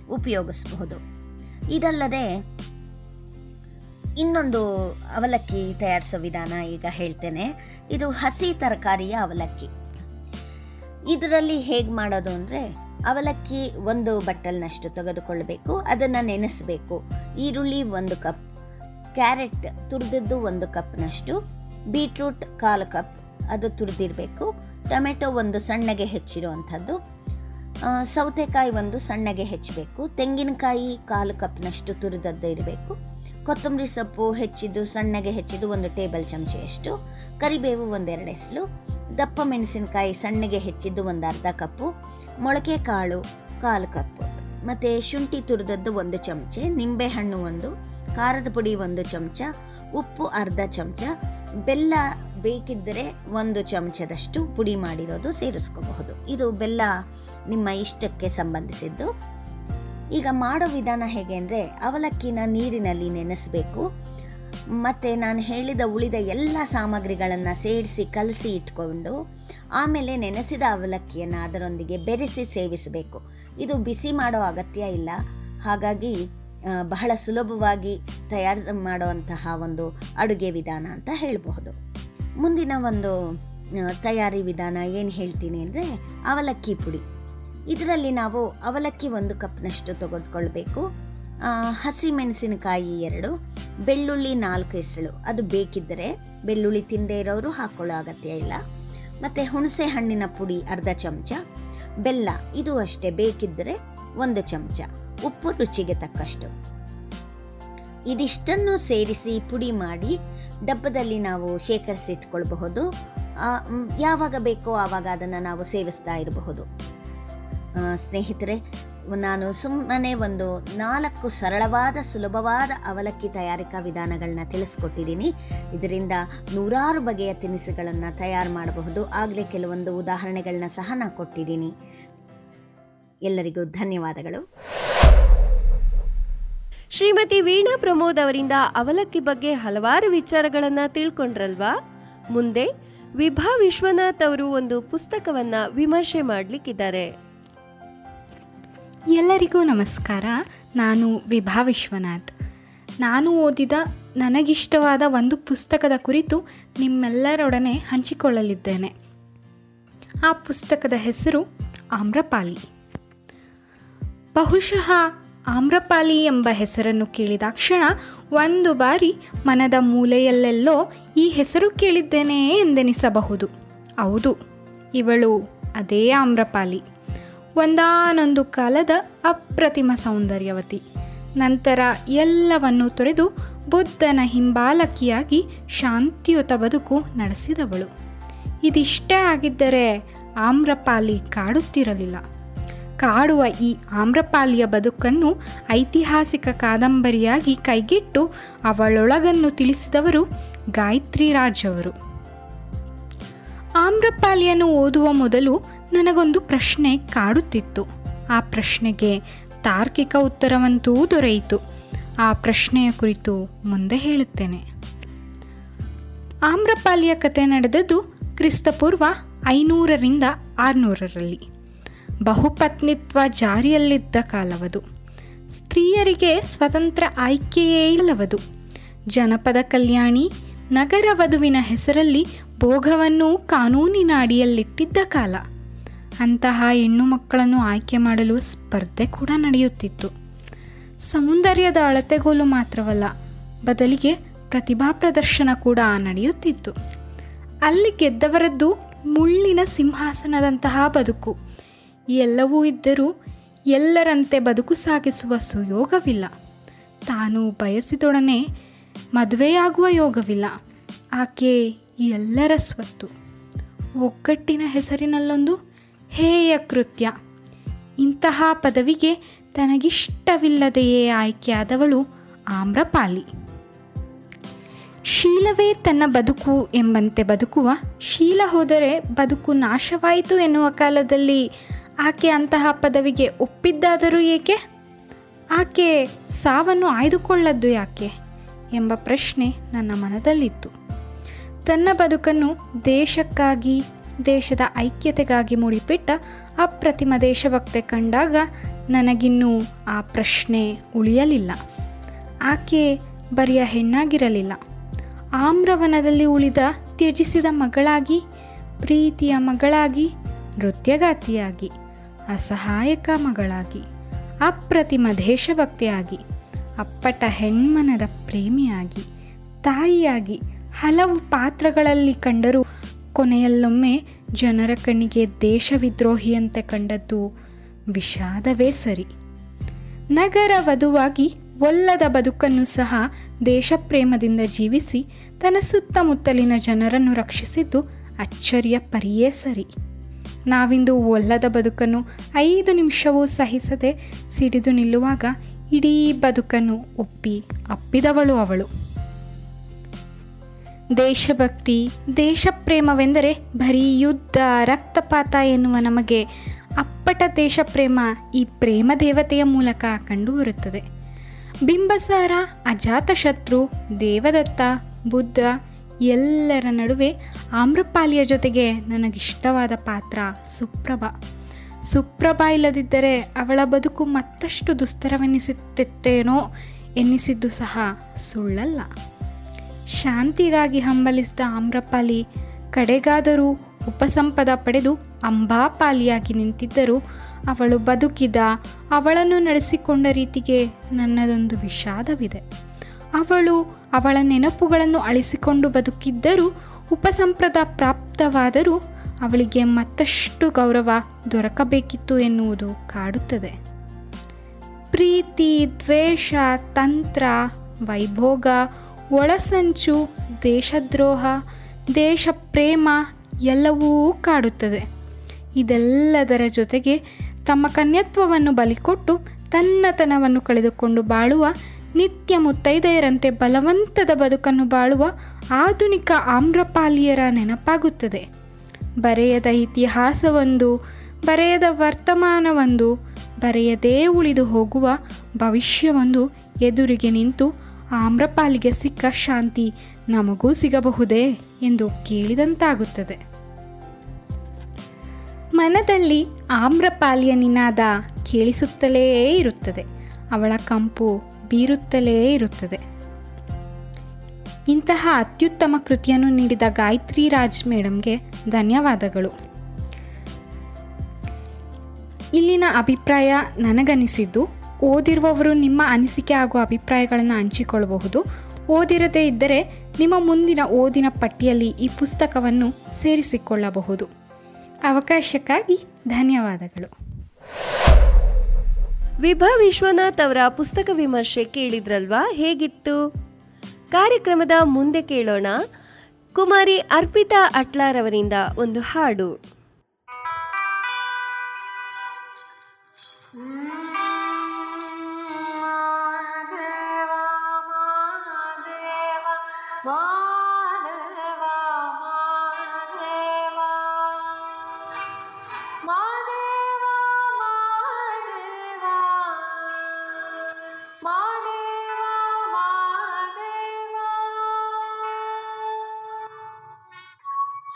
ಉಪಯೋಗಿಸಬಹುದು. ಇದಲ್ಲದೆ ಇನ್ನೊಂದು ಅವಲಕ್ಕಿ ತಯಾರಿಸೋ ವಿಧಾನ ಈಗ ಹೇಳ್ತೇನೆ. ಇದು ಹಸಿ ತರಕಾರಿಯ ಅವಲಕ್ಕಿ. ಇದರಲ್ಲಿ ಹೇಗೆ ಮಾಡೋದು ಅಂದರೆ ಅವಲಕ್ಕಿ ಒಂದು ಬಟ್ಟಲ್ನಷ್ಟು ತೆಗೆದುಕೊಳ್ಳಬೇಕು, ಅದನ್ನು ನೆನೆಸಬೇಕು. ಈರುಳ್ಳಿ ಒಂದು ಕಪ್, ಕ್ಯಾರೆಟ್ ತುರಿದಿದ್ದು ಒಂದು ಕಪ್ನಷ್ಟು, ಬೀಟ್ರೂಟ್ ಕಾಲು ಕಪ್ ಅದು ತುರಿದಿರಬೇಕು. ಟೊಮೆಟೊ ಒಂದು ಸಣ್ಣಗೆ ಹೆಚ್ಚಿರುವಂಥದ್ದು ಸೌತೆಕಾಯಿ ಒಂದು ಸಣ್ಣಗೆ ಹೆಚ್ಚಬೇಕು. ತೆಂಗಿನಕಾಯಿ ಕಾಲು ಕಪ್ನಷ್ಟು ತುರಿದದ್ದು ಇರಬೇಕು. ಕೊತ್ತಂಬರಿ ಸೊಪ್ಪು ಹೆಚ್ಚಿದ್ದು ಸಣ್ಣಗೆ ಹೆಚ್ಚಿದ್ದು ಒಂದು ಟೇಬಲ್ ಚಮಚೆಯಷ್ಟು, ಕರಿಬೇವು ಒಂದೆರಡು ಎಸಲು ದಪ್ಪ ಮೆಣಸಿನಕಾಯಿ ಸಣ್ಣಗೆ ಹೆಚ್ಚಿದ್ದು ಒಂದು ಅರ್ಧ ಕಪ್ಪು ಮೊಳಕೆ ಕಾಳು, ಕಾಲು ಕಪ್ ಮತ್ತು ಶುಂಠಿ ತುರಿದದ್ದು ಒಂದು ಚಮಚೆ ನಿಂಬೆಹಣ್ಣು ಒಂದು, ಖಾರದ ಪುಡಿ ಒಂದು ಚಮಚ, ಉಪ್ಪು ಅರ್ಧ ಚಮಚ, ಬೆಲ್ಲ ಬೇಕಿದ್ದರೆ ಒಂದು ಚಮಚದಷ್ಟು ಪುಡಿ ಮಾಡಿರೋದು ಸೇರಿಸ್ಕೋಬಹುದು. ಇದು ಬೆಲ್ಲ ನಿಮ್ಮ ಇಷ್ಟಕ್ಕೆ ಸಂಬಂಧಿಸಿದ್ದು. ಈಗ ಮಾಡೋ ವಿಧಾನ ಹೇಗೆ ಅಂದರೆ ಅವಲಕ್ಕಿನ ನೀರಿನಲ್ಲಿ ನೆನೆಸಬೇಕು. ಮತ್ತು ನಾನು ಹೇಳಿದ ಉಳಿದ ಎಲ್ಲ ಸಾಮಗ್ರಿಗಳನ್ನು ಸೇರಿಸಿ, ಕಲಸಿ ಇಟ್ಕೊಂಡು ಆಮೇಲೆ ನೆನೆಸಿದ ಅವಲಕ್ಕಿಯನ್ನು ಅದರೊಂದಿಗೆ ಬೆರೆಸಿ ಸೇವಿಸಬೇಕು. ಇದು ಬಿಸಿ ಮಾಡೋ ಅಗತ್ಯ ಇಲ್ಲ. ಹಾಗಾಗಿ ಬಹಳ ಸುಲಭವಾಗಿ ತಯಾರು ಮಾಡುವಂತಹ ಒಂದು ಅಡುಗೆ ವಿಧಾನ ಅಂತ ಹೇಳಬಹುದು. ಮುಂದಿನ ಒಂದು ತಯಾರಿ ವಿಧಾನ ಏನು ಹೇಳ್ತೀನಿ ಅಂದರೆ ಅವಲಕ್ಕಿ ಪುಡಿ. ಇದರಲ್ಲಿ ನಾವು ಅವಲಕ್ಕಿ ಒಂದು ಕಪ್ನಷ್ಟು ತೆಗೆದುಕೊಳ್ಬೇಕು ಆ, ಹಸಿ ಮೆಣಸಿನಕಾಯಿ ಎರಡು ಬೆಳ್ಳುಳ್ಳಿ ನಾಲ್ಕು ಎಸಳು. ಅದು ಬೇಕಿದ್ದರೆ ಬೆಳ್ಳುಳ್ಳಿ ತಿಂದೇ ಇರೋರು ಹಾಕ್ಕೊಳ್ಳೋ ಅಗತ್ಯ ಇಲ್ಲ. ಮತ್ತು ಹುಣಸೆ ಹಣ್ಣಿನ ಪುಡಿ ಅರ್ಧ ಚಮಚ ಬೆಲ್ಲ ಇದು ಅಷ್ಟೇ ಬೇಕಿದ್ದರೆ ಒಂದು ಚಮಚ. ಉಪ್ಪು ರುಚಿಗೆ ತಕ್ಕಷ್ಟು. ಇದಿಷ್ಟನ್ನು ಸೇರಿಸಿ ಪುಡಿ ಮಾಡಿ ಡಬ್ಬದಲ್ಲಿ ನಾವು ಶೇಖರಿಸಿಟ್ಕೊಳ್ಬಹುದು ಯಾವಾಗ ಬೇಕೋ ಆವಾಗ ಅದನ್ನು ನಾವು ಸೇವಿಸ್ತಾ ಇರಬಹುದು. ಸ್ನೇಹಿತರೆ ನಾನು ಸುಮ್ಮನೆ ಒಂದು ನಾಲ್ಕು ಸರಳವಾದ, ಸುಲಭವಾದ ಅವಲಕ್ಕಿ ತಯಾರಿಕಾ ವಿಧಾನಗಳನ್ನ ತಿಳಿಸ್ಕೊಟ್ಟಿದ್ದೀನಿ ಇದರಿಂದ ನೂರಾರು ಬಗೆಯ ತಿನಿಸುಗಳನ್ನು ತಯಾರು ಮಾಡಬಹುದು. ಆಗಲೇ ಕೆಲವೊಂದು ಉದಾಹರಣೆಗಳನ್ನ ಸಹ ನಾನು ಕೊಟ್ಟಿದ್ದೀನಿ ಎಲ್ಲರಿಗೂ ಧನ್ಯವಾದಗಳು. ಶ್ರೀಮತಿ ವೀಣಾ ಪ್ರಮೋದ್ ಅವರಿಂದ ಅವಲಕ್ಕಿ ಬಗ್ಗೆ ಹಲವಾರು ವಿಚಾರಗಳನ್ನು ತಿಳ್ಕೊಂಡ್ರಲ್ವಾ? ಮುಂದೆ ವಿಭಾ ವಿಶ್ವನಾಥ್ ಅವರು ಒಂದು ಪುಸ್ತಕವನ್ನ ವಿಮರ್ಶೆ ಮಾಡ್ಲಿಕ್ಕಿದ್ದಾರೆ. ಎಲ್ಲರಿಗೂ ನಮಸ್ಕಾರ. ನಾನು ವಿಭಾ ವಿಶ್ವನಾಥ್. ನಾನು ಓದಿದ ನನಗಿಷ್ಟವಾದ ಒಂದು ಪುಸ್ತಕದ ಕುರಿತು ನಿಮ್ಮೆಲ್ಲರೊಡನೆ ಹಂಚಿಕೊಳ್ಳಲಿದ್ದೇನೆ. ಆ ಪುಸ್ತಕದ ಹೆಸರು ಆಮ್ರಪಾಲಿ. ಬಹುಶಃ ಆಮ್ರಪಾಲಿ ಎಂಬ ಹೆಸರನ್ನು ಕೇಳಿದಾಕ್ಷಣ ಒಂದು ಬಾರಿ ಮನದ ಮೂಲೆಯಲ್ಲೆಲ್ಲೋ ಈ ಹೆಸರು ಕೇಳಿದ್ದೇನೆ ಎಂದೆನಿಸಬಹುದು. ಹೌದು, ಇವಳು ಅದೇ ಆಮ್ರಪಾಲಿ. ಒಂದಾನೊಂದು ಕಾಲದ ಅಪ್ರತಿಮ ಸೌಂದರ್ಯವತಿ. ನಂತರ ಎಲ್ಲವನ್ನೂ ತೊರೆದು ಬುದ್ಧನ ಹಿಂಬಾಲಕಿಯಾಗಿ ಶಾಂತಿಯುತ ಬದುಕು ನಡೆಸಿದವಳು. ಇದಿಷ್ಟೇ ಆಗಿದ್ದರೆ ಆಮ್ರಪಾಲಿ ಕಾಡುತ್ತಿರಲಿಲ್ಲ. ಕಾಡುವ ಈ ಆಮ್ರಪಾಲಿಯ ಬದುಕನ್ನು ಐತಿಹಾಸಿಕ ಕಾದಂಬರಿಯಾಗಿ ಕೈಗಿಟ್ಟು ಅವಳೊಳಗನ್ನು ತಿಳಿಸಿದವರು ಗಾಯತ್ರಿ ರಾಜ್ ಅವರು. ಆಮ್ರಪಾಲಿಯನ್ನು ಓದುವ ಮೊದಲು ನನಗೊಂದು ಪ್ರಶ್ನೆ ಕಾಡುತ್ತಿತ್ತು. ಆ ಪ್ರಶ್ನೆಗೆ ತಾರ್ಕಿಕ ಉತ್ತರವಂತೂ ದೊರೆಯಿತು. ಆ ಪ್ರಶ್ನೆಯ ಕುರಿತು ಮುಂದೆ ಹೇಳುತ್ತೇನೆ. ಆಮ್ರಪಾಲಿಯ ಕತೆ ನಡೆದದ್ದು ಕ್ರಿಸ್ತಪೂರ್ವ ಐನೂರರಿಂದ ಆರುನೂರರಲ್ಲಿ. ಬಹುಪತ್ನಿತ್ವ ಜಾರಿಯಲ್ಲಿದ್ದ ಕಾಲವದು. ಸ್ತ್ರೀಯರಿಗೆ ಸ್ವತಂತ್ರ ಆಯ್ಕೆಯೇ ಇಲ್ಲವದು. ಜನಪದ ಕಲ್ಯಾಣಿ ನಗರ ವಧುವಿನ ಹೆಸರಲ್ಲಿ ಭೋಗವನ್ನು ಕಾನೂನಿನ ಅಡಿಯಲ್ಲಿಟ್ಟಿದ್ದ ಕಾಲ. ಅಂತಹ ಹೆಣ್ಣು ಮಕ್ಕಳನ್ನು ಆಯ್ಕೆ ಮಾಡಲು ಸ್ಪರ್ಧೆ ಕೂಡ ನಡೆಯುತ್ತಿತ್ತು. ಸೌಂದರ್ಯದ ಅಳತೆಗೋಲು ಮಾತ್ರವಲ್ಲ, ಬದಲಿಗೆ ಪ್ರತಿಭಾ ಪ್ರದರ್ಶನ ಕೂಡ ನಡೆಯುತ್ತಿತ್ತು. ಅಲ್ಲಿ ಗೆದ್ದವರದ್ದು ಮುಳ್ಳಿನ ಸಿಂಹಾಸನದಂತಹ ಬದುಕು. ಎಲ್ಲವೂ ಇದ್ದರೂ ಎಲ್ಲರಂತೆ ಬದುಕು ಸಾಗಿಸುವ ಸುಯೋಗವಿಲ್ಲ. ತಾನು ಬಯಸಿದೊಡನೆ ಮದುವೆಯಾಗುವ ಯೋಗವಿಲ್ಲ. ಆಕೆ ಎಲ್ಲರ ಸ್ವತ್ತು. ಒಗ್ಗಟ್ಟಿನ ಹೆಸರಿನಲ್ಲೊಂದು ಹೇಯ ಕೃತ್ಯ. ಇಂತಹ ಪದವಿಗೆ ತನಗಿಷ್ಟವಿಲ್ಲದೆಯೇ ಆಯ್ಕೆಯಾದವಳು ಆಮ್ರಪಾಲಿ. ಶೀಲವೇ ತನ್ನ ಬದುಕು ಎಂಬಂತೆ ಬದುಕುವ, ಶೀಲ ಹೋದರೆ ಬದುಕು ನಾಶವಾಯಿತು ಎನ್ನುವ ಕಾಲದಲ್ಲಿ ಆಕೆ ಅಂತಹ ಪದವಿಗೆ ಒಪ್ಪಿದ್ದಾದರೂ ಏಕೆ? ಆಕೆ ಸಾವನ್ನು ಆಯ್ದುಕೊಳ್ಳದ್ದು ಯಾಕೆ ಎಂಬ ಪ್ರಶ್ನೆ ನನ್ನ ಮನದಲ್ಲಿತ್ತು. ತನ್ನ ಬದುಕನ್ನು ದೇಶಕ್ಕಾಗಿ ದೇಶದ ಐಕ್ಯತೆಗಾಗಿ ಮುಡಿಪಿಟ್ಟ ಅಪ್ರತಿಮ ದೇಶಭಕ್ತೆ ಕಂಡಾಗ ನನಗಿನ್ನೂ ಆ ಪ್ರಶ್ನೆ ಉಳಿಯಲಿಲ್ಲ. ಆಕೆ ಬರಿಯ ಹೆಣ್ಣಾಗಿರಲಿಲ್ಲ. ಆಮ್ರವನದಲ್ಲಿ ಉಳಿದ ತ್ಯಜಿಸಿದ ಮಗಳಾಗಿ, ಪ್ರೀತಿಯ ಮಗಳಾಗಿ, ನೃತ್ಯಗಾತಿಯಾಗಿ, ಅಸಹಾಯಕ ಮಗಳಾಗಿ, ಅಪ್ರತಿಮ ದೇಶಭಕ್ತಿಯಾಗಿ, ಅಪ್ಪಟ ಹೆಣ್ಮನದ ಪ್ರೇಮಿಯಾಗಿ, ತಾಯಿಯಾಗಿ ಹಲವು ಪಾತ್ರಗಳಲ್ಲಿ ಕಂಡರೂ ಕೊನೆಯಲ್ಲೊಮ್ಮೆ ಜನರ ಕಣ್ಣಿಗೆ ದೇಶವಿದ್ರೋಹಿಯಂತೆ ಕಂಡದ್ದು ವಿಷಾದವೇ ಸರಿ. ನಗರ ವಧುವಾಗಿ ಒಲ್ಲದ ಬದುಕನ್ನು ಸಹ ದೇಶಪ್ರೇಮದಿಂದ ಜೀವಿಸಿ ತನ್ನ ಸುತ್ತಮುತ್ತಲಿನ ಜನರನ್ನು ರಕ್ಷಿಸಿದ್ದು ಅಚ್ಚರಿಯ ಪರಿಯೇ ಸರಿ. ನಾವಿಂದು ಒಲ್ಲದ ಬದುಕನ್ನು ಐದು ನಿಮಿಷವೂ ಸಹಿಸದೆ ಸಿಡಿದು ನಿಲ್ಲುವಾಗ ಇಡೀ ಬದುಕನ್ನು ಒಪ್ಪಿ ಅಪ್ಪಿದವಳು ಅವಳು. ದೇಶಭಕ್ತಿ, ದೇಶಪ್ರೇಮವೆಂದರೆ ಬರೀ ಯುದ್ಧ, ರಕ್ತಪಾತ ಎನ್ನುವ ನಮಗೆ ಅಪ್ಪಟ ದೇಶಪ್ರೇಮ ಈ ಪ್ರೇಮ ದೇವತೆಯ ಮೂಲಕ ಕಂಡುಬರುತ್ತದೆ. ಬಿಂಬಸಾರ, ಅಜಾತಶತ್ರು, ದೇವದತ್ತ, ಬುದ್ಧ ಎಲ್ಲರ ನಡುವೆ ಆಮ್ರಪಾಲಿಯ ಜೊತೆಗೆ ನನಗಿಷ್ಟವಾದ ಪಾತ್ರ ಸುಪ್ರಭ. ಸುಪ್ರಭ ಇಲ್ಲದಿದ್ದರೆ ಅವಳ ಬದುಕು ಮತ್ತಷ್ಟು ದುಸ್ತರವೆನಿಸುತ್ತಿತ್ತೇನೋ ಎನ್ನಿಸಿದ್ದು ಸಹ ಸುಳ್ಳಲ್ಲ. ಶಾಂತಿಗಾಗಿ ಹಂಬಲಿಸಿದ ಆಮ್ರಪಾಲಿ ಕಡೆಗಾದರೂ ಉಪಸಂಪದ ಪಡೆದು ಅಂಬಾಪಾಲಿಯಾಗಿ ನಿಂತಿದ್ದರೂ ಅವಳು ಬದುಕಿದ ಅವಳನ್ನು ನಡೆಸಿಕೊಂಡ ರೀತಿಗೆ ನನ್ನದೊಂದು ವಿಷಾದವಿದೆ. ಅವಳು ಅವಳ ನೆನಪುಗಳನ್ನು ಅಳಿಸಿಕೊಂಡು ಬದುಕಿದ್ದರೂ ಉಪಸಂಪ್ರದ ಪ್ರಾಪ್ತವಾದರೂ ಅವಳಿಗೆ ಮತ್ತಷ್ಟು ಗೌರವ ದೊರಕಬೇಕಿತ್ತು ಎನ್ನುವುದು ಕಾಡುತ್ತದೆ. ಪ್ರೀತಿ, ದ್ವೇಷ, ತಂತ್ರ, ವೈಭೋಗ ಒಳಸಂಚು, ದೇಶದ್ರೋಹ ದೇಶ ಪ್ರೇಮ ಎಲ್ಲವೂ ಕಾಡುತ್ತದೆ. ಇದೆಲ್ಲದರ ಜೊತೆಗೆ ತಮ್ಮ ಕನ್ಯತ್ವವನ್ನು ಬಲಿಕೊಟ್ಟು ತನ್ನತನವನ್ನು ಕಳೆದುಕೊಂಡು ಬಾಳುವ, ನಿತ್ಯ ಮುತ್ತೈದೆಯರಂತೆ ಬಲವಂತದ ಬದುಕನ್ನು ಬಾಳುವ ಆಧುನಿಕ ಆಮ್ರಪಾಲಿಯರ ನೆನಪಾಗುತ್ತದೆ. ಬರೆಯದ ಇತಿಹಾಸವೊಂದು, ಬರೆಯದ ವರ್ತಮಾನವೊಂದು, ಬರೆಯದೇ ಉಳಿದು ಹೋಗುವ ಭವಿಷ್ಯವೊಂದು ಎದುರಿಗೆ ನಿಂತು ಆಮ್ರಪಾಲಿಗೆ ಸಿಕ್ಕ ಶಾಂತಿ ನಮಗೂ ಸಿಗಬಹುದೇ ಎಂದು ಕೇಳಿದಂತಾಗುತ್ತದೆ. ಮನದಲ್ಲಿ ಆಮ್ರಪಾಲಿಯ ನಿನಾದ ಕೇಳಿಸುತ್ತಲೇ ಇರುತ್ತದೆ. ಅವಳ ಕಂಪು ಬೀರುತ್ತಲೇ ಇರುತ್ತದೆ. ಇಂತಹ ಅತ್ಯುತ್ತಮ ಕೃತಿಯನ್ನು ನೀಡಿದ ಗಾಯತ್ರಿ ರಾಜ್ ಮೇಡಮ್ಗೆ ಧನ್ಯವಾದಗಳು. ಇಲ್ಲಿನ ಅಭಿಪ್ರಾಯ ನನಗನಿಸಿದ್ದು ಓದಿರುವವರು ನಿಮ್ಮ ಅನಿಸಿಕೆ ಹಾಗೂ ಅಭಿಪ್ರಾಯಗಳನ್ನು ಹಂಚಿಕೊಳ್ಳಬಹುದು. ಓದಿರದೇ ಇದ್ದರೆ ನಿಮ್ಮ ಮುಂದಿನ ಓದಿನ ಪಟ್ಟಿಯಲ್ಲಿ ಈ ಪುಸ್ತಕವನ್ನು ಸೇರಿಸಿಕೊಳ್ಳಬಹುದು. ಅವಕಾಶಕ್ಕಾಗಿ ಧನ್ಯವಾದಗಳು. ವಿಭಾ ವಿಶ್ವನಾಥ್ ಅವರ ಪುಸ್ತಕ ವಿಮರ್ಶೆ ಕೇಳಿದ್ರಲ್ವಾ? ಹೇಗಿತ್ತು? ಕಾರ್ಯಕ್ರಮದ ಮುಂದೆ ಕೇಳೋಣ. ಕುಮಾರಿ ಅರ್ಪಿತಾ ಅಟ್ಲಾರವರಿಂದ ಒಂದು ಹಾಡು.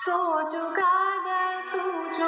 ಸೋಜುಗಾದ ಸೂಜು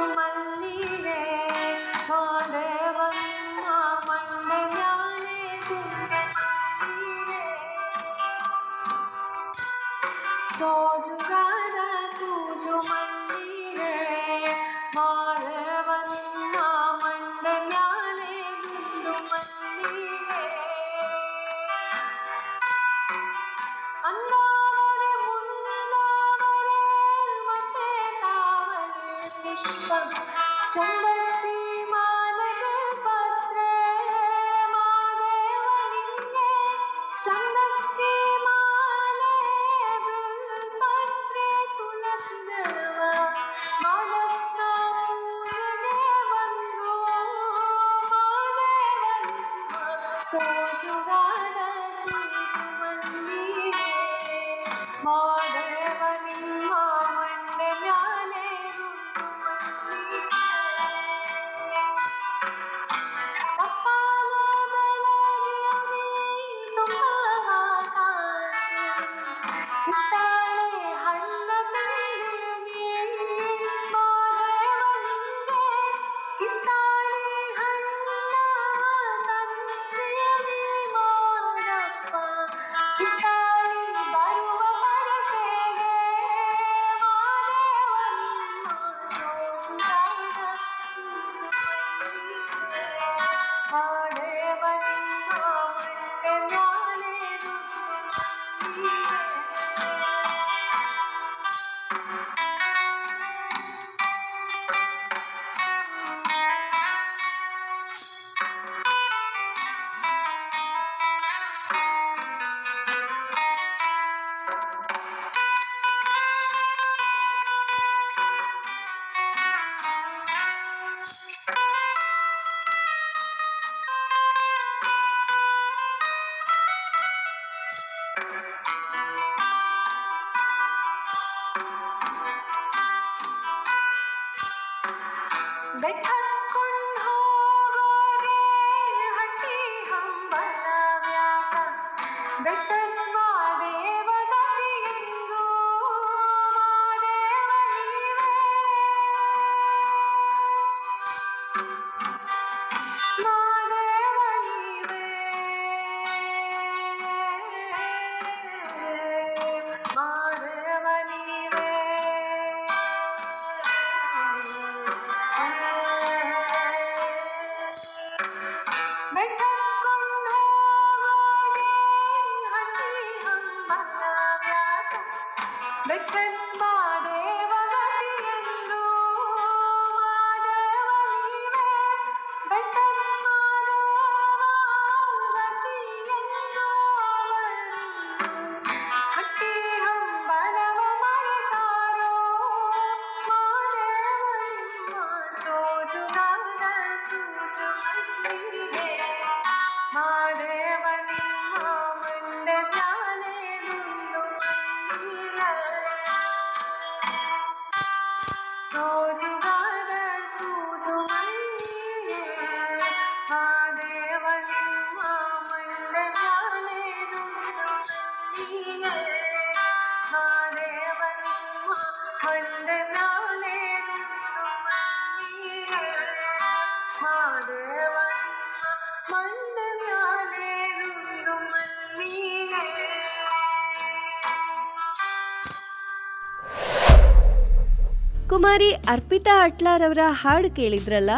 ಕುಮಾರಿ ಅರ್ಪಿತಾ ಅಟ್ಲಾರವರ ಹಾಡು ಕೇಳಿದ್ರಲ್ಲ?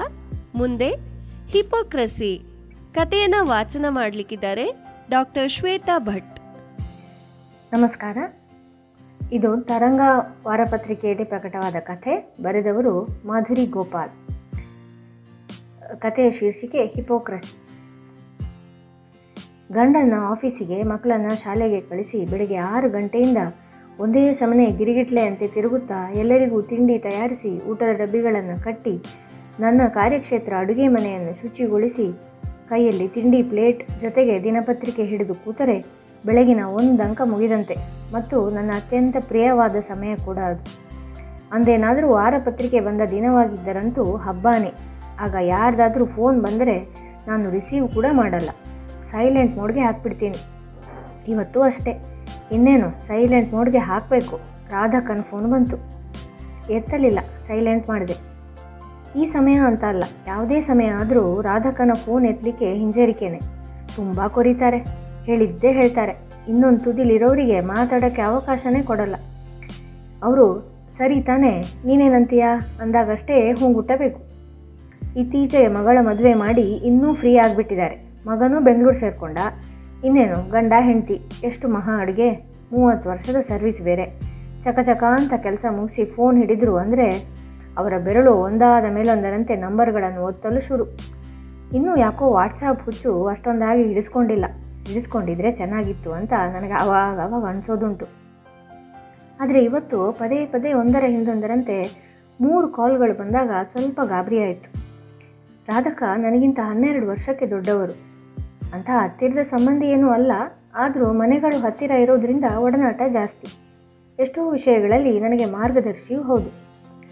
ಮುಂದೆ ಹಿಪೋಕ್ರಸಿ ಕಥೆಯನ್ನ ವಾಚನ ಮಾಡಲಿಕ್ಕಿದ್ದಾರೆ ಡಾಕ್ಟರ್ ಶ್ವೇತಾ ಭಟ್. ನಮಸ್ಕಾರ. ಇದು ತರಂಗ ವಾರಪತ್ರಿಕೆಯಲ್ಲಿ ಪ್ರಕಟವಾದ ಕಥೆ. ಬರೆದವರು ಮಾಧುರಿ ಗೋಪಾಲ್. ಕಥೆಯ ಶೀರ್ಷಿಕೆ ಹಿಪೋಕ್ರಸಿ. ಗಂಡನ ಆಫೀಸಿಗೆ ಮಕ್ಕಳನ್ನು ಶಾಲೆಗೆ ಕಳಿಸಿ ಬೆಳಗ್ಗೆ ಆರು ಗಂಟೆಯಿಂದ ಒಂದೇ ಸಮನೆ ಗಿರಿಗಿಟ್ಲೆ ಅಂತೆ ತಿರುಗುತ್ತಾ ಎಲ್ಲರಿಗೂ ತಿಂಡಿ ತಯಾರಿಸಿ ಊಟದ ಡಬ್ಬಿಗಳನ್ನು ಕಟ್ಟಿ ನನ್ನ ಕಾರ್ಯಕ್ಷೇತ್ರ ಅಡುಗೆ ಮನೆಯನ್ನು ಶುಚಿಗೊಳಿಸಿ ಕೈಯಲ್ಲಿ ತಿಂಡಿ ಪ್ಲೇಟ್ ಜೊತೆಗೆ ದಿನಪತ್ರಿಕೆ ಹಿಡಿದು ಕೂತರೆ ಬೆಳಗಿನ ಒಂದು ಅಂಕ ಮುಗಿದಂತೆ. ಮತ್ತು ನನ್ನ ಅತ್ಯಂತ ಪ್ರಿಯವಾದ ಸಮಯ ಕೂಡ ಅದು. ಅಂದೇನಾದರೂ ವಾರಪತ್ರಿಕೆ ಬಂದ ದಿನವಾಗಿದ್ದರಂತೂ ಹಬ್ಬಾನೇ. ಆಗ ಯಾರ್ದಾದರೂ ಫೋನ್ ಬಂದರೆ ನಾನು ರಿಸೀವ್ ಕೂಡ ಮಾಡಲ್ಲ. ಸೈಲೆಂಟ್ ಮೋಡ್ಗೆ ಹಾಕ್ಬಿಡ್ತೀನಿ. ಇವತ್ತು ಅಷ್ಟೇ. ಇನ್ನೇನು ಸೈಲೆಂಟ್ ಮೋಡ್ಗೆ ಹಾಕಬೇಕು. ರಾಧಕನ ಫೋನ್ ಬಂತು. ಎತ್ತಲಿಲ್ಲ ಸೈಲೆಂಟ್ ಮಾಡಿದೆ. ಈ ಸಮಯ ಅಂತ ಅಲ್ಲ, ಯಾವುದೇ ಸಮಯ ಆದರೂ ರಾಧಕನ ಫೋನ್ ಎತ್ತಲಿಕ್ಕೆ ಹಿಂಜರಿಕೆನೆ. ತುಂಬ ಕೊರಿತಾರೆ, ಹೇಳಿದ್ದೇ ಹೇಳ್ತಾರೆ. ಇನ್ನೊಂದು ತುದಿಲಿರೋರಿಗೆ ಮಾತಾಡೋಕ್ಕೆ ಅವಕಾಶನೇ ಕೊಡಲ್ಲ. ಅವರು, ಸರಿ ತಾನೇ, ನೀನೇನಂತೀಯ? ಅಂದಾಗಷ್ಟೇ ಹೂಂಗುಟ್ಟಬೇಕು. ಇತ್ತೀಚೆಗೆ ಮಗಳ ಮದುವೆ ಮಾಡಿ ಇನ್ನೂ ಫ್ರೀ ಆಗಿಬಿಟ್ಟಿದ್ದಾರೆ. ಮಗನೂ ಬೆಂಗಳೂರು ಸೇರಿಕೊಂಡ. ಇನ್ನೇನು, ಗಂಡ ಹೆಂಡತಿ, ಎಷ್ಟು ಮಹಾ ಅಡುಗೆ, ಮೂವತ್ತು ವರ್ಷದ ಸರ್ವಿಸ್ ಬೇರೆ. ಚಕ ಚಕ ಅಂತ ಕೆಲಸ ಮುಗಿಸಿ ಫೋನ್ ಹಿಡಿದ್ರು ಅಂದರೆ ಅವರ ಬೆರಳು ಒಂದಾದ ಮೇಲೊಂದರಂತೆ ನಂಬರ್ಗಳನ್ನು ಒತ್ತಲು ಶುರು. ಇನ್ನೂ ಯಾಕೋ ವಾಟ್ಸಾಪ್ ಹುಚ್ಚು ಅಷ್ಟೊಂದಾಗಿ ಹಿಡಿಸ್ಕೊಂಡಿಲ್ಲ. ಹಿಡಿಸ್ಕೊಂಡಿದ್ರೆ ಚೆನ್ನಾಗಿತ್ತು ಅಂತ ನನಗೆ ಆವಾಗ ಅವಾಗ ಅನಿಸೋದುಂಟು. ಆದರೆ ಇವತ್ತು ಪದೇ ಪದೇ ಒಂದರ ಹಿಂದೊಂದರಂತೆ ಮೂರು ಕಾಲ್ಗಳು ಬಂದಾಗ ಸ್ವಲ್ಪ ಗಾಬರಿ ಆಯಿತು. ರಾಧಕ ನನಗಿಂತ ಹನ್ನೆರಡು ವರ್ಷಕ್ಕೆ ದೊಡ್ಡವರು. ಅಂಥ ಹತ್ತಿರದ ಸಂಬಂಧಿ ಏನೂ ಅಲ್ಲ, ಆದರೂ ಮನೆಗಳು ಹತ್ತಿರ ಇರೋದ್ರಿಂದ ಒಡನಾಟ ಜಾಸ್ತಿ. ಎಷ್ಟೋ ವಿಷಯಗಳಲ್ಲಿ ನನಗೆ ಮಾರ್ಗದರ್ಶಿಯೂ ಹೌದು,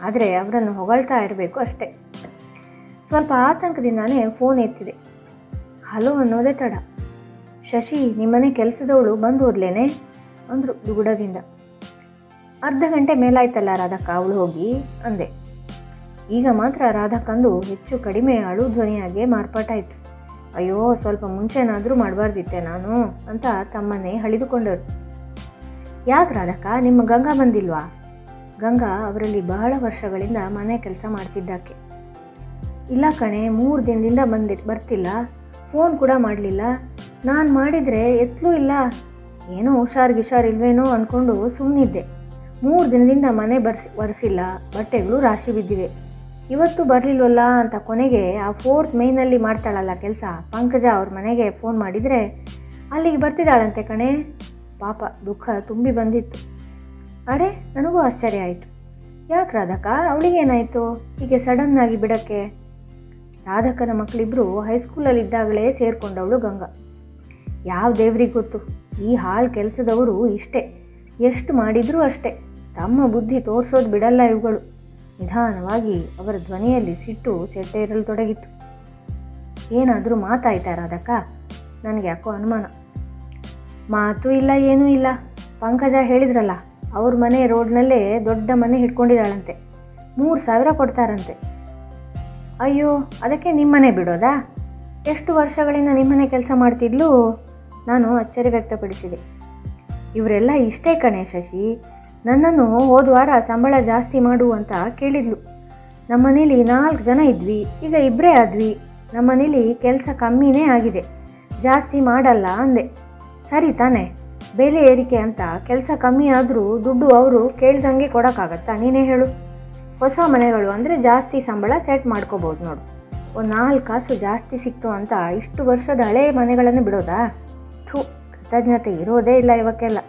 ಆದರೆ ಅವರನ್ನು ಹೊಗಳ್ತಾ ಇರಬೇಕು ಅಷ್ಟೇ. ಸ್ವಲ್ಪ ಆತಂಕದಿಂದಾನೇ ಫೋನ್ ಎತ್ತಿದೆ. ಹಲೋ ಅನ್ನೋದೇ ತಡ. ಶಶಿ ನಿಮ್ಮನೆ ಕೆಲಸದವಳು ಬಂದು ಹೋದ್ಲೇನೆ? ಅಂದರು ದುಗುಡದಿಂದ. ಅರ್ಧ ಗಂಟೆ ಮೇಲಾಯ್ತಲ್ಲ ರಾಧಕ್ಕ, ಅವಳು ಹೋಗಿ ಅಂದೆ. ಈಗ ಮಾತ್ರ ರಾಧಕ್ಕಂದು ಹೆಚ್ಚು ಕಡಿಮೆ ಅಳು ಧ್ವನಿಯಾಗೆ ಮಾರ್ಪಾಟಾಯಿತು. ಅಯ್ಯೋ, ಸ್ವಲ್ಪ ಮುಂಚೆನಾದರೂ ಮಾಡಬಾರ್ದಿತ್ತೆ ನಾನು ಅಂತ ತಮ್ಮನ್ನೇ ಹಳಿದುಕೊಂಡರು ಯಾಕೆ ರಾಧಕ್ಕ, ನಿಮ್ಮ ಗಂಗಾ ಬಂದಿಲ್ವಾ? ಗಂಗಾ ಅವರಲ್ಲಿ ಬಹಳ ವರ್ಷಗಳಿಂದ ಮನೆ ಕೆಲಸ ಮಾಡ್ತಿದ್ದಾಕೆ. ಇಲ್ಲ ಕಣೆ, ಮೂರು ದಿನದಿಂದ ಬಂದಿ, ಬರ್ತಿಲ್ಲ. ಫೋನ್ ಕೂಡ ಮಾಡಲಿಲ್ಲ. ನಾನು ಮಾಡಿದರೆ ಎತ್ತಲೂ ಇಲ್ಲ. ಏನೋ ಹುಷಾರು ಗಿಷಾರಿಲ್ವೇನೋ ಅಂದ್ಕೊಂಡು ಸುಮ್ಮನಿದ್ದೆ ಮೂರು ದಿನದಿಂದ ಮನೆ ಬರ್ಸಿ, ಒರೆಸಿಲ್ಲ. ಬಟ್ಟೆಗಳು ರಾಶಿ ಬಿದ್ದಿವೆ. ಇವತ್ತು ಬರಲಿಲ್ವಲ್ಲ ಅಂತ ಕೊನೆಗೆ ಆ ಫೋರ್ತ್ ಮೇನಲ್ಲಿ ಮಾಡ್ತಾಳಲ್ಲ ಕೆಲಸ. ಪಂಕಜ ಅವ್ರ ಮನೆಗೆ ಫೋನ್ ಮಾಡಿದರೆ, ಅಲ್ಲಿಗೆ ಬರ್ತಿದ್ದಾಳಂತೆ ಕಣೆ. ಪಾಪ ದುಃಖ ತುಂಬಿ ಬಂದಿತ್ತು. ಅರೆ, ನನಗೂ ಆಶ್ಚರ್ಯ ಆಯಿತು. ಯಾಕೆ ರಾಧಕ ಅವಳಿಗೇನಾಯಿತು ಹೀಗೆ ಸಡನ್ನಾಗಿ ಬಿಡಕ್ಕೆ? ರಾಧಕನ ಮಕ್ಕಳಿಬ್ಬರು ಹೈಸ್ಕೂಲಲ್ಲಿದ್ದಾಗಲೇ ಸೇರಿಕೊಂಡವಳು ಗಂಗಾ. ಯಾವ ದೇವ್ರಿಗೆ ಗೊತ್ತು? ಈ ಹಾಳು ಕೆಲಸದವರು ಇಷ್ಟೇ. ಎಷ್ಟು ಮಾಡಿದರೂ ಅಷ್ಟೇ. ತಮ್ಮ ಬುದ್ಧಿ ತೋರಿಸೋದು ಬಿಡಲ್ಲ ಇವುಗಳು. ನಿಧಾನವಾಗಿ ಅವರ ಧ್ವನಿಯಲ್ಲಿ ಸಿಟ್ಟು ಸೆಟ್ಟೇರಲು ತೊಡಗಿತ್ತು. ಏನಾದರೂ ಮಾತಾಯ್ತಾ ರಾಧಕ್ಕ? ನನಗೆ ಯಾಕೋ ಅನುಮಾನ. ಮಾತು ಇಲ್ಲ, ಏನೂ ಇಲ್ಲ. ಪಂಕಜ ಹೇಳಿದ್ರಲ್ಲ, ಅವ್ರ ಮನೆ ರೋಡ್ನಲ್ಲೇ ದೊಡ್ಡ ಮನೆ ಹಿಡ್ಕೊಂಡಿದ್ದಾಳಂತೆ. ಮೂರು ಸಾವಿರ ಕೊಡ್ತಾರಂತೆ. ಅಯ್ಯೋ, ಅದಕ್ಕೆ ನಿಮ್ಮನೆ ಬಿಡೋದಾ? ಎಷ್ಟು ವರ್ಷಗಳಿಂದ ನಿಮ್ಮನೆ ಕೆಲಸ ಮಾಡ್ತಿದ್ಲು? ನಾನು ಅಚ್ಚರಿ ವ್ಯಕ್ತಪಡಿಸಿದೆ. ಇವರೆಲ್ಲ ಇಷ್ಟೇ ಕಣೆ ಶಶಿ. ನನ್ನನ್ನು ಹೋದ ವಾರ ಸಂಬಳ ಜಾಸ್ತಿ ಮಾಡು ಅಂತ ಕೇಳಿದ್ಲು. ನಮ್ಮನೇಲಿ ನಾಲ್ಕು ಜನ ಇದ್ವಿ, ಈಗ ಇಬ್ಬರೇ ಆದ್ವಿ. ನಮ್ಮನೇಲಿ ಕೆಲಸ ಕಮ್ಮಿನೇ ಆಗಿದೆ, ಜಾಸ್ತಿ ಮಾಡಲ್ಲ ಅಂದೆ. ಸರಿ ತಾನೆ, ಬೆಲೆ ಏರಿಕೆ ಅಂತ ಕೆಲಸ ಕಮ್ಮಿ ಆದರೂ ದುಡ್ಡು ಅವರು ಕೇಳ್ದಂಗೆ ಕೊಡೋಕ್ಕಾಗತ್ತಾ ನೀನೇ ಹೇಳು. ಹೊಸ ಮನೆಗಳು ಅಂದರೆ ಜಾಸ್ತಿ ಸಂಬಳ ಸೆಟ್ ಮಾಡ್ಕೋಬೋದು ನೋಡು. ಒಂದು ನಾಲ್ಕು ಕಾಸು ಜಾಸ್ತಿ ಸಿಕ್ತು ಅಂತ ಇಷ್ಟು ವರ್ಷದ ಹಳೆ ಮನೆಗಳನ್ನು ಬಿಡೋದಾ? ಥೂ, ಕೃತಜ್ಞತೆ ಇರೋದೇ ಇಲ್ಲ ಇವಕ್ಕೆಲ್ಲ.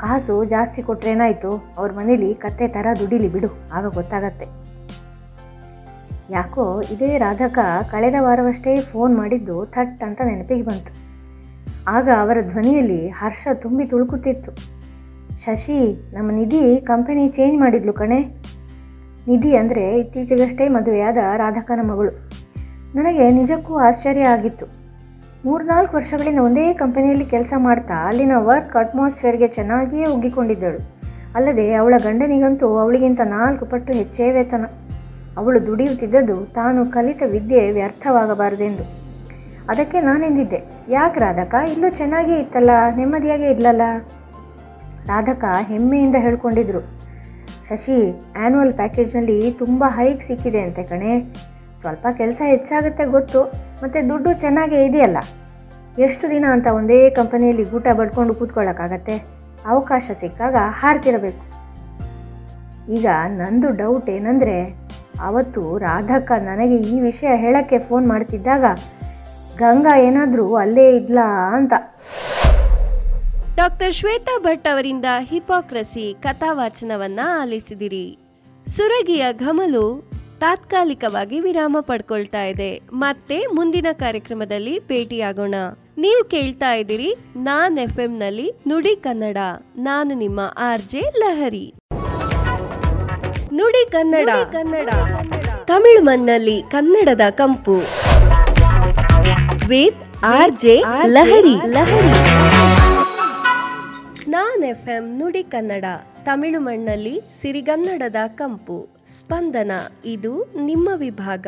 ಕಾಸು ಜಾಸ್ತಿ ಕೊಟ್ರೇನಾಯ್ತು ಅವ್ರ ಮನೇಲಿ ಕತ್ತೆ ಥರ ದುಡಿಲಿ ಬಿಡು. ಆಗ ಗೊತ್ತಾಗತ್ತೆ. ಯಾಕೋ ಇದೇ ರಾಧಕ ಕಳೆದ ವಾರವಷ್ಟೇ ಫೋನ್ ಮಾಡಿದ್ದು ಥಟ್ ಅಂತ ನೆನಪಿಗೆ ಬಂತು. ಆಗ ಅವರ ಧ್ವನಿಯಲ್ಲಿ ಹರ್ಷ ತುಂಬಿ ತುಳುಕುತ್ತಿತ್ತು. ಶಶಿ, ನಮ್ಮ ನಿಧಿ ಕಂಪನಿ ಚೇಂಜ್ ಮಾಡಿದ್ಲು ಕಣೆ. ನಿಧಿ ಅಂದರೆ ಇತ್ತೀಚೆಗಷ್ಟೇ ಮದುವೆಯಾದ ರಾಧಕನ ಮಗಳು. ನನಗೆ ನಿಜಕ್ಕೂ ಆಶ್ಚರ್ಯ ಆಗಿತ್ತು. ಮೂರ್ನಾಲ್ಕು ವರ್ಷಗಳಿಂದ ಒಂದೇ ಕಂಪನಿಯಲ್ಲಿ ಕೆಲಸ ಮಾಡ್ತಾ ಅಲ್ಲಿನ ವರ್ಕ್ ಅಟ್ಮಾಸ್ಫಿಯರ್ಗೆ ಚೆನ್ನಾಗಿಯೇ ಒಗ್ಗಿಕೊಂಡಿದ್ದಳು ಅಲ್ಲದೆ ಅವಳ ಗಂಡನಿಗಂತೂ ಅವಳಿಗಿಂತ ನಾಲ್ಕು ಪಟ್ಟು ಹೆಚ್ಚೇ ವೇತನ. ಅವಳು ದುಡಿಯುತ್ತಿದ್ದದ್ದು ತಾನು ಕಲಿತ ವಿದ್ಯೆ ವ್ಯರ್ಥವಾಗಬಾರದೆಂದು. ಅದಕ್ಕೆ ನಾನೆಂದಿದ್ದೆ. ಯಾಕೆ ರಾಧಕ? ಇಲ್ಲೂ ಚೆನ್ನಾಗೇ ಇತ್ತಲ್ಲ, ನೆಮ್ಮದಿಯಾಗೇ ಇರಲಲ್ಲ ರಾಧಕ ಹೆಮ್ಮೆಯಿಂದ ಹೇಳ್ಕೊಂಡಿದ್ರು. ಶಶಿ ಆ್ಯನ್ಯುವಲ್ ಪ್ಯಾಕೇಜ್ನಲ್ಲಿ ತುಂಬ ಹೈಕ್ ಸಿಕ್ಕಿದೆ ಅಂತೆ ಕಣೆ. ಸ್ವಲ್ಪ ಕೆಲಸ ಹೆಚ್ಚಾಗುತ್ತೆ ಗೊತ್ತು, ಮತ್ತು ದುಡ್ಡು ಚೆನ್ನಾಗೇ ಇದೆಯಲ್ಲ? ಎಷ್ಟು ದಿನ ಅಂತ ಒಂದೇ ಕಂಪನಿಯಲ್ಲಿ ಊಟ ಬಡ್ಕೊಂಡು ಕೂತ್ಕೊಳ್ಳೋಕ್ಕಾಗತ್ತೆ? ಅವಕಾಶ ಸಿಕ್ಕಾಗ ಹಾರ್ತಿರಬೇಕು. ಈಗ ನಂದು ಡೌಟ್ ಏನಂದರೆ, ಅವತ್ತು ರಾಧಕ್ಕ ನನಗೆ ಈ ವಿಷಯ ಹೇಳೋಕ್ಕೆ ಫೋನ್ ಮಾಡ್ತಿದ್ದಾಗ, ಗಂಗಾ ಏನಾದರೂ ಅಲ್ಲೇ ಇದ್ಲಾ ಅಂತ. ಡಾಕ್ಟರ್ ಶ್ವೇತಾ ಭಟ್ ಅವರಿಂದ ಹಿಪೋಕ್ರಸಿ ಕಥಾವಾಚನವನ್ನ ಆಲಿಸಿದಿರಿ. ಸುರಗಿಯ ಘಮಲು ತಾತ್ಕಾಲಿಕವಾಗಿ ವಿರಾಮ ಪಡ್ಕೊಳ್ತಾ ಇದೆ. ಮತ್ತೆ ಮುಂದಿನ ಕಾರ್ಯಕ್ರಮದಲ್ಲಿ ಭೇಟಿಯಾಗೋಣ. ನೀವು ಕೇಳ್ತಾ ಇದ್ದೀರಿ ನಾನ್ ಎಫ್ನಲ್ಲಿ ನುಡಿ ಕನ್ನಡ. ನಾನು ನಿಮ್ಮ ಆರ್ ಜೆ ಲಹರಿ. ನುಡಿ ಕನ್ನಡ. ಕನ್ನಡ. ತಮಿಳು ಮಣ್ಣಲ್ಲಿ ಕನ್ನಡದ ಕಂಪು. With R J Lahari. Lahari. Naan F M Nudi Kannada. Tamil ಮಣ್ಣಲ್ಲಿ ಸಿರಿಗನ್ನಡದ ಕಂಪು. ಸ್ಪಂದನ, ಇದು ನಿಮ್ಮ ವಿಭಾಗ.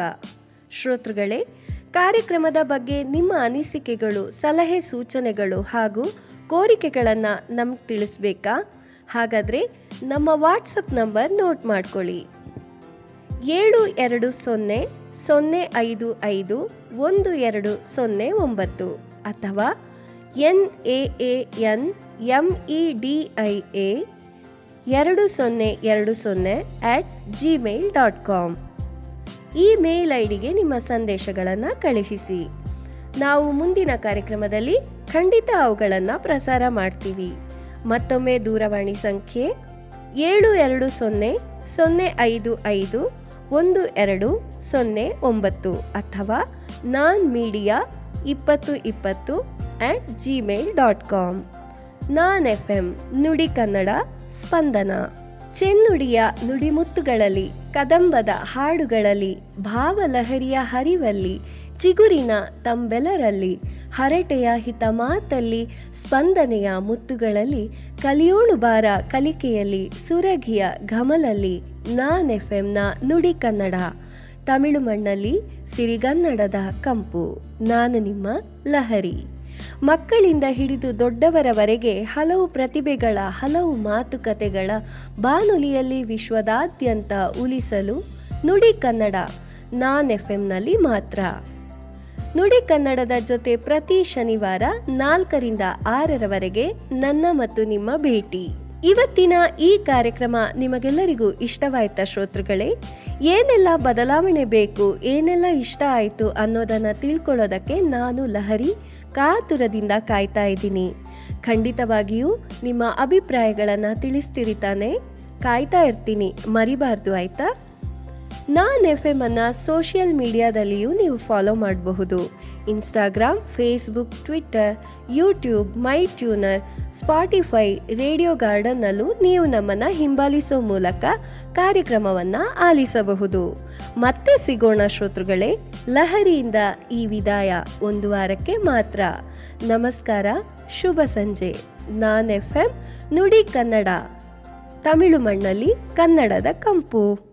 ಶ್ರೋತೃಗಳೇ, ಕಾರ್ಯಕ್ರಮದ ಬಗ್ಗೆ ನಿಮ್ಮ ಅನಿಸಿಕೆಗಳು, ಸಲಹೆ ಸೂಚನೆಗಳು ಹಾಗೂ ಕೋರಿಕೆಗಳನ್ನು ನಮ್ಗೆ ತಿಳಿಸ್ಬೇಕಾ? ಹಾಗಾದರೆ ನಮ್ಮ ವಾಟ್ಸಪ್ ನಂಬರ್ ನೋಟ್ ಮಾಡ್ಕೊಳ್ಳಿ. ಏಳು ಎರಡು ಸೊನ್ನೆ ಸೊನ್ನೆ ಐದು ಐದು ಒಂದು ಎರಡು ಸೊನ್ನೆ ಒಂಬತ್ತು ಅಥವಾ N A N M E D I A ಎರಡು ಸೊನ್ನೆ ಎರಡು ಸೊನ್ನೆ ಅಟ್ ಜಿಮೇಲ್ ಡಾಟ್ ಕಾಮ್ ಈ ಮೇಲ್ ಐ ಡಿಗೆ ನಿಮ್ಮ ಸಂದೇಶಗಳನ್ನು ಕಳುಹಿಸಿ. ನಾವು ಮುಂದಿನ ಕಾರ್ಯಕ್ರಮದಲ್ಲಿ ಖಂಡಿತ ಅವುಗಳನ್ನು ಪ್ರಸಾರ ಮಾಡ್ತೀವಿ. ಮತ್ತೊಮ್ಮೆ ದೂರವಾಣಿ ಸಂಖ್ಯೆ ಏಳು ಎರಡು ಸೊನ್ನೆ ಸೊನ್ನೆ ಐದು ಐದು ಒಂದು ಎರಡು ಸೊನ್ನೆ ಒಂಬತ್ತು ಅಥವಾ ನಾನ್ ಮೀಡಿಯಾ ಇಪ್ಪತ್ತು ಇಪ್ಪತ್ತು at gmail dot com Naan F M Nudi Kannada Spandana. ಚೆನ್ನುಡಿಯ ನುಡಿಮುತ್ತುಗಳಲ್ಲಿ, ಕದಂಬದ ಹಾಡುಗಳಲ್ಲಿ, ಭಾವಲಹರಿಯ ಹರಿವಲ್ಲಿ, ಚಿಗುರಿನ ತಂಬೆಲರಲ್ಲಿ, ಹರಟೆಯ ಹಿತ ಮಾತಲ್ಲಿ ಸ್ಪಂದನೆಯ ಮುತ್ತುಗಳಲ್ಲಿ, ಕಲಿಯೋಣು ಬಾರ ಕಲಿಕೆಯಲ್ಲಿ, ಸುರಗಿಯ ಘಮಲಲ್ಲಿ, ನಾನ್ ನುಡಿ ಕನ್ನಡ. ತಮಿಳು ಮಣ್ಣಲ್ಲಿ, ಸಿರಿಗನ್ನಡದ ಕಂಪು. ನಾನು ನಿಮ್ಮ ಲಹರಿ. ಮಕ್ಕಳಿಂದ ಹಿಡಿದು ದೊಡ್ಡವರವರೆಗೆ ಹಲವು ಪ್ರತಿಭೆಗಳ, ಹಲವು ಮಾತುಕತೆಗಳ ಬಾನುಲಿಯಲ್ಲಿ ವಿಶ್ವದಾದ್ಯಂತ ಉಲಿಸಲು ನುಡಿ ಕನ್ನಡ, ನಾನ್ ಎಫ್ ಎಂನಲ್ಲಿ ಮಾತ್ರ. ನುಡಿ ಕನ್ನಡದ ಜೊತೆ ಪ್ರತಿ ಶನಿವಾರ ನಾಲ್ಕರಿಂದ ಆರರವರೆಗೆ ನನ್ನ ಮತ್ತು ನಿಮ್ಮ ಭೇಟಿ. ಇವತ್ತಿನ ಈ ಕಾರ್ಯಕ್ರಮ ನಿಮಗೆಲ್ಲರಿಗೂ ಇಷ್ಟವಾಯ್ತಾ ಶ್ರೋತೃಗಳೇ? ಏನೆಲ್ಲ ಬದಲಾವಣೆ ಬೇಕು, ಏನೆಲ್ಲ ಇಷ್ಟ ಆಯಿತು ಅನ್ನೋದನ್ನು ತಿಳ್ಕೊಳ್ಳೋದಕ್ಕೆ ನಾನು ಲಹರಿ ಕಾತುರದಿಂದ ಕಾಯ್ತಾ ಇದ್ದೀನಿ. ಖಂಡಿತವಾಗಿಯೂ ನಿಮ್ಮ ಅಭಿಪ್ರಾಯಗಳನ್ನು ತಿಳಿಸ್ತೀರಿ ತಾನೆ? ಕಾಯ್ತಾ ಇರ್ತೀನಿ. ಮರಿಬಾರ್ದು ಆಯ್ತಾ? ನಾನ್ ಎಫ್ ಅನ್ನ ಸೋಷಿಯಲ್ ಮೀಡಿಯಾದಲ್ಲಿಯೂ ನೀವು ಫಾಲೋ ಮಾಡಬಹುದು. Instagram, Facebook, Twitter, YouTube my tuner Spotify, radio ಗಾರ್ಡನ್ನಲ್ಲೂ ನೀವು ನಮ್ಮನ್ನು ಹಿಂಬಾಲಿಸೋ ಮೂಲಕ ಕಾರ್ಯಕ್ರಮವನ್ನು ಆಲಿಸಬಹುದು. ಮತ್ತೆ ಸಿಗೋಣ ಶ್ರೋತೃಗಳೇ, ಲಹರಿಯಿಂದ ಈ ವಿದಾಯ ಒಂದು ವಾರಕ್ಕೆ ಮಾತ್ರ. ನಮಸ್ಕಾರ, ಶುಭ ಸಂಜೆ. ನಾನ್ ಎಫ್ ಎಂ ನುಡಿ ಕನ್ನಡ. ತಮಿಳು ಮಣ್ಣಲ್ಲಿ ಕನ್ನಡದ ಕಂಪು.